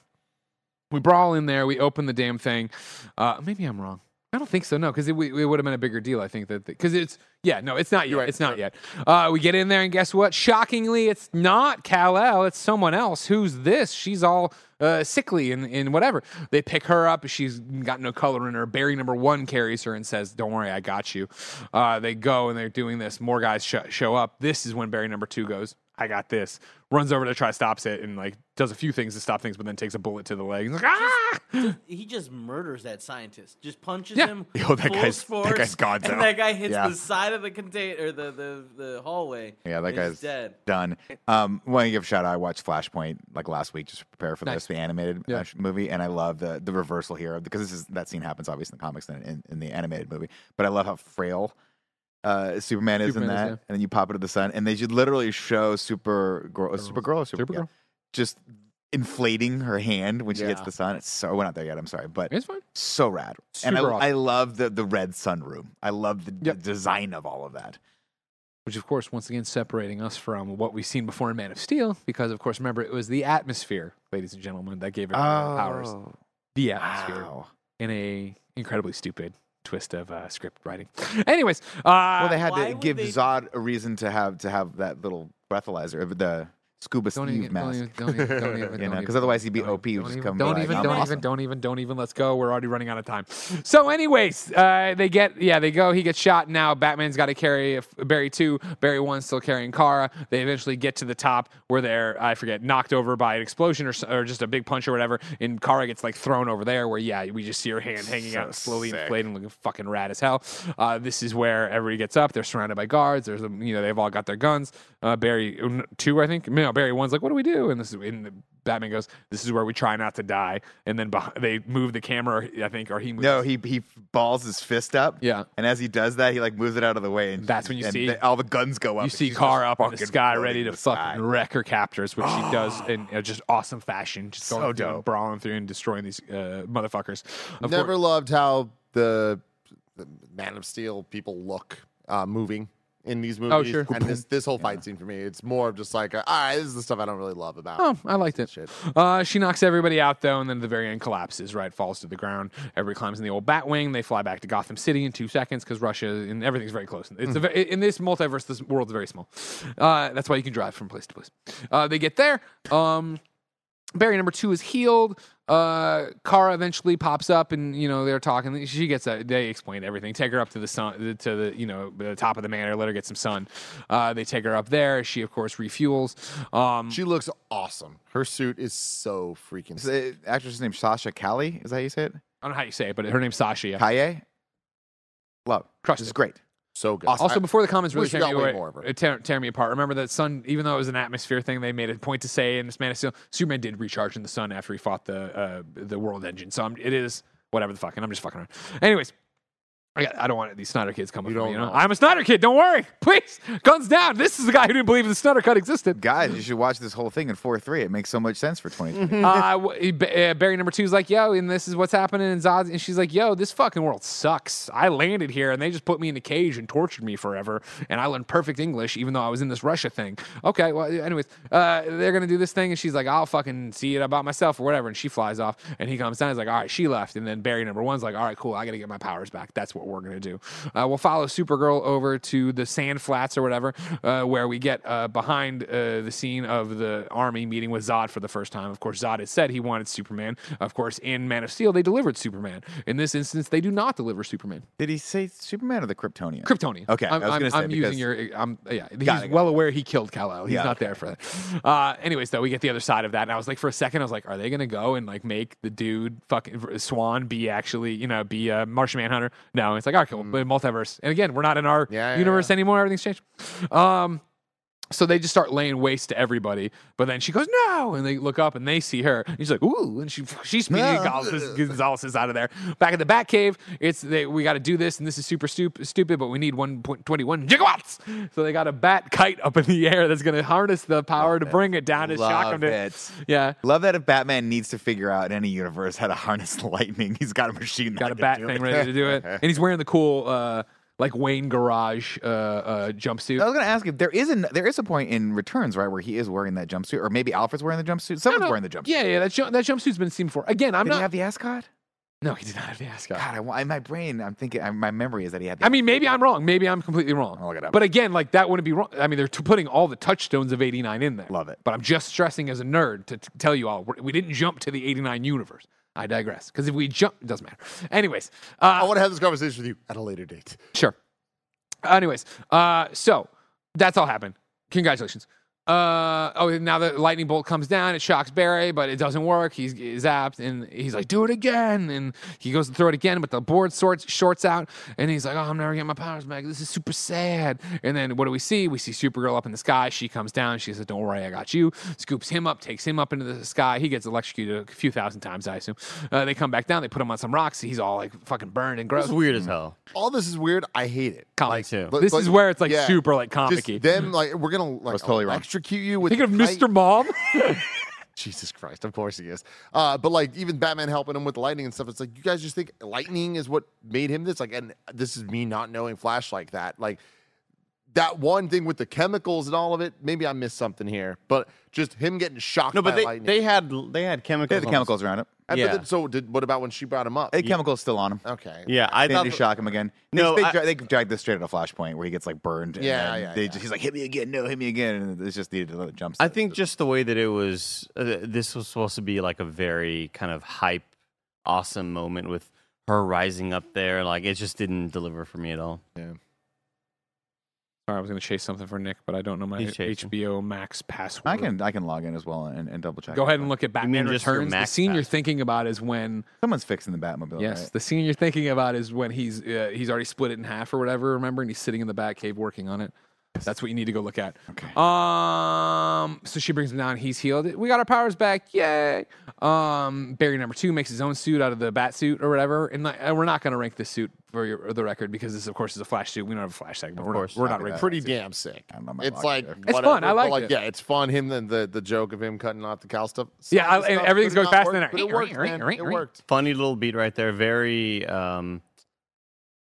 C: We brawl in there. We open the damn thing. Uh, maybe I'm wrong. I don't think so. No, because it, it would have been a bigger deal. I think that because it's yeah, no, it's not yet.
A: Right,
C: It's not
A: you're
C: yet. Uh, we get in there and guess what? Shockingly, it's not Kal El. It's someone else. Who's this? She's all uh, sickly and, and whatever. They pick her up. She's got no color in her. Barry number one carries her and says, "Don't worry, I got you." Uh, they go and they're doing this. More guys sh- show up. This is when Barry number two goes, "I got this." Runs over to try stops it and like does a few things to stop things, but then takes a bullet to the leg. He's like, ah!
E: He just murders that scientist. Just punches
C: Yeah.
E: him.
D: Yo, that
E: full
D: guy's- that
E: force,
D: guy's Gonzo.
E: And that guy hits
D: Yeah.
E: the side of the container or the, the, the hallway.
D: Yeah, that
E: and
D: guy's
E: he's dead.
D: done. Um, want to give a shout out. I watched Flashpoint like last week just to prepare for
C: Nice.
D: this, the animated
C: Yeah.
D: uh, movie, and I love the the reversal here because this is that scene happens obviously in the comics and in, in the animated movie, but I love how frail. Uh, Superman is
C: Superman
D: in
C: is,
D: that,
C: yeah.
D: and then you pop into the sun, and they should literally show Super Girl, Super Girl, Super
C: Supergirl?
D: yeah, just inflating her hand when she hits
A: Yeah.
D: the sun. It's so we're not there yet. I'm sorry, but
C: It's fine.
D: so rad. and I,
C: awesome.
D: I love the the red sun room. I love the,
C: Yep.
D: the design of all of that.
C: which of course once again separating us from what we've seen before in Man of Steel because of course remember it was the atmosphere ladies and gentlemen that gave it powers the atmosphere
D: Oh, Wow.
C: in a incredibly stupid twist of uh, script writing. Anyways uh,
D: Well, they had to give
E: they-
D: Zod a reason to have to have that little breathalyzer, or the scuba
C: don't
D: Steve
C: even,
D: mask.
C: don't even, don't even, don't even,
D: You know, 'cause otherwise he'd be
C: don't
D: OP,
C: Don't
D: just
C: even,
D: come
C: don't even,
D: "I'm
C: don't
D: awesome."
C: even, don't even, don't even. Let's go. We're already running out of time. So, anyways, uh, they get, yeah, they go. He gets shot. Now Batman's got to carry Barry two. Barry one still carrying Kara. They eventually get to the top where they're, I forget, knocked over by an explosion or, or just a big punch or whatever. And Kara gets like thrown over there. Where yeah, we just see her hand hanging
D: So
C: out, slowly
D: sick.
C: inflating, looking fucking rad as hell. Uh, this is where everybody gets up. They're surrounded by guards. There's, a, you know, they've all got their guns. Uh, Barry uh, two, I think. No, Barry one's like, what do we do? And this is in the Batman goes, this is where we try not to die. And then beh- they move the camera, I think, or he moves.
D: No, he he balls his fist up.
C: Yeah.
D: and as he does that, he like moves it out of the way, and
C: That's when you
D: and
C: see-
D: the- all the guns go up.
C: You see
D: car
C: up in the
D: fucking
C: sky, ready to fucking
D: sky.
C: wreck her captors, which she does in uh, just awesome fashion, just
D: So
C: going through
D: dope.
C: and brawling through and destroying these uh, motherfuckers. Of
A: Never
C: course-
A: loved how the, the Man of Steel people look uh, moving in these movies.
C: Oh, sure.
A: And this this whole fight scene for me, it's more of just like, uh, all right, this is the stuff I don't really love about.
C: Oh, I liked it.
A: Shit.
C: Uh, she knocks everybody out though, and then at the very end collapses. Right, falls to the ground. Everybody climbs in the old Batwing. They fly back to Gotham City in two seconds because Russia and everything's very close. It's a, in this multiverse, this world's very small. Uh, that's why you can drive from place to place. Uh, they get there. Um, Barry number two is healed. Uh, Kara eventually pops up, and you know they're talking. She gets a. They explain everything. Take her up to the sun, to the you know the top of the manor. Let her get some sun. Uh, they take her up there. She of course refuels. Um,
A: She looks awesome. Her suit is so freaking.
D: The actress named Sasha Calle? Is that how you say it?
C: I don't know how you say it, but her name's Sasha. Yeah.
D: Kaye. Love.
C: Crushed
D: This is great.
A: So good.
C: Also,
A: I-
C: before the comments really tear me, away,
A: more
C: tear, tear me apart, remember that Sun, even though it was an atmosphere thing, they made a point to say in this Man of Steel, Superman did recharge in the sun after he fought the uh, the World Engine. So I'm, it is whatever the fuck, and I'm just fucking around. Anyways, I, I don't want these Snyder kids coming
A: You
C: for me.
A: don't
C: You know?
A: know.
C: I'm a Snyder kid. Don't worry, please. Guns down. This is the guy who didn't believe the Snyder cut existed.
D: Guys, you should watch this whole thing in 4 3. It makes so much sense for 2020.
C: uh, w- uh, Barry number two is like, yo, and this is what's happening in Zod. And she's like, yo, this fucking world sucks. I landed here and they just put me in a cage and tortured me forever. And I learned perfect English, even though I was in this Russia thing. Okay, well, anyways, uh, they're going to do this thing. And she's like, I'll fucking see it about myself or whatever. And she flies off. And he comes down. He's like, all right, she left. And then Barry number one's like, all right, cool. I got to get my powers back. That's what we're going to do. Uh, we'll follow Supergirl over to the sand flats or whatever, uh, where we get uh, behind uh, the scene of the army meeting with Zod for the first time. Of course, Zod had said he wanted Superman. Of course, in Man of Steel, they delivered Superman. In this instance, they do not deliver Superman.
D: Did he say Superman or the Kryptonian?
C: Kryptonian.
D: Okay,
C: I'm,
D: I was
C: I'm-
D: gonna say
C: I'm using your. I'm, yeah, he's
D: it,
C: well aware he killed Kal El. He's
D: Yeah,
C: not there for that. Uh, anyways, though, we get the other side of that, and I was like, for a second, I was like, are they gonna go and like make the dude fucking Swanwick actually, you know, be a Martian Manhunter? No, it's like, okay, but multiverse. And again, we're not in our
A: Yeah, yeah,
C: universe
A: yeah.
C: anymore. Everything's changed. Um, So they just start laying waste to everybody. But then she goes, no. And they look up and they see her. And she's like, ooh. And she, she's Speedy Gonzales, Gonzales is out of there. Back at the Batcave, it's they, we got to do this. And this is super stup- stupid, but we need 1.21 gigawatts. So they got a bat kite up in the air that's going to harness the power to bring it down to shock
D: Love
C: them. To, yeah.
D: Love that if Batman needs to figure out in any universe how to harness lightning, he's got a machine.
C: got a bat thing
D: it.
C: ready to do it. And he's wearing the cool, uh, like Wayne Garage uh, uh, jumpsuit.
D: I was going to ask if there is an there is a point in Returns right where he is wearing that jumpsuit, or maybe Alfred's wearing the jumpsuit. Someone's wearing the jumpsuit.
C: Yeah, yeah, that, ju- that jumpsuit's been seen before. Again, I'm
D: Did
C: not.
D: he have the ascot?
C: no, he did not have the ascot.
D: God, I, wa- in my brain, I'm thinking, I, my memory is that he had. The
C: I mean, maybe I'm wrong. Maybe I'm completely wrong.
D: I'll look it up.
C: But again, like that wouldn't be wrong. I mean, they're t- putting all the touchstones of '89 in there.
D: Love it.
C: But I'm just stressing as a nerd to t- tell you all we're- we didn't jump to the '89 universe. I digress. Because if we jump, it doesn't matter. Anyways,
A: I
C: uh,
A: want to have this conversation with you at a later date.
C: sure. Anyways, uh, so that's all happened. Congratulations. Uh, oh, now the lightning bolt comes down. It shocks Barry, but it doesn't work. He's, he's zapped, and he's like, "Do it again!" And he goes to throw it again, but the board sorts shorts out, and he's like, "Oh, I'm never getting my powers back. This is super sad." And then what do we see? We see Supergirl up in the sky. She comes down. She says, "Don't worry, I got you." Scoops him up, takes him up into the sky. He gets electrocuted a few thousand times, I assume. Uh, they come back down. They put him on some rocks. He's all like fucking burned and gross.
B: It's weird as hell.
A: All this is weird. I hate it.
C: Comic
B: too.
A: But-
C: This
A: but-
C: is where it's like
A: yeah.
C: super like
A: Just
C: comic-y.
A: them like we're gonna like
D: was totally wrong.
A: Electrocute you with
C: Think of
A: the kite.
C: Mr. Mom.
A: Jesus Christ, of course he is. Uh, but like even Batman helping him with the lightning and stuff, it's like you guys just think lightning is what made him this. Like, and this is me not knowing Flash like that. Like that one thing with the chemicals and all of it. Maybe I missed something here, but just him getting shocked
B: No, but
A: by
B: they,
A: lightning.
B: they had they had chemicals.
D: They had the chemicals around it.
A: But
B: yeah.
A: then- so did what about when she brought him up?
D: The chemicals still on him.
A: Okay.
B: Yeah, I
D: They
B: thought
D: need to shock him again. They,
B: No,
D: they,
B: I-
D: they drag this straight out of Flashpoint where he gets like burned.
A: Yeah,
D: then
A: yeah,
D: they
A: yeah.
D: Just, he's like, hit me again, no, hit me again, and it's just needed to let it jump.
B: I think just the way that it was, uh, this was supposed to be like a very kind of hype, awesome moment with her rising up there. Like it just didn't deliver for me at all.
C: Sorry, I was going to chase something for Nick, but I don't know my
B: He's chasing.
C: HBO Max password.
D: I can I can log in as well and, and double check.
C: Go ahead and look at Batman
B: mean just your
C: Returns. The
B: Max
C: scene you're
B: pass?
C: thinking about is when
D: Someone's fixing the Batmobile.
C: yes,
D: right?
C: the scene you're thinking about is when he's uh, he's already split it in half or whatever. Remember, and he's sitting in the Batcave working on it. That's what you need to go look at.
D: Okay.
C: Um. So she brings him down. He's healed. We got our powers back. Yay. Um. Barry number two makes his own suit out of the bat suit or whatever. And, like, and we're not going to rank this suit for your, the record because this, of course, is a flash suit. We don't have a flash segment. we're
B: course.
C: not, we're not ranking.
A: Pretty damn sick.
D: I don't know my
A: It's like
D: there.
C: It's fun. I
A: but,
C: liked
A: like
C: it.
A: yeah, it's fun. Him and the the joke of him cutting off the cowl stuff.
C: Yeah, I- and
A: stuff
C: everything's going
A: not
C: faster
A: work,
C: than
A: but it worked. It worked.
B: Funny little beat right there. Very um,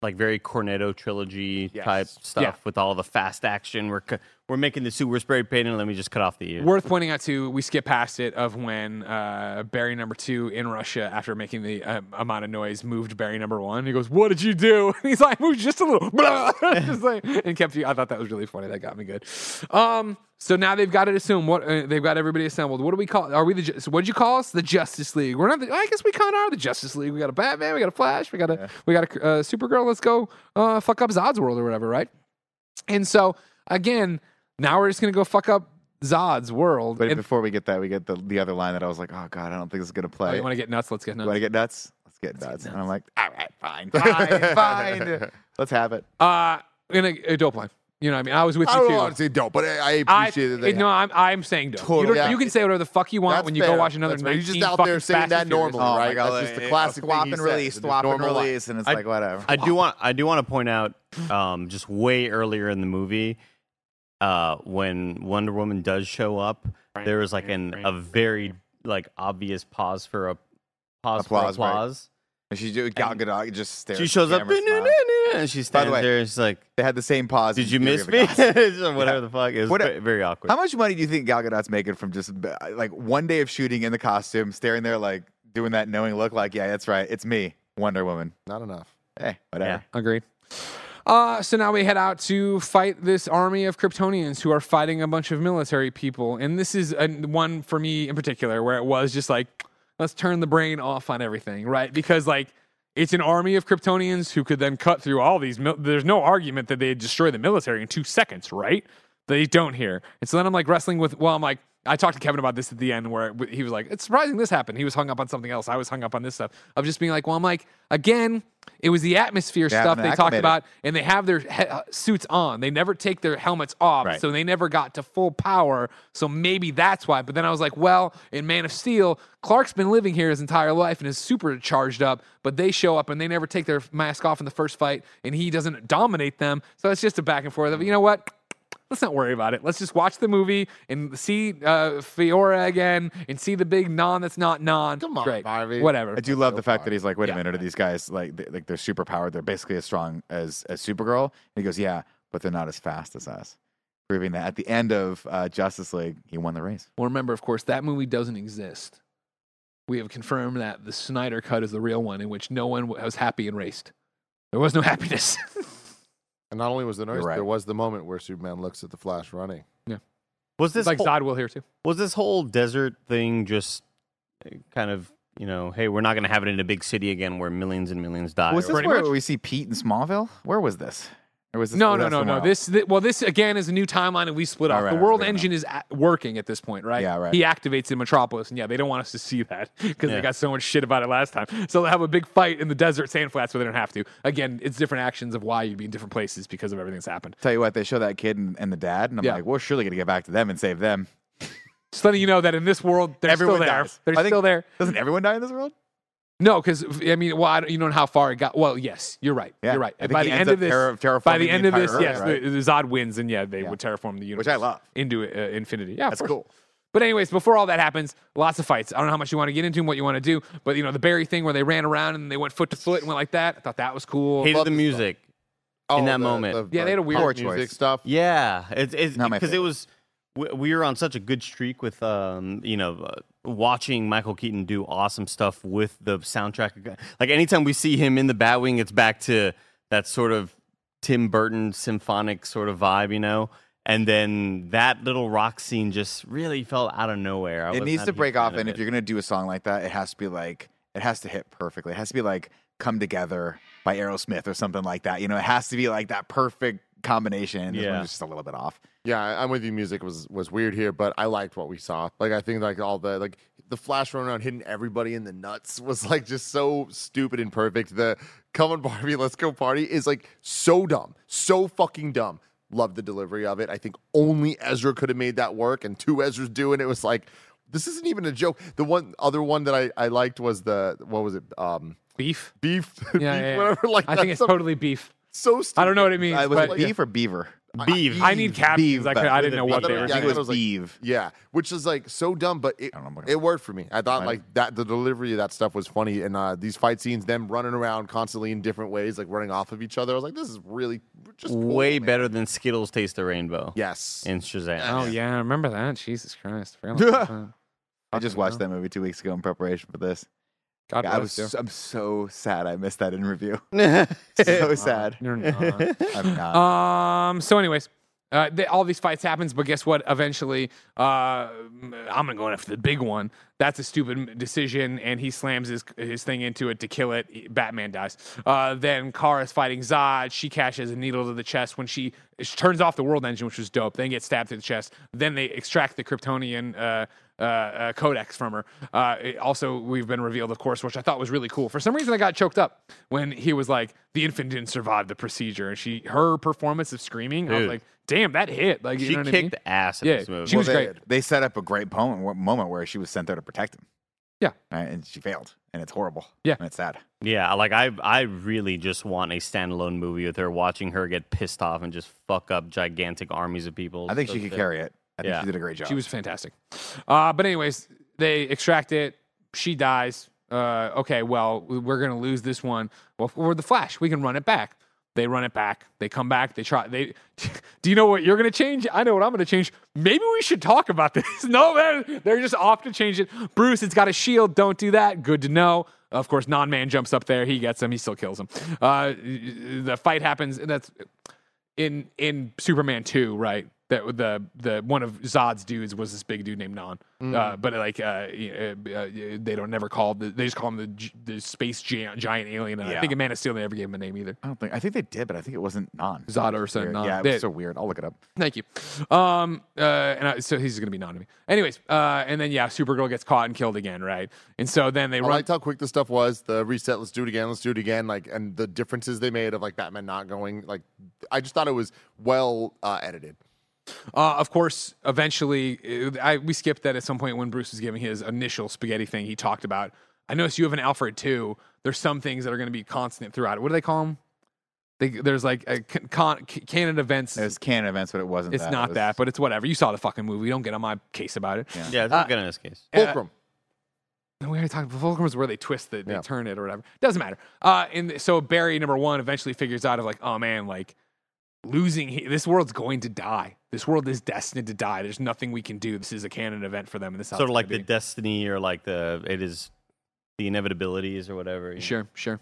B: like very Cornetto trilogy
A: Yes.
B: type stuff
C: Yeah.
B: with all the fast action. We're we're making the suit. We're spray painting. Let me just cut off the ear.
C: Worth pointing out too, we skip past it of when uh, Barry number two in Russia, after making the uh, amount of noise, moved Barry number one. He goes, "What did you do?" And he's like, "Moved just a little," just like, and kept you. I thought that was really funny. That got me good. Um, so now they've got it assumed. What uh, they've got everybody assembled. What do we call? Are we the? So what'd you call us? The Justice League. We're not. The, I guess we kind of are the Justice League. We got a Batman. We got a Flash. We got a. We got a uh, Supergirl. Let's go. Uh, fuck up Zod's world or whatever. Right. And so again, now we're just gonna go fuck up Zod's world.
D: But
C: And-
D: before we get that, we get the, the other line that I was like, oh god, I don't think this is gonna
C: Oh,
D: play.
C: you want to get nuts? Let's get
D: You
C: nuts.
D: want to get nuts? Let's get nuts. And I'm like, all right, fine, fine, fine. Let's have it.
C: Uh, in a, a dope line. You know what I mean? I was with
A: I
C: you
A: don't
C: too.
A: know how to say dope, but I, I
C: I,
A: appreciate that. They
C: no, I'm, I'm saying dope. You,
A: Totally.
C: don't-
A: Yeah.
C: you can say whatever the fuck you want
A: That's
C: when you
A: fair.
C: go watch another
A: That's fair.
C: 19
A: You're just out there saying that normally,
D: Oh
A: right?
D: god,
A: That's just the classic
D: swap and release, swap and release, and it's
B: I-
D: like whatever.
B: I do want I do want to point out um, just way earlier in the movie uh, when Wonder Woman does show up, there was like an a very like obvious pause for a pause
D: Applause,
B: for
D: right. And she's doing Gal Gadot just stares.
B: She shows up and she
D: By the
B: stands
D: way,
B: there. and She's like,
D: They had the same pause.
B: "Did you miss me?"
D: the Gods.
B: Whatever the fuck. is was
D: What a-
B: ve- very awkward.
D: How much money do you think Gal Gadot's making from just like one day of shooting in the costume, staring there like doing that knowing look like, yeah, that's right, it's me, Wonder Woman.
A: Not enough.
D: Hey, whatever.
C: Agreed. Uh, so now we head out to fight this army of Kryptonians who are fighting a bunch of military people. And this is a, one for me in particular where it was just like, let's turn the brain off on everything, right? Because, like, it's an army of Kryptonians who could then cut through all these. Mil- There's no argument that they destroy the military in two seconds, right? They don't here. And so then I'm like wrestling with, well, I'm like, I talked to Kevin about this at the end where he was like, "It's surprising this happened." He was hung up on something else. I was hung up on this stuff of just being like, "Well, I'm like, again, it was the atmosphere
D: Yeah,
C: stuff they talked about, and they have their he- uh, suits on. They never take their helmets off,
D: Right.
C: so they never got to full power. So maybe that's why. But then I was like, well, in Man of Steel, Clark's been living here his entire life and is super charged up, but they show up and they never take their mask off in the first fight, and he doesn't dominate them. So it's just a back and forth of, you know what? Let's not worry about it. Let's just watch the movie and see uh, Faora again and see the big non that's not non.
A: Come on,
C: Great.
A: Barbie.
C: Whatever.
D: I do love the fact that he's like, wait
C: Yeah.
D: a minute, are these guys like they, like they're super powered? They're basically as strong as as Supergirl. And he goes, yeah, but they're not as fast as us, proving that at the end of uh, Justice League, he won the race.
C: Well, remember, of course, that movie doesn't exist. We have confirmed that the Snyder cut is the real one in which no one was happy and raced. There was no happiness.
A: And not only was there noise,
D: right.
A: there was the moment where Superman looks at the Flash running. Yeah.
B: Was this
C: it's like
B: whole,
C: Zod will here too.
B: was this whole desert thing just uh, kind of you know, hey, we're not going to have it in a big city again where millions and millions die.
D: Was
B: or-
D: this
C: pretty
D: where
C: much.
D: we see Pete in Smallville? Where was this? Or was this
C: No, no, no, no. This, thi- well, this again is a new timeline, and we split
D: Oh,
C: off.
D: right,
C: the
D: right,
C: world
D: fair
C: engine is at, working at this point, right?
D: Yeah, right.
C: He activates in Metropolis, and yeah, they don't want us to see that because
B: Yeah.
C: they got so much shit about it last time. So they'll have a big fight in the desert sand flats where they don't have to. Again, it's different actions of why you'd be in different places because of everything that's happened.
D: Tell you what, they show that kid and, and the dad, and I'm
C: Yeah.
D: like, we're surely gonna get back to them and save them.
C: Just letting you know that in this world, they're
D: Everyone
C: still there.
D: dies.
C: They're
D: I
C: still there.
D: Doesn't everyone die in this world?
C: No, because I mean, well, I don't, you don't know how far it got. Well, yes, you're right.
D: Yeah.
C: You're right.
D: I think
C: by
D: he
C: the
D: ends
C: end of
D: up
C: this,
D: terra-
C: by the
D: the
C: end of this,
D: Earth,
C: yes,
D: right?
C: the, the Zod wins, and yeah, they
D: Yeah.
C: would terraform the universe,
D: Which I love.
C: into uh, infinity. Yeah,
D: That's cool.
C: But anyways, before all that happens, lots of fights. I don't know how much you want to get into and what you want to do, but you know the Barry thing where they ran around and they went foot to foot and went like that. I thought that was cool.
B: Hated
A: Love
B: the
A: this
B: music. in that moment.
C: Yeah, they had a weird
A: pop
D: choice.
A: music stuff.
B: Yeah, it's it's
D: Not my
B: because it was we, we were on such a good streak with um you know uh, watching Michael Keaton do awesome stuff with the soundtrack. Like anytime we see him in the Batwing, it's back to that sort of Tim Burton symphonic sort of vibe, you know. And then that little rock scene just really felt out of nowhere. I
D: it needs to break off,
B: of
D: and if you're gonna do a song like that, it has to be like it has to hit perfectly. It has to be like "Come Together" by Aerosmith or something like that. You know, it has to be like that perfect combination. This
B: Yeah.
D: was just a little bit off.
A: Yeah, I- I'm with you. Music was was weird here, but I liked what we saw. Like I think like all the like the flash running around hitting everybody in the nuts was like just so stupid and perfect. The come on Barbie, let's go party is like so dumb, so fucking dumb. Love the delivery of it. I think only Ezra could have made that work, and two Ezras doing it was like this isn't even a joke. The one other one that I I liked was the what was it um
C: beef.
A: beef
C: Yeah,
A: beef
C: yeah, yeah.
A: whatever like
C: I think it's
A: some-
C: totally beef.
A: so stupid.
C: I don't know what it means,
D: Uh, was
C: but
D: it beef or beaver?
B: Beef.
C: I need captions.
D: Beef,
C: I, could, I didn't know what they
A: Yeah,
C: were.
D: I think it was
A: it like-
D: beef.
A: Yeah, which is like so dumb, but it,
D: I don't know.
A: it worked for me. I thought like that the delivery of that stuff was funny, and uh, these fight scenes, them running around constantly in different ways, like running off of each other. I was like, this is really just cool,
B: way
A: man.
B: better than Skittles Taste the Rainbow
A: Yes,
B: in Shazam.
C: Oh yeah, I remember that. Jesus Christ. Forgot about that.
D: I just watched that movie two weeks ago in preparation for this.
C: God
D: I
C: bless
D: was
C: you.
D: I'm so sad I missed that in review.
B: yeah.
D: so sad.
C: You're not.
D: I'm not.
C: Um. So, anyways, uh, they, all these fights happens, but guess what? Eventually, uh, I'm gonna go after the big one. That's a stupid decision, and he slams his his thing into it to kill it. Batman dies. Uh, then Kara's fighting Zod. She catches a needle to the chest when she, she turns off the world engine, which was dope. Then gets stabbed to the chest. Then they extract the Kryptonian. Uh, uh, codex from her. Uh, it also, we've been revealed, of course, which I thought was really cool. For some reason, I got choked up when he was like, "The infant didn't survive the procedure," and she, her performance of screaming, I was like, "Damn, that hit!" Like, you
B: She
C: know what I
B: kicked
C: mean?
B: ass in
C: Yeah,
B: this movie.
C: she was
A: Well, they
C: great.
D: they set up a great moment, moment where she was sent there to protect him.
C: Yeah.
D: Right? And she failed. And it's horrible.
C: Yeah.
D: And it's sad.
B: Yeah, like I I really just want a standalone movie with her watching her get pissed off and just fuck up gigantic armies of people.
D: I think
B: So
D: she could
B: that-
D: carry it. I think
B: Yeah.
D: she did a great job.
C: She was fantastic. Uh, but anyways, they extract it. She dies. Uh, okay, well, we're gonna lose this one. Well, we're the Flash. We can run it back. They run it back. They come back. They try. They. Do you know what you're gonna change? I know what I'm gonna change. Maybe we should talk about this. no, man, they're just off to change it. Bruce, it's got a shield. Don't do that. Good to know. Of course, non-man jumps up there. He gets him. He still kills him. Uh, the fight happens. and That's in in Superman two, right? That the the one of Zod's dudes was this big dude named Non,
A: Mm.
C: uh, but like uh, uh, they don't never call the, they just call him the the space giant, giant alien. And I think in Man of Steel they never gave him a name either.
D: I don't think I think they did, but I think it wasn't non.
C: Zod or something, non.
D: Yeah, it
C: They-
D: was so weird. I'll look it up.
C: Thank you. Um, uh, and I, so he's gonna be non to me. Anyways, uh, and then yeah, Supergirl gets caught and killed again, right? And so then they
A: I
C: run.
A: liked how quick the stuff was. The reset, let's do it again, let's do it again. Like, and the differences they made of like Batman not going. Like, I just thought it was well uh, edited.
C: Uh, of course, eventually, uh, I, we skipped that at some point when Bruce was giving his initial spaghetti thing. He talked about, I noticed you have an Alfred too. There's some things that are going to be constant throughout. it. What do they call them? They, there's like a con, con, canon events.
D: It was canon events, but it wasn't.
C: it's
D: that.
C: not
D: It was-
C: that, but it's whatever. You saw the fucking movie. Don't get on my case about it.
D: Yeah.
B: Yeah, it's
C: Uh,
B: not good in this case.
C: Uh,
A: Fulcrum.
C: we already talked about Fulcrum is where they twist it, they
A: Yeah.
C: turn it or whatever. Doesn't matter. Uh, and so Barry number one eventually figures out of like, oh man, like losing this world's going to die. This world is destined to die. There's nothing we can do. This is a canon event for them, and this
B: Sort of like the
C: be.
B: destiny or like the it is the inevitabilities or whatever. you know?
C: Sure, sure.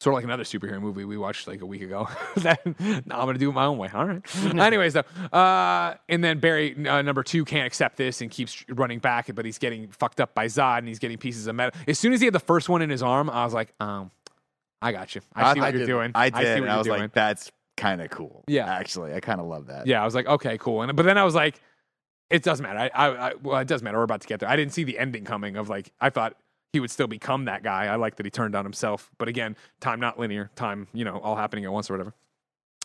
C: Sort of like another superhero movie we watched like a week ago. that, now I'm going to do it my own way. All right. Anyways, though, uh, and then Barry uh, number two can't accept this and keeps running back, but he's getting fucked up by Zod and he's getting pieces of metal. As soon as he had the first one in his arm, I was like, um, I got you. I see what
A: I
C: you're
A: did.
C: doing.
D: I
C: see
D: did.
C: what
D: I
C: you're
D: was
C: doing.
D: like, that's kind of cool.
C: Yeah.
D: actually, I kind of love that.
C: Yeah, I was like, okay, cool. And but then I was like, it doesn't matter. I, I, I well, it does matter. We're about to get there. I didn't see the ending coming. Of like, I thought he would still become that guy. I like that he turned on himself. But again, time not linear. Time, you know, all happening at once or whatever.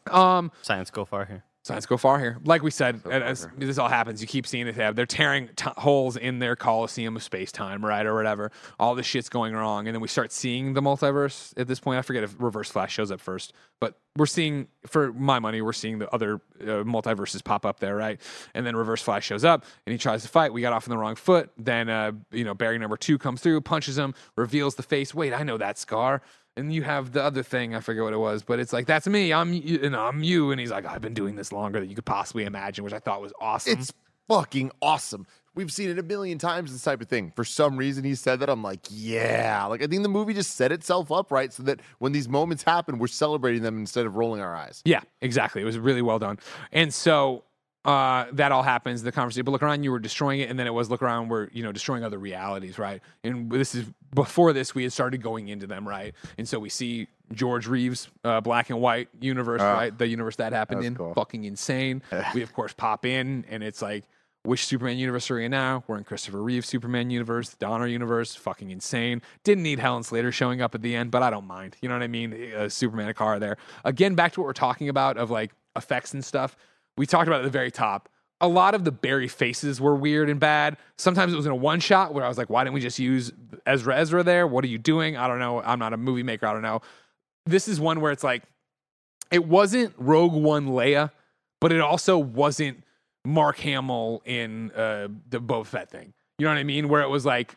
C: Um,
B: Science go far here.
C: Science go far here. Like we said,
D: So
C: as this all happens, you keep seeing it. They're tearing t- holes in their coliseum of space time, right, or whatever. All this shit's going wrong, and then we start seeing the multiverse at this point. I forget if Reverse Flash shows up first, but we're seeing, for my money, we're seeing the other uh, multiverses pop up there, right? And then Reverse Flash shows up, and he tries to fight. We got off on the wrong foot. Then, uh, you know, Barry number two comes through, punches him, reveals the face. Wait, I know that scar and you have the other thing i forget what it was but it's like that's me i'm you and i'm you and he's like i've been doing this longer than you could possibly imagine which i thought was awesome
A: It's fucking awesome. We've seen it a million times, this type of thing. For some reason, he said that. I'm like, yeah. Like, I think the movie just set itself up right so that when these moments happen, we're celebrating them instead of rolling our eyes.
C: yeah exactly it was really well done and so uh, that all happens the conversation but look around you were destroying it and then it was look around we're you know destroying other realities right and this is before this we had started going into them right and so we see george reeves uh, black and white universe
D: Ah,
C: right the universe that happened
D: was
C: in
D: cool.
C: fucking insane we of course pop in and it's like which Superman universe are we in now? We're in Christopher Reeve's Superman universe, the Donner universe, fucking insane. Didn't need Helen Slater showing up at the end, but I don't mind. You know what I mean? Uh, Superman, a car there. Again, back to what we're talking about of like effects and stuff. We talked about at the very top. A lot of the Barry faces were weird and bad. Sometimes it was in a one shot where I was like, why didn't we just use Ezra Ezra there? What are you doing? I don't know. I'm not a movie maker. I don't know. This is one where it's like, it wasn't Rogue One Leia, but it also wasn't Mark Hamill in uh, the Boba Fett thing. You know what I mean? Where it was like,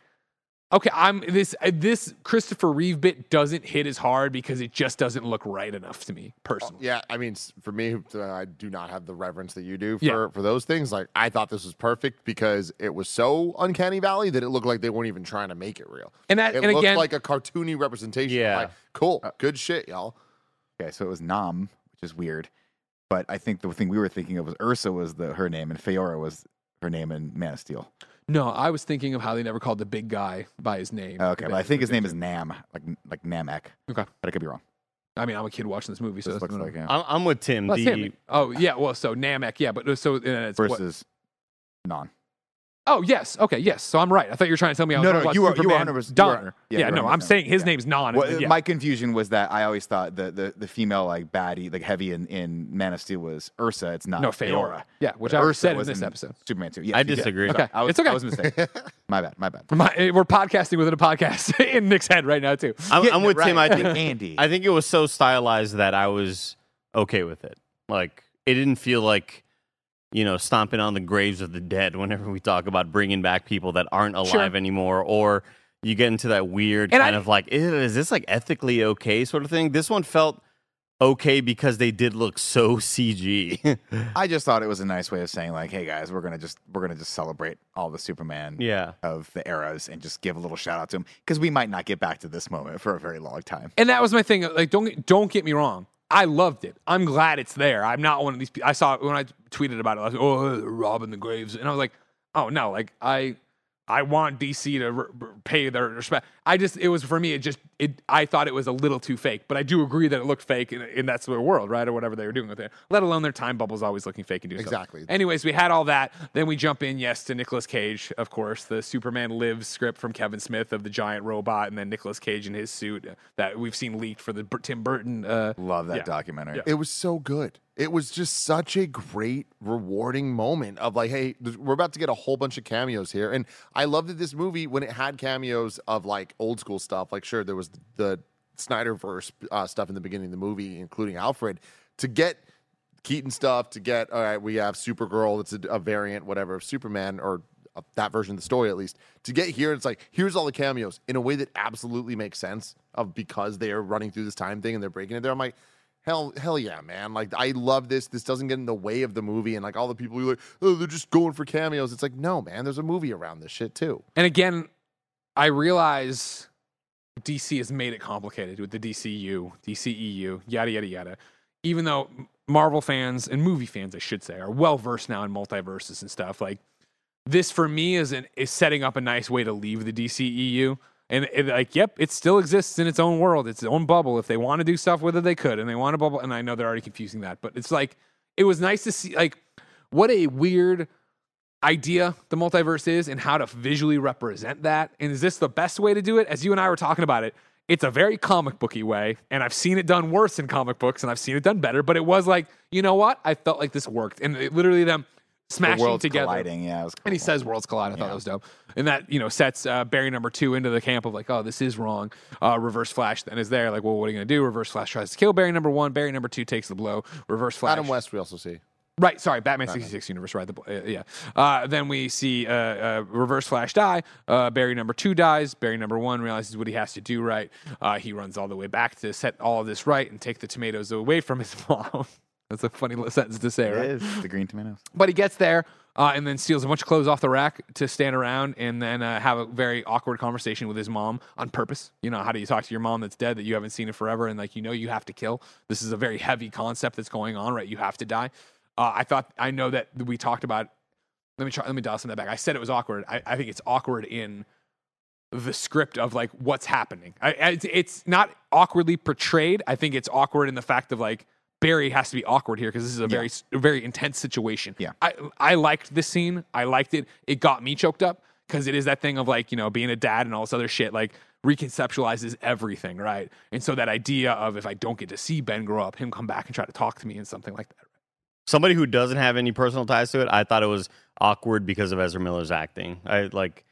C: okay, I'm this uh, this Christopher Reeve bit doesn't hit as hard because it just doesn't look right enough to me personally.
A: Yeah, I mean, for me, uh, I do not have the reverence that you do for,
C: Yeah.
A: for those things. Like, I thought this was perfect because it was so uncanny valley that it looked like they weren't even trying to make it real.
C: And that
A: It
C: and
A: looked
C: again,
A: like a cartoony representation.
B: Yeah.
A: Like, cool, good shit, y'all.
D: Okay, so it was Nam, which is weird. But I think the thing we were thinking of was Ursa was the her name, and Faora was her name in Man of Steel.
C: No, I was thinking of how they never called the big guy by his name.
D: Okay, but I think his name is Nam, like like Namek.
C: Okay.
D: but I could be wrong.
C: I mean, I'm a kid watching this movie, so
D: This
C: that's
D: looks like yeah.
B: I'm, I'm with Tim.
C: Well,
B: the,
C: Sam- oh yeah, well, so Namek, yeah, but so uh, it's what-
D: versus Non.
C: Oh yes, okay, yes. So I'm right. I thought you were trying to tell me I was
D: No, no,
C: about
D: you are- you are
C: Superman
D: 100% you
C: Don.
D: are-
C: Yeah,
D: yeah,
C: no, I'm saying his
D: yeah.
C: name's Non.
D: Well,
C: yeah.
D: my confusion was that I always thought the the, the female like baddie, like heavy in, in Man of Steel was Ursa. It's not
C: No,
D: Faora.
C: Faora. Yeah, which
D: But
C: I
D: Ursa
C: said in
D: was
C: this episode.
D: Superman too. Yes,
B: I disagree.
C: Okay.
D: I was,
C: It's okay.
D: I was mistaken. my bad. My bad.
C: My, we're podcasting within a podcast in Nick's head right now too.
B: I'm, I'm
D: it
B: with Tim. I think
D: Andy.
B: I think it was so stylized that I was okay with it. Like it didn't feel like you know stomping on the graves of the dead whenever we talk about bringing back people that aren't alive
C: Sure.
B: anymore, or you get into that weird
C: And
B: kind
C: I-
B: of like, "Ew, is this like ethically okay sort of thing? This one felt okay because they did look so CG.
D: I just thought it was a nice way of saying like, hey guys, we're gonna just we're gonna just celebrate all the Superman
B: yeah.
D: of the eras and just give a little shout out to him because we might not get back to this moment for a very long time.
C: And that was my thing. Like, don't don't get me wrong. I loved it. I'm glad it's there. I'm not one of these. pe- I saw it when I tweeted about it. I was like, "Oh, robbing the graves," and I was like, "Oh no!" Like I, I want DC to pay their respect. I just, it was for me. It just, it. I thought it was a little too fake, but I do agree that it looked fake, and, and that's their world, right, or whatever they were doing with it. Let alone their time bubbles always looking fake and doing stuff.
A: Exactly.
C: Anyways, we had all that. Then we jump in, yes, to Nicolas Cage, of course, the Superman Lives script from Kevin Smith of the giant robot, and then Nicolas Cage in his suit that we've seen leaked for the Tim Burton. Uh,
D: Love that
C: Yeah.
D: documentary.
C: Yeah.
A: It was so good. It was just such a great, rewarding moment of like, hey, we're about to get a whole bunch of cameos here. And I love that this movie, when it had cameos of like old school stuff, like, sure, there was the Snyderverse uh, stuff in the beginning of the movie, including Alfred, to get Keaton stuff, to get, all right, we have Supergirl, it's a, a variant, whatever, of Superman, or uh, that version of the story at least. To get here, it's like, here's all the cameos in a way that absolutely makes sense of because they are running through this time thing and they're breaking it there. I'm like, Hell, hell yeah, man! Like I love this. This doesn't get in the way of the movie, and like all the people who like, oh, they're just going for cameos. It's like, no, man. There's a movie around this shit too.
C: And again, I realize DC has made it complicated with the DCU, DCEU, yada yada yada. Even though Marvel fans and movie fans, I should say, are well versed now in multiverses and stuff. Like this for me is an is setting up a nice way to leave the DCEU. And it, like, yep, it still exists in its own world, its own bubble. If they want to do stuff with it, they could, and they want to bubble. And I know they're already confusing that, but it's like it was nice to see. Like, what a weird idea the multiverse is and how to visually represent that. And is this the best way to do it? As you and I were talking about it, it's a very comic booky way, and I've seen it done worse in comic books, and I've seen it done better. But it was like, you know what? I felt like this worked, and it, literally them
D: The
C: smashing
D: worlds
C: together.
D: colliding. Yeah, it was
C: And he says worlds collide. I thought that was dope. And that, you know, sets uh, Barry number two into the camp of like, oh, this is wrong. Uh, Reverse Flash then is there. Like, well, what are you going to do? Reverse Flash tries to kill Barry number one. Barry number two takes the blow. Reverse Flash.
A: Adam West, we also see.
C: Right, sorry, Batman, 66 universe, right? The, uh, yeah. Uh, then we see uh, uh, Reverse Flash die. Uh, Barry number two dies. Barry number one realizes what he has to do right. Uh, he runs all the way back to set all of this right and take the tomatoes away from his mom. That's a funny little sentence to say,
D: It
C: right?
D: is the green tomatoes.
C: But he gets there uh, and then steals a bunch of clothes off the rack to stand around and then uh, have a very awkward conversation with his mom on purpose. You know, how do you talk to your mom that's dead that you haven't seen in forever and like you know you have to kill? This is a very heavy concept that's going on, right? You have to die. Uh, I thought I know that we talked about. Let me try. Let me dial some that back. I said it was awkward. I, I think it's awkward in the script of like what's happening. I, I- it's, it's not awkwardly portrayed. I think it's awkward in the fact of like Barry has to be awkward here because this is a very very intense situation.
D: Yeah.
C: I I liked this scene. I liked it. It got me choked up because it is that thing of like you know being a dad and all this other shit like reconceptualizes everything right. And so that idea of if I don't get to see Ben grow up, him come back and try to talk to me and something like that.
B: somebody who doesn't have any personal ties to it, I thought it was awkward because of Ezra Miller's acting. I like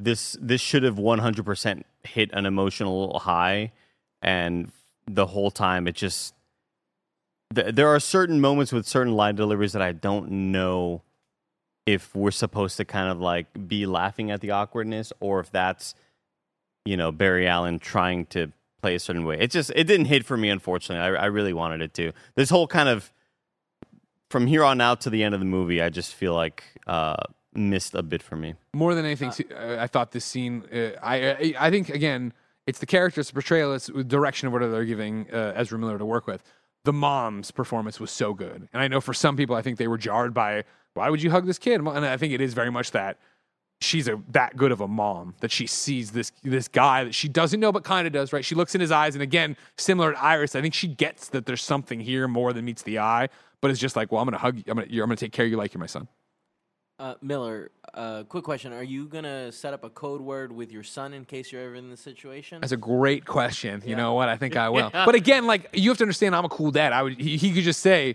B: this. This should have one hundred percent hit an emotional high, and the whole time it just. Th- there are certain moments with certain line deliveries that I don't know if we're supposed to kind of like be laughing at the awkwardness or if that's you know Barry Allen trying to play a certain way. It just it didn't hit for me unfortunately. I, I really wanted it to. This whole kind of from here on out to the end of the movie, I just feel like uh, missed a bit for me.
C: more than anything, uh, I thought this scene. Uh, I, I think again, it's the character's portrayal, it's the direction of what they're giving uh, Ezra Miller to work with. The mom's performance was so good, and I know for some people, I think they were jarred by why would you hug this kid? And I think it is very much that she's a that good of a mom that she sees this this guy that she doesn't know but kind of does. Right? She looks in his eyes, and again, similar to Iris, I think she gets that there's something here more than meets the eye. But it's just like, well, I'm gonna hug you. I'm gonna, I'm gonna take care of you like you're my son.
E: Uh, Miller, uh, quick question: Are you gonna set up a code word with your son in case you're ever in this situation?
C: That's a great question. You
E: Yeah.
C: know what? I think I will. But again, like you have to understand, I'm a cool dad. I would. He, he could just say,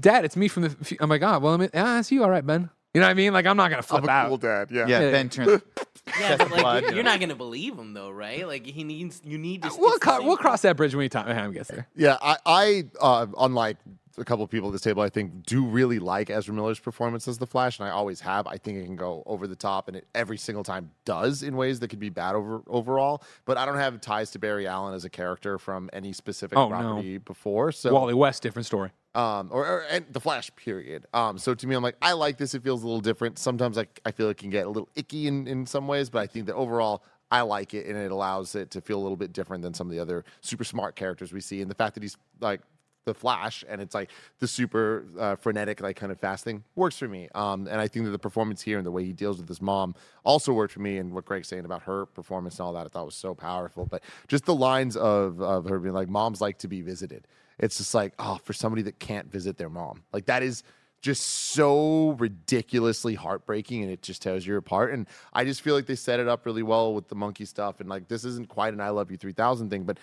C: "Dad, it's me from the." f-" I'm like, "Ah, well, I mean, ah, it's you, all right, Ben." You know what I mean? Like I'm not gonna flip
A: I'm a
C: out.
A: cool dad. Yeah.
D: Yeah,
C: Yeah.
D: Ben turns.
E: yeah, but like
D: blood,
E: you're,
D: you
E: you're not gonna believe him though, right? Like he needs, you need to.
C: We'll
E: it's
C: co- we'll cross that bridge when we time time gets there.
A: Yeah, I, I uh, unlike a couple of people at this table, I think do really like Ezra Miller's performance as the Flash, and I always have. I think it can go over the top, and it every single time does in ways that could be bad over overall. But I don't have ties to Barry Allen as a character from any specific
C: Oh, no.
A: property before. So
C: Wally West, different story.
A: um, or, or and the Flash period. Um, so to me, I'm like, I like this. It feels a little different. Sometimes I, I feel it can get a little icky in, in some ways, but I think that overall, I like it, and it allows it to feel a little bit different than some of the other super smart characters we see. And the fact that he's like the Flash, and it's like the super uh, frenetic, like kind of fast thing works for me. Um, and I think that the performance here and the way he deals with his mom also worked for me. And what Greg's saying about her performance and all that, I thought was so powerful. But just the lines of of her being like, "Moms like to be visited." It's just like, oh, for somebody that can't visit their mom, like that is just so ridiculously heartbreaking and it just tears you apart. And I just feel like they set it up really well with the monkey stuff. And like, this isn't quite an I love you 3000 thing, but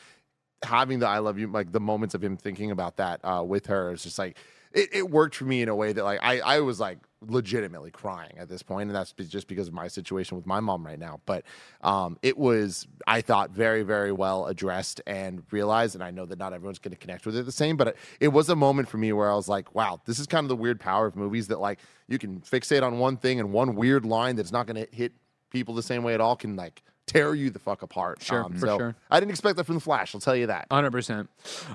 A: having the I love you, like the moments of him thinking about that uh, with her is just like, it, it worked for me in a way that like I, I was like legitimately crying at this point and that's just because of my situation with my mom right now. But um, it was i thought very very well addressed and realized and i know that not everyone's going to connect with it the same but it was a moment for me where i was like wow this is kind of the weird power of movies that like you can fixate on one thing and one weird line that's not going to hit people the same way at all can like tear you the fuck apart
C: Sure,
A: Um,
C: for
A: so
C: sure.
A: i didn't expect that from the flash i'll tell you that
C: Hundred percent.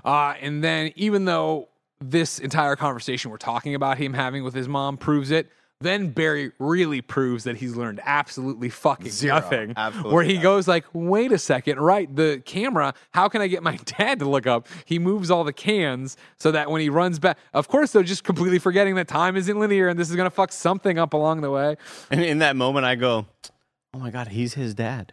C: Uh, and then even though this entire conversation we're talking about him having with his mom proves it, then Barry really proves that he's learned absolutely fucking
D: Zero.
C: nothing.
D: Absolutely
C: where he
D: nothing.
C: goes like, "Wait a second, right? The camera. How can I get my dad to look up?" He moves all the cans so that when he runs back, of course, they're just completely forgetting that time isn't linear and this is gonna fuck something up along the way.
B: And in that moment, I go, "Oh my god, he's his dad."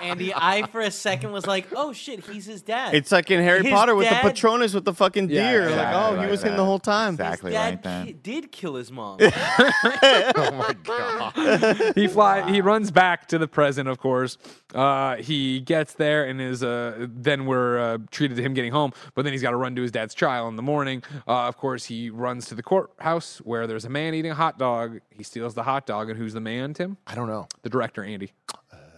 E: Andy, I for a second was like, "Oh shit, he's his dad."
B: It's like in Harry
E: His
B: Potter with the
E: dad-
B: Patronus with the fucking
C: Yeah,
B: deer.
C: yeah,
B: like,
D: yeah,
B: oh, he
D: like
B: was him
D: that.
B: the whole time.
D: Exactly.
E: his dad
D: like that.
E: ki- did kill his mom.
A: oh my god
C: he fly he runs back to the present of course uh, he gets there and is uh, then we're uh, treated to him getting home but then he's got to run to his dad's trial in the morning uh, of course he runs to the courthouse where there's a man eating a hot dog he steals the hot dog and who's the man tim
A: i don't know
C: the director andy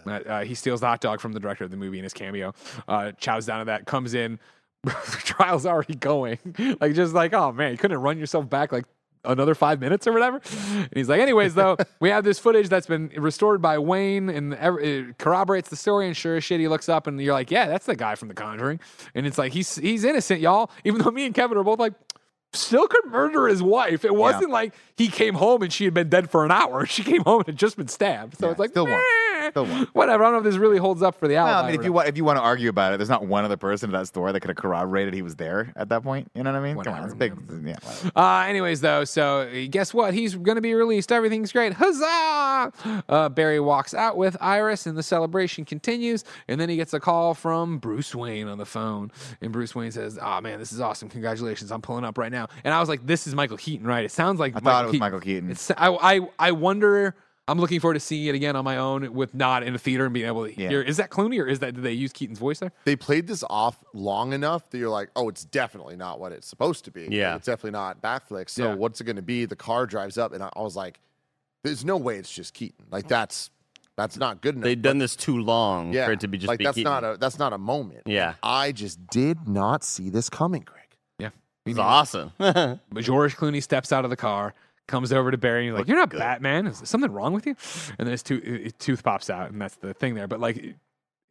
C: uh, uh, he steals the hot dog from the director of the movie in his cameo uh, chows down to that comes in the trial's already going like just like oh man you couldn't run yourself back like another five minutes or whatever. And he's like, anyways, though, we have this footage that's been restored by Wayne and it corroborates the story. And sure as shit, he looks up and you're like, yeah, that's the guy from The Conjuring. And it's like, he's he's innocent, y'all. Even though me and Kevin are both like, still could murder his wife. It wasn't like he came home and she had been dead for an hour. She came home and had just been stabbed. So
D: Yeah,
C: it's like,
D: still won.
C: meh.
D: Still.
C: Whatever. I don't know if this really holds up for the
D: Well. I mean, if you want, if you want to argue about it, there's not one other person in that store that could have corroborated he was there at that point. You know what I mean? Come on, it's big. Yeah. whatever.
C: Uh, anyways, though, so uh, guess what? He's going to be released. Everything's great. Huzzah! Uh, Barry walks out with Iris, and the celebration continues. And then he gets a call from Bruce Wayne on the phone. And Bruce Wayne says, Oh, man, this is awesome. Congratulations. I'm pulling up right now. And I was like, This is Michael Keaton, right? It sounds like
D: I thought it was Michael Keaton.
C: It's, I, I, I wonder. I'm looking forward to seeing it again on my own with not in a theater and being able to
D: Yeah.
C: hear. Is that Clooney or is that did they use Keaton's voice there?
A: they played this off long enough that you're like, oh, it's definitely not what it's supposed to be.
B: Yeah.
A: it's definitely not Batfleck. So
C: Yeah.
A: what's it going to be? The car drives up, and I, I was like, there's no way it's just Keaton. Like that's that's not good enough.
B: They've done this too long
A: yeah,
B: for it to be just
A: like
B: be
A: that's
B: Keaton.
A: not a that's not a moment.
B: Yeah.
A: I just did not see this coming, Greg.
C: Yeah.
B: It's awesome.
C: But George Clooney steps out of the car, comes over to Barry, and he's like, "You're not Batman. Is something wrong with you?" And then his tooth, his tooth pops out, and that's the thing there. But like,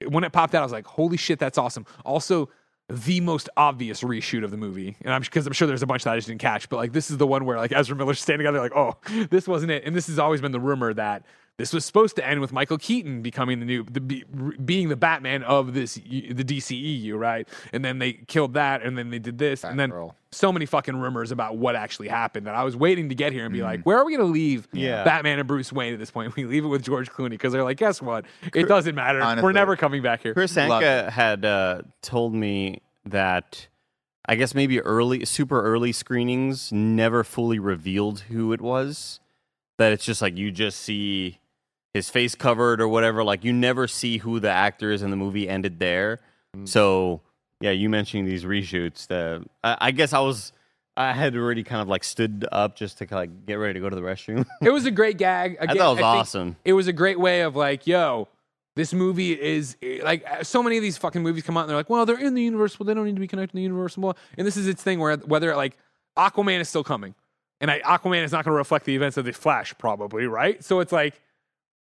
C: when it popped out, I was like, "Holy shit, that's awesome!" Also, the most obvious reshoot of the movie, and I'm because I'm sure there's a bunch that I just didn't catch, but like this is the one where like Ezra Miller's standing out there like, "Oh, this wasn't it," and this has always been the rumor that. This was supposed to end with Michael Keaton becoming the new, the, be, being the Batman of this, the DCEU, right? And then they killed that, and then they did this, and then
A: Batgirl.
C: so many fucking rumors about what actually happened that I was waiting to get here and be like, where are we going to leave
B: Yeah.
C: Batman and Bruce Wayne at this point? We leave it with George Clooney because they're like, guess what? It doesn't matter. We're never coming back here.
B: Chris
D: Love
B: Anka had uh, told me that I guess maybe early, super early screenings never fully revealed who it was. That it's just like you just see his face covered or whatever. Like you never see who the actor is in the movie ended there. Mm. So yeah, you mentioning these reshoots. The I, I guess I was I had already kind of like stood up just to kind of get ready to go to the restroom.
C: It was a great gag. Again,
B: thought it was
C: think
B: awesome.
C: It was a great way of like, yo, this movie is like so many of these fucking movies come out and they're like, well, they're in the universe, well, they don't need to be connected to the universe. And blah. And this is its thing where whether like Aquaman is still coming, and I, Aquaman is not going to reflect the events of the Flash, probably, right? So it's like,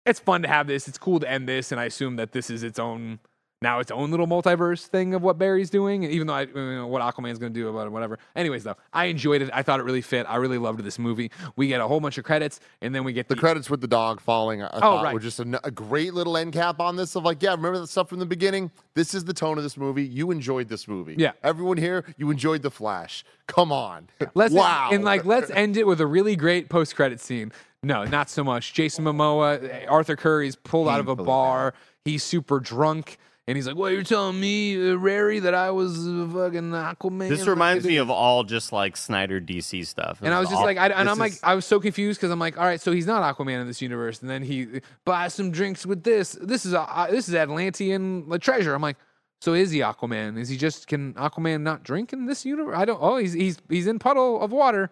C: it's fun to have this. It's cool to end this, and I assume that this is its own now its own little multiverse thing of what Barry's doing, even though I you know, what Aquaman's going to do about it, whatever. Anyways, though, I enjoyed it. I thought it really fit. I really loved this movie. We get a whole bunch of credits, and then we get
A: The
C: the,
A: credits with the dog falling, I
C: Oh,
A: thought
C: right.
A: were just a great little end cap on this. Of like, yeah, remember the stuff from the beginning? This is the tone of this movie. You enjoyed this movie.
C: Yeah.
A: everyone here, you enjoyed the Flash. Come on,
C: Let's
A: wow,
C: and like let's end it with a really great post credit scene. No, not so much. Jason Momoa, Arthur Curry's pulled out of a bar. He's super drunk, and he's like, "Well, you're telling me, uh, Rary, that I was uh, fucking Aquaman."
B: This reminds me of all just like Snyder DC stuff.
C: And I was just
B: all-
C: like, I, and I'm like, I was so confused because I'm like, all right, so he's not Aquaman in this universe, and then he buys some drinks with this. This is uh, this is Atlantean like, treasure. I'm like, so is he Aquaman? Is he just can Aquaman not drink in this universe? I don't. Oh, he's he's he's in puddle of water.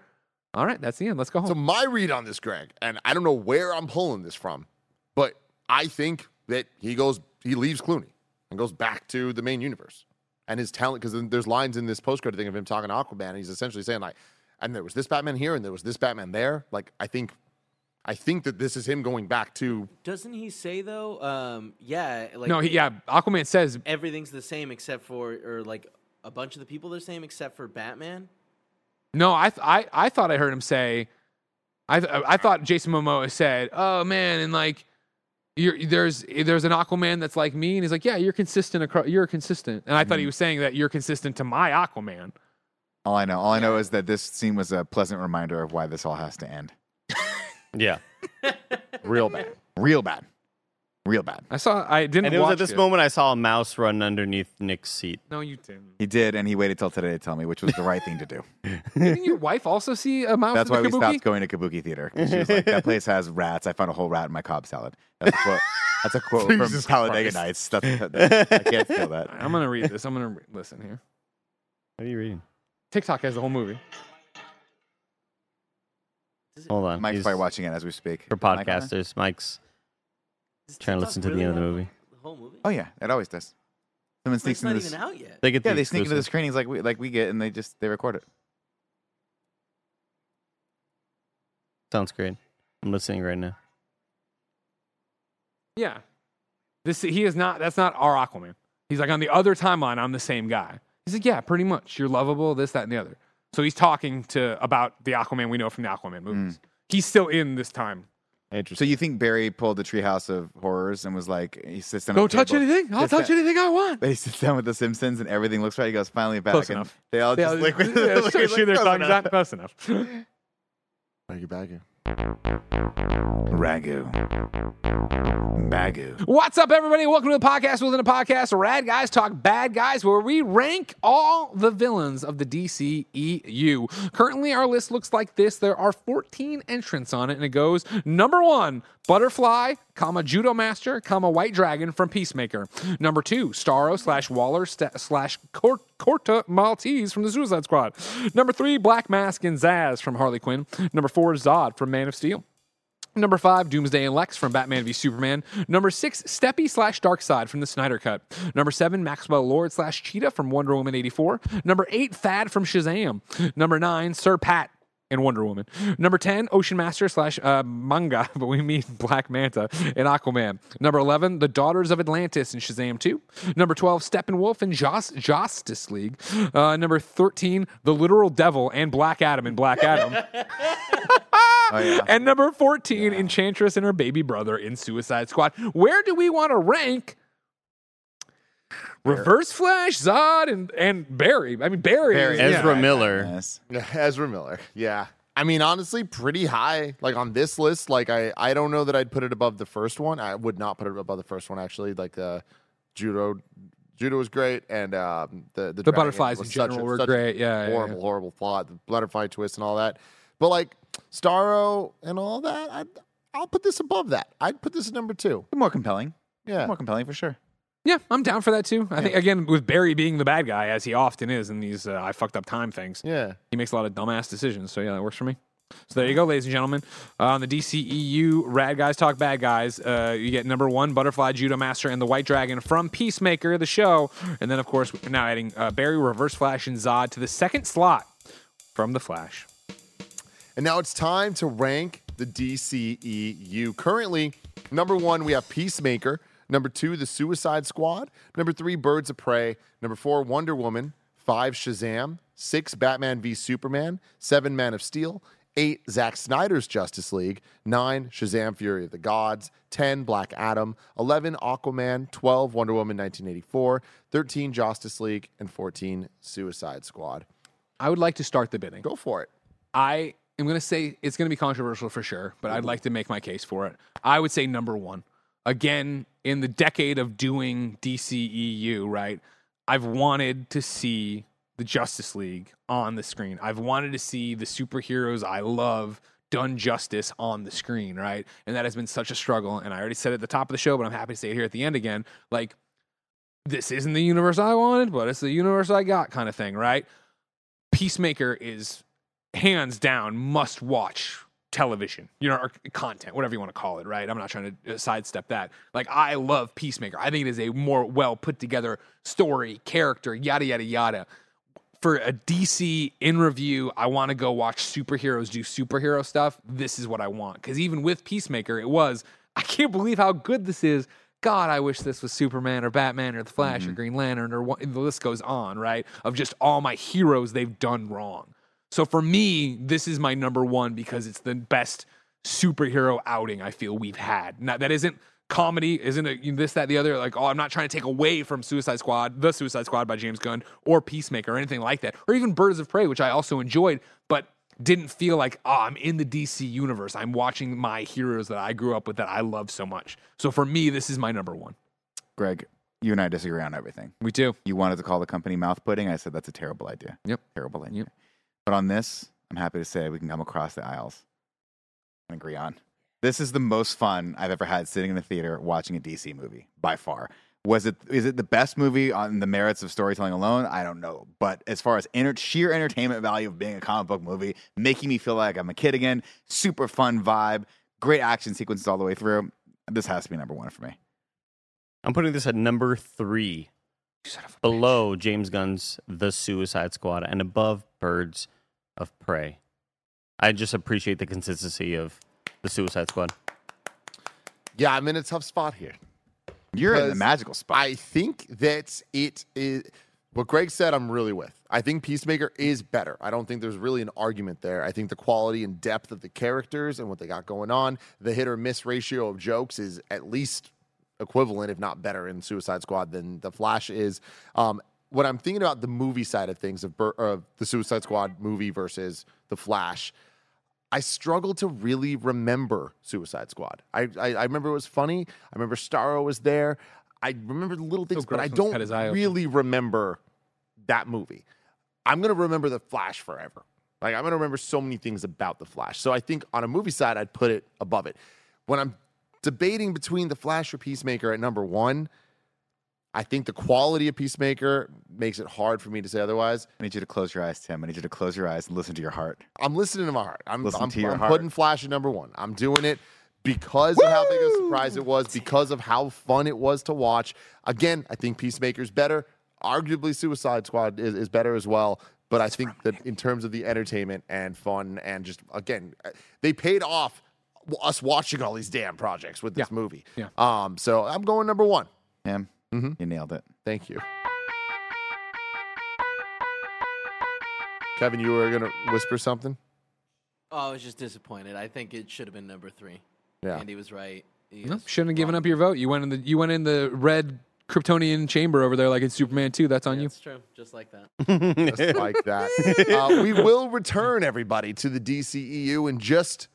C: All right, that's the end. Let's go home.
A: So my read on this, Greg, and I don't know where I'm pulling this from, but I think that he goes, he leaves Clooney and goes back to the main universe, and his talent because there's lines in this postcard thing of him talking to Aquaman, and he's essentially saying like, and there was this Batman here, and there was this Batman there. Like I think, I think that this is him going back to
E: Doesn't he say though? Um, yeah, like
C: no, he, yeah, Aquaman says
E: everything's the same except for, or like a bunch of the people are the same except for Batman.
C: No. I th- I I thought I heard him say, I th- I thought Jason Momoa said, oh man, and like. You're, there's there's an Aquaman that's like me, and he's like, yeah, you're consistent. Across, you're consistent, and I thought he mm-hmm. was saying that you're consistent to my Aquaman.
D: All I know, all I know is that this scene was a pleasant reminder of why this all has to end.
B: yeah.
A: real bad.
D: Real bad, real bad.
C: I saw. I didn't.
B: And it was at this
C: it.
B: moment I saw a mouse run underneath Nick's seat.
C: No, you didn't.
D: He did, and he waited till today to tell me, which was the right thing to do.
C: Didn't your wife also see a mouse?
D: That's why
C: the
D: we stopped going to Kabuki Theater. 'cause She was like, "That place has rats. I found a whole rat in my Cobb salad." That's a quote. That's a quote from
A: Jesus
D: Talladega
A: Christ.
D: Nights. That's, that's, I can't steal that.
C: I'm gonna read this. I'm gonna re- listen here.
B: What are you reading?
C: TikTok has the whole movie.
B: Hold on.
D: Mike's
B: He's-
D: probably watching it as we speak.
B: For
D: Mike on there?
B: podcasters, Mike's
E: Does
B: trying to listen to the
E: really
B: end of the movie.
E: The whole movie.
D: Oh yeah, it always does. Someone
E: But
D: sneaks
E: it's not
D: into
E: even
D: this.
E: out yet.
B: They get
D: Yeah,
B: the
D: they sneak into the
B: exclusive.
D: screenings like we like we get, and they just they record it.
B: Sounds great. I'm listening right now.
C: Yeah. This he is not. That's not our Aquaman. He's like on the other timeline. I'm the same guy. He's like, yeah, pretty much. You're lovable. This, that, and the other. So he's talking to about the Aquaman we know from the Aquaman movies. Mm. He's still in this time.
D: So you think Barry pulled the Treehouse of Horrors and was like, he sits down.
C: Don't touch
D: table-
C: anything. I'll
D: sits
C: touch
D: down-
C: anything I want.
D: He sits down with the Simpsons and everything looks right. He goes, finally back.
C: Close
D: and
C: enough.
D: They all
C: They
D: just
C: all-
D: lick with
C: yeah,
D: look-
C: shoot
D: look
C: their
D: close
C: tongues
D: enough.
C: out close enough.
A: Baggy baggy.
D: Ragu. Bagu.
C: What's up, everybody? Welcome to the podcast within a podcast. Rad Guys Talk Bad Guys, where we rank all the villains of the DCEU. Currently, our list looks like this. There are 14 entrants on it, and it goes number one, Butterfly, comma Judo Master, comma White Dragon from Peacemaker. Number two, Starro slash Waller sta- slash Cor- Corto Maltese from the Suicide Squad. Number three, Black Mask and Zsasz from Harley Quinn. Number four, Zod from Man of Steel. Number five, Doomsday and Lex from Batman v Superman. Number six, Steppy slash Darkseid from the Snyder Cut. Number seven, Maxwell Lord slash Cheetah from Wonder Woman 84. Number eight, Thad from Shazam. Number nine, Sir Pat in Wonder Woman. Number 10, Ocean Master slash uh, Manga, but we mean Black Manta in Aquaman. Number 11, The Daughters of Atlantis in Shazam 2. Number 12, Steppenwolf in Jos- Justice League. Uh, number 13, The Literal Devil and Black Adam in Black Adam.
D: Oh, yeah.
C: And number 14, Enchantress and her baby brother in Suicide Squad. Where do we want to rank Reverse Flash, Zod, and, and Barry? I mean, Barry.
D: Barry.
C: is-
B: Ezra
C: yeah.
B: Miller.
D: Yes.
A: Ezra Miller. Yeah. I mean, honestly, pretty high. Like on this list, like I, I don't know that I'd put it above the first one. I would not put it above the first one actually. Like the judo, judo was great, and um, the the,
C: The butterflies in general
A: a-
C: were great. Yeah, yeah,
A: horrible,
C: yeah.
A: horrible plot, the butterfly twist and all that. But like Starro and all that, I'd, I'll put this above that. I'd put this at number two.
D: More compelling.
A: Yeah.
D: More compelling for sure.
C: Yeah, I'm down for that too. I think again with Barry being the bad guy as he often is in these uh, I fucked up time things.
A: Yeah.
C: He makes a lot of dumbass decisions. So yeah, that works for me. So there you go, ladies and gentlemen. Uh, on the DCEU Rad Guys Talk Bad Guys, uh, you get number one Butterfly Judo Master and the White Dragon from Peacemaker, the show, and then of course we're now adding uh, Barry, Reverse Flash, and Zod to the second slot from the Flash.
A: And now it's time to rank the DCEU. Currently, number one, we have Peacemaker. Number two, The Suicide Squad. Number three, Birds of Prey. Number four, Wonder Woman. Five, Shazam. Six, Batman v Superman. Seven, Man of Steel. Eight, Zack Snyder's Justice League. Nine, Shazam Fury of the Gods. 10, Black Adam. 11, Aquaman. 12, Wonder Woman 1984. 13, Justice League. And 14, Suicide Squad.
C: I would like to start the bidding.
A: Go for it.
C: I am going to say it's going to be controversial for sure, but I'd mm-hmm. like to make my case for it. I would say number one. Again, in the decade of doing DCEU, right? I've wanted to see the Justice League on the screen. I've wanted to see the superheroes I love done justice on the screen, right? And that has been such a struggle. And I already said at the top of the show, but I'm happy to say it here at the end again. Like, this isn't the universe I wanted, but it's the universe I got kind of thing, right? Peacemaker is hands down must watch television, you know, or content, whatever you want to call it, right? I'm not trying to uh, sidestep that. Like, I love Peacemaker. I think it is a more well put together story, character, yada, yada, yada. For a DC in review, I want to go watch superheroes do superhero stuff. This is what I want. Because even with Peacemaker, it was, I can't believe how good this is. God, I wish this was Superman or Batman or The Flash or Green Lantern or what, the list goes on, right? Of just all my heroes they've done wrong. So for me, this is my number one because it's the best superhero outing I feel we've had. Now, that isn't comedy, isn't it this, that, the other? Like, oh, I'm not trying to take away from Suicide Squad, The Suicide Squad by James Gunn, or Peacemaker, or anything like that, or even Birds of Prey, which I also enjoyed, but didn't feel like, oh, I'm in the DC universe. I'm watching my heroes that I grew up with that I love so much. So for me, this is my number one.
D: Greg, you and I disagree on everything.
C: We do.
D: You wanted to call the company mouth pudding. I said that's a terrible idea.
C: Yep.
D: Terrible idea. But on this, I'm happy to say we can come across the aisles and agree on. This is the most fun I've ever had sitting in the theater watching a DC movie by far. Was it is it the best movie on the merits of storytelling alone? I don't know. But as far as enter- sheer entertainment value of being a comic book movie, making me feel like I'm a kid again, super fun vibe, great action sequences all the way through. This has to be number one for me.
B: I'm putting this at number three, below James Gunn's The Suicide Squad and above Birds of Prey. I just appreciate the consistency of The Suicide Squad.
A: Yeah, I'm in a tough spot here.
D: You're in the magical spot.
A: I think that it is what Greg said. I'm really with. I think Peacemaker is better. I don't think there's really an argument there. I think the quality and depth of the characters and what they got going on, the hit or miss ratio of jokes is at least equivalent, if not better, in Suicide Squad than the Flash is. Um, when I'm thinking about the movie side of things of, Bur- of the Suicide Squad movie versus the Flash, I struggle to really remember Suicide Squad. I, I, I remember it was funny. I remember Starro was there. I remember the little things, but I don't really remember that movie. I'm gonna remember the Flash forever. Like I'm gonna remember so many things about the Flash. So I think on a movie side, I'd put it above it. When I'm debating between the Flash or Peacemaker at number one, I think the quality of Peacemaker makes it hard for me to say otherwise.
D: I need you to close your eyes, Tim. I need you to close your eyes and listen to your heart.
A: I'm listening to my heart. I'm,
D: Listen
A: I'm,
D: to your
A: I'm
D: heart.
A: putting Flash at number one. I'm doing it because of how big a surprise it was, because of how fun it was to watch. Again, I think Peacemaker's better. Arguably, Suicide Squad is, is better as well. But I think that in terms of the entertainment and fun and just again, they paid off us watching all these damn projects with this movie.
C: Yeah.
A: Um. So I'm going number one.
D: Tim,
A: Mhm.
D: you nailed it.
A: Thank you. Kevin, you were gonna whisper something.
E: Oh, I was just disappointed. I think it should have been number three.
A: Yeah.
E: Andy was right. He
C: No,
E: was
C: shouldn't have given
E: wrong.
C: up your vote. You went in the you went in the red Kryptonian chamber over there like in Superman 2. That's on you.
E: That's true. Just like that.
A: just like that. Uh, we will return everybody to the DCEU in just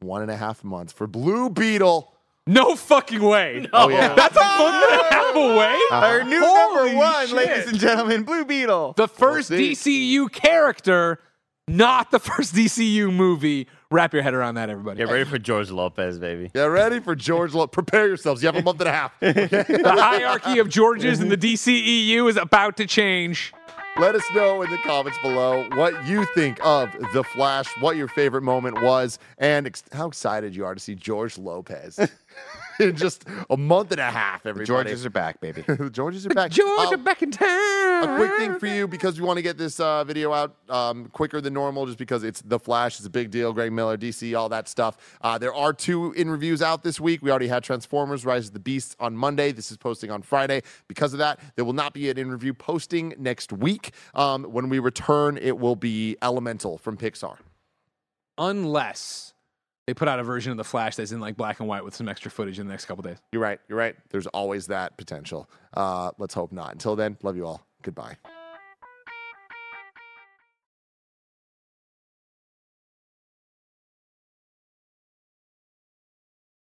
A: one and a half months for Blue Beetle.
C: No fucking way.
A: Oh yeah,
C: That's a month and a half away.
D: Our new
C: Holy
D: number one,
C: shit.
D: ladies and gentlemen, Blue Beetle.
C: The first
A: see.
C: DCU character, not the first DCU movie. Wrap your head around that, everybody.
B: Get ready for George Lopez, baby.
A: Get ready for George. Lo- Prepare yourselves. You have a month and a half.
C: The hierarchy of Georges in the DCEU is about to change.
A: Let us know in the comments below what you think of the Flash, what your favorite moment was, and ex- how excited you are to see George Lopez. in just a month and a half.
D: The
A: Everybody,
D: Georges are back, baby.
A: the Georges are back.
C: Georgia
A: Uh,
C: back in town.
A: a quick thing for you because we want to get this uh, video out um, quicker than normal, just because it's the Flash. It's a big deal. Greg Miller, DC, all that stuff. Uh, there are two in reviews out this week. We already had Transformers: Rise of the Beasts on Monday. This is posting on Friday. Because of that, there will not be an in review posting next week. Um, when we return, it will be Elemental from Pixar.
C: Unless they put out a version of the Flash that's in like black and white with some extra footage in the next couple days.
A: You're right. You're right. There's always that potential. Uh, let's hope not. Until then, love you all. Goodbye.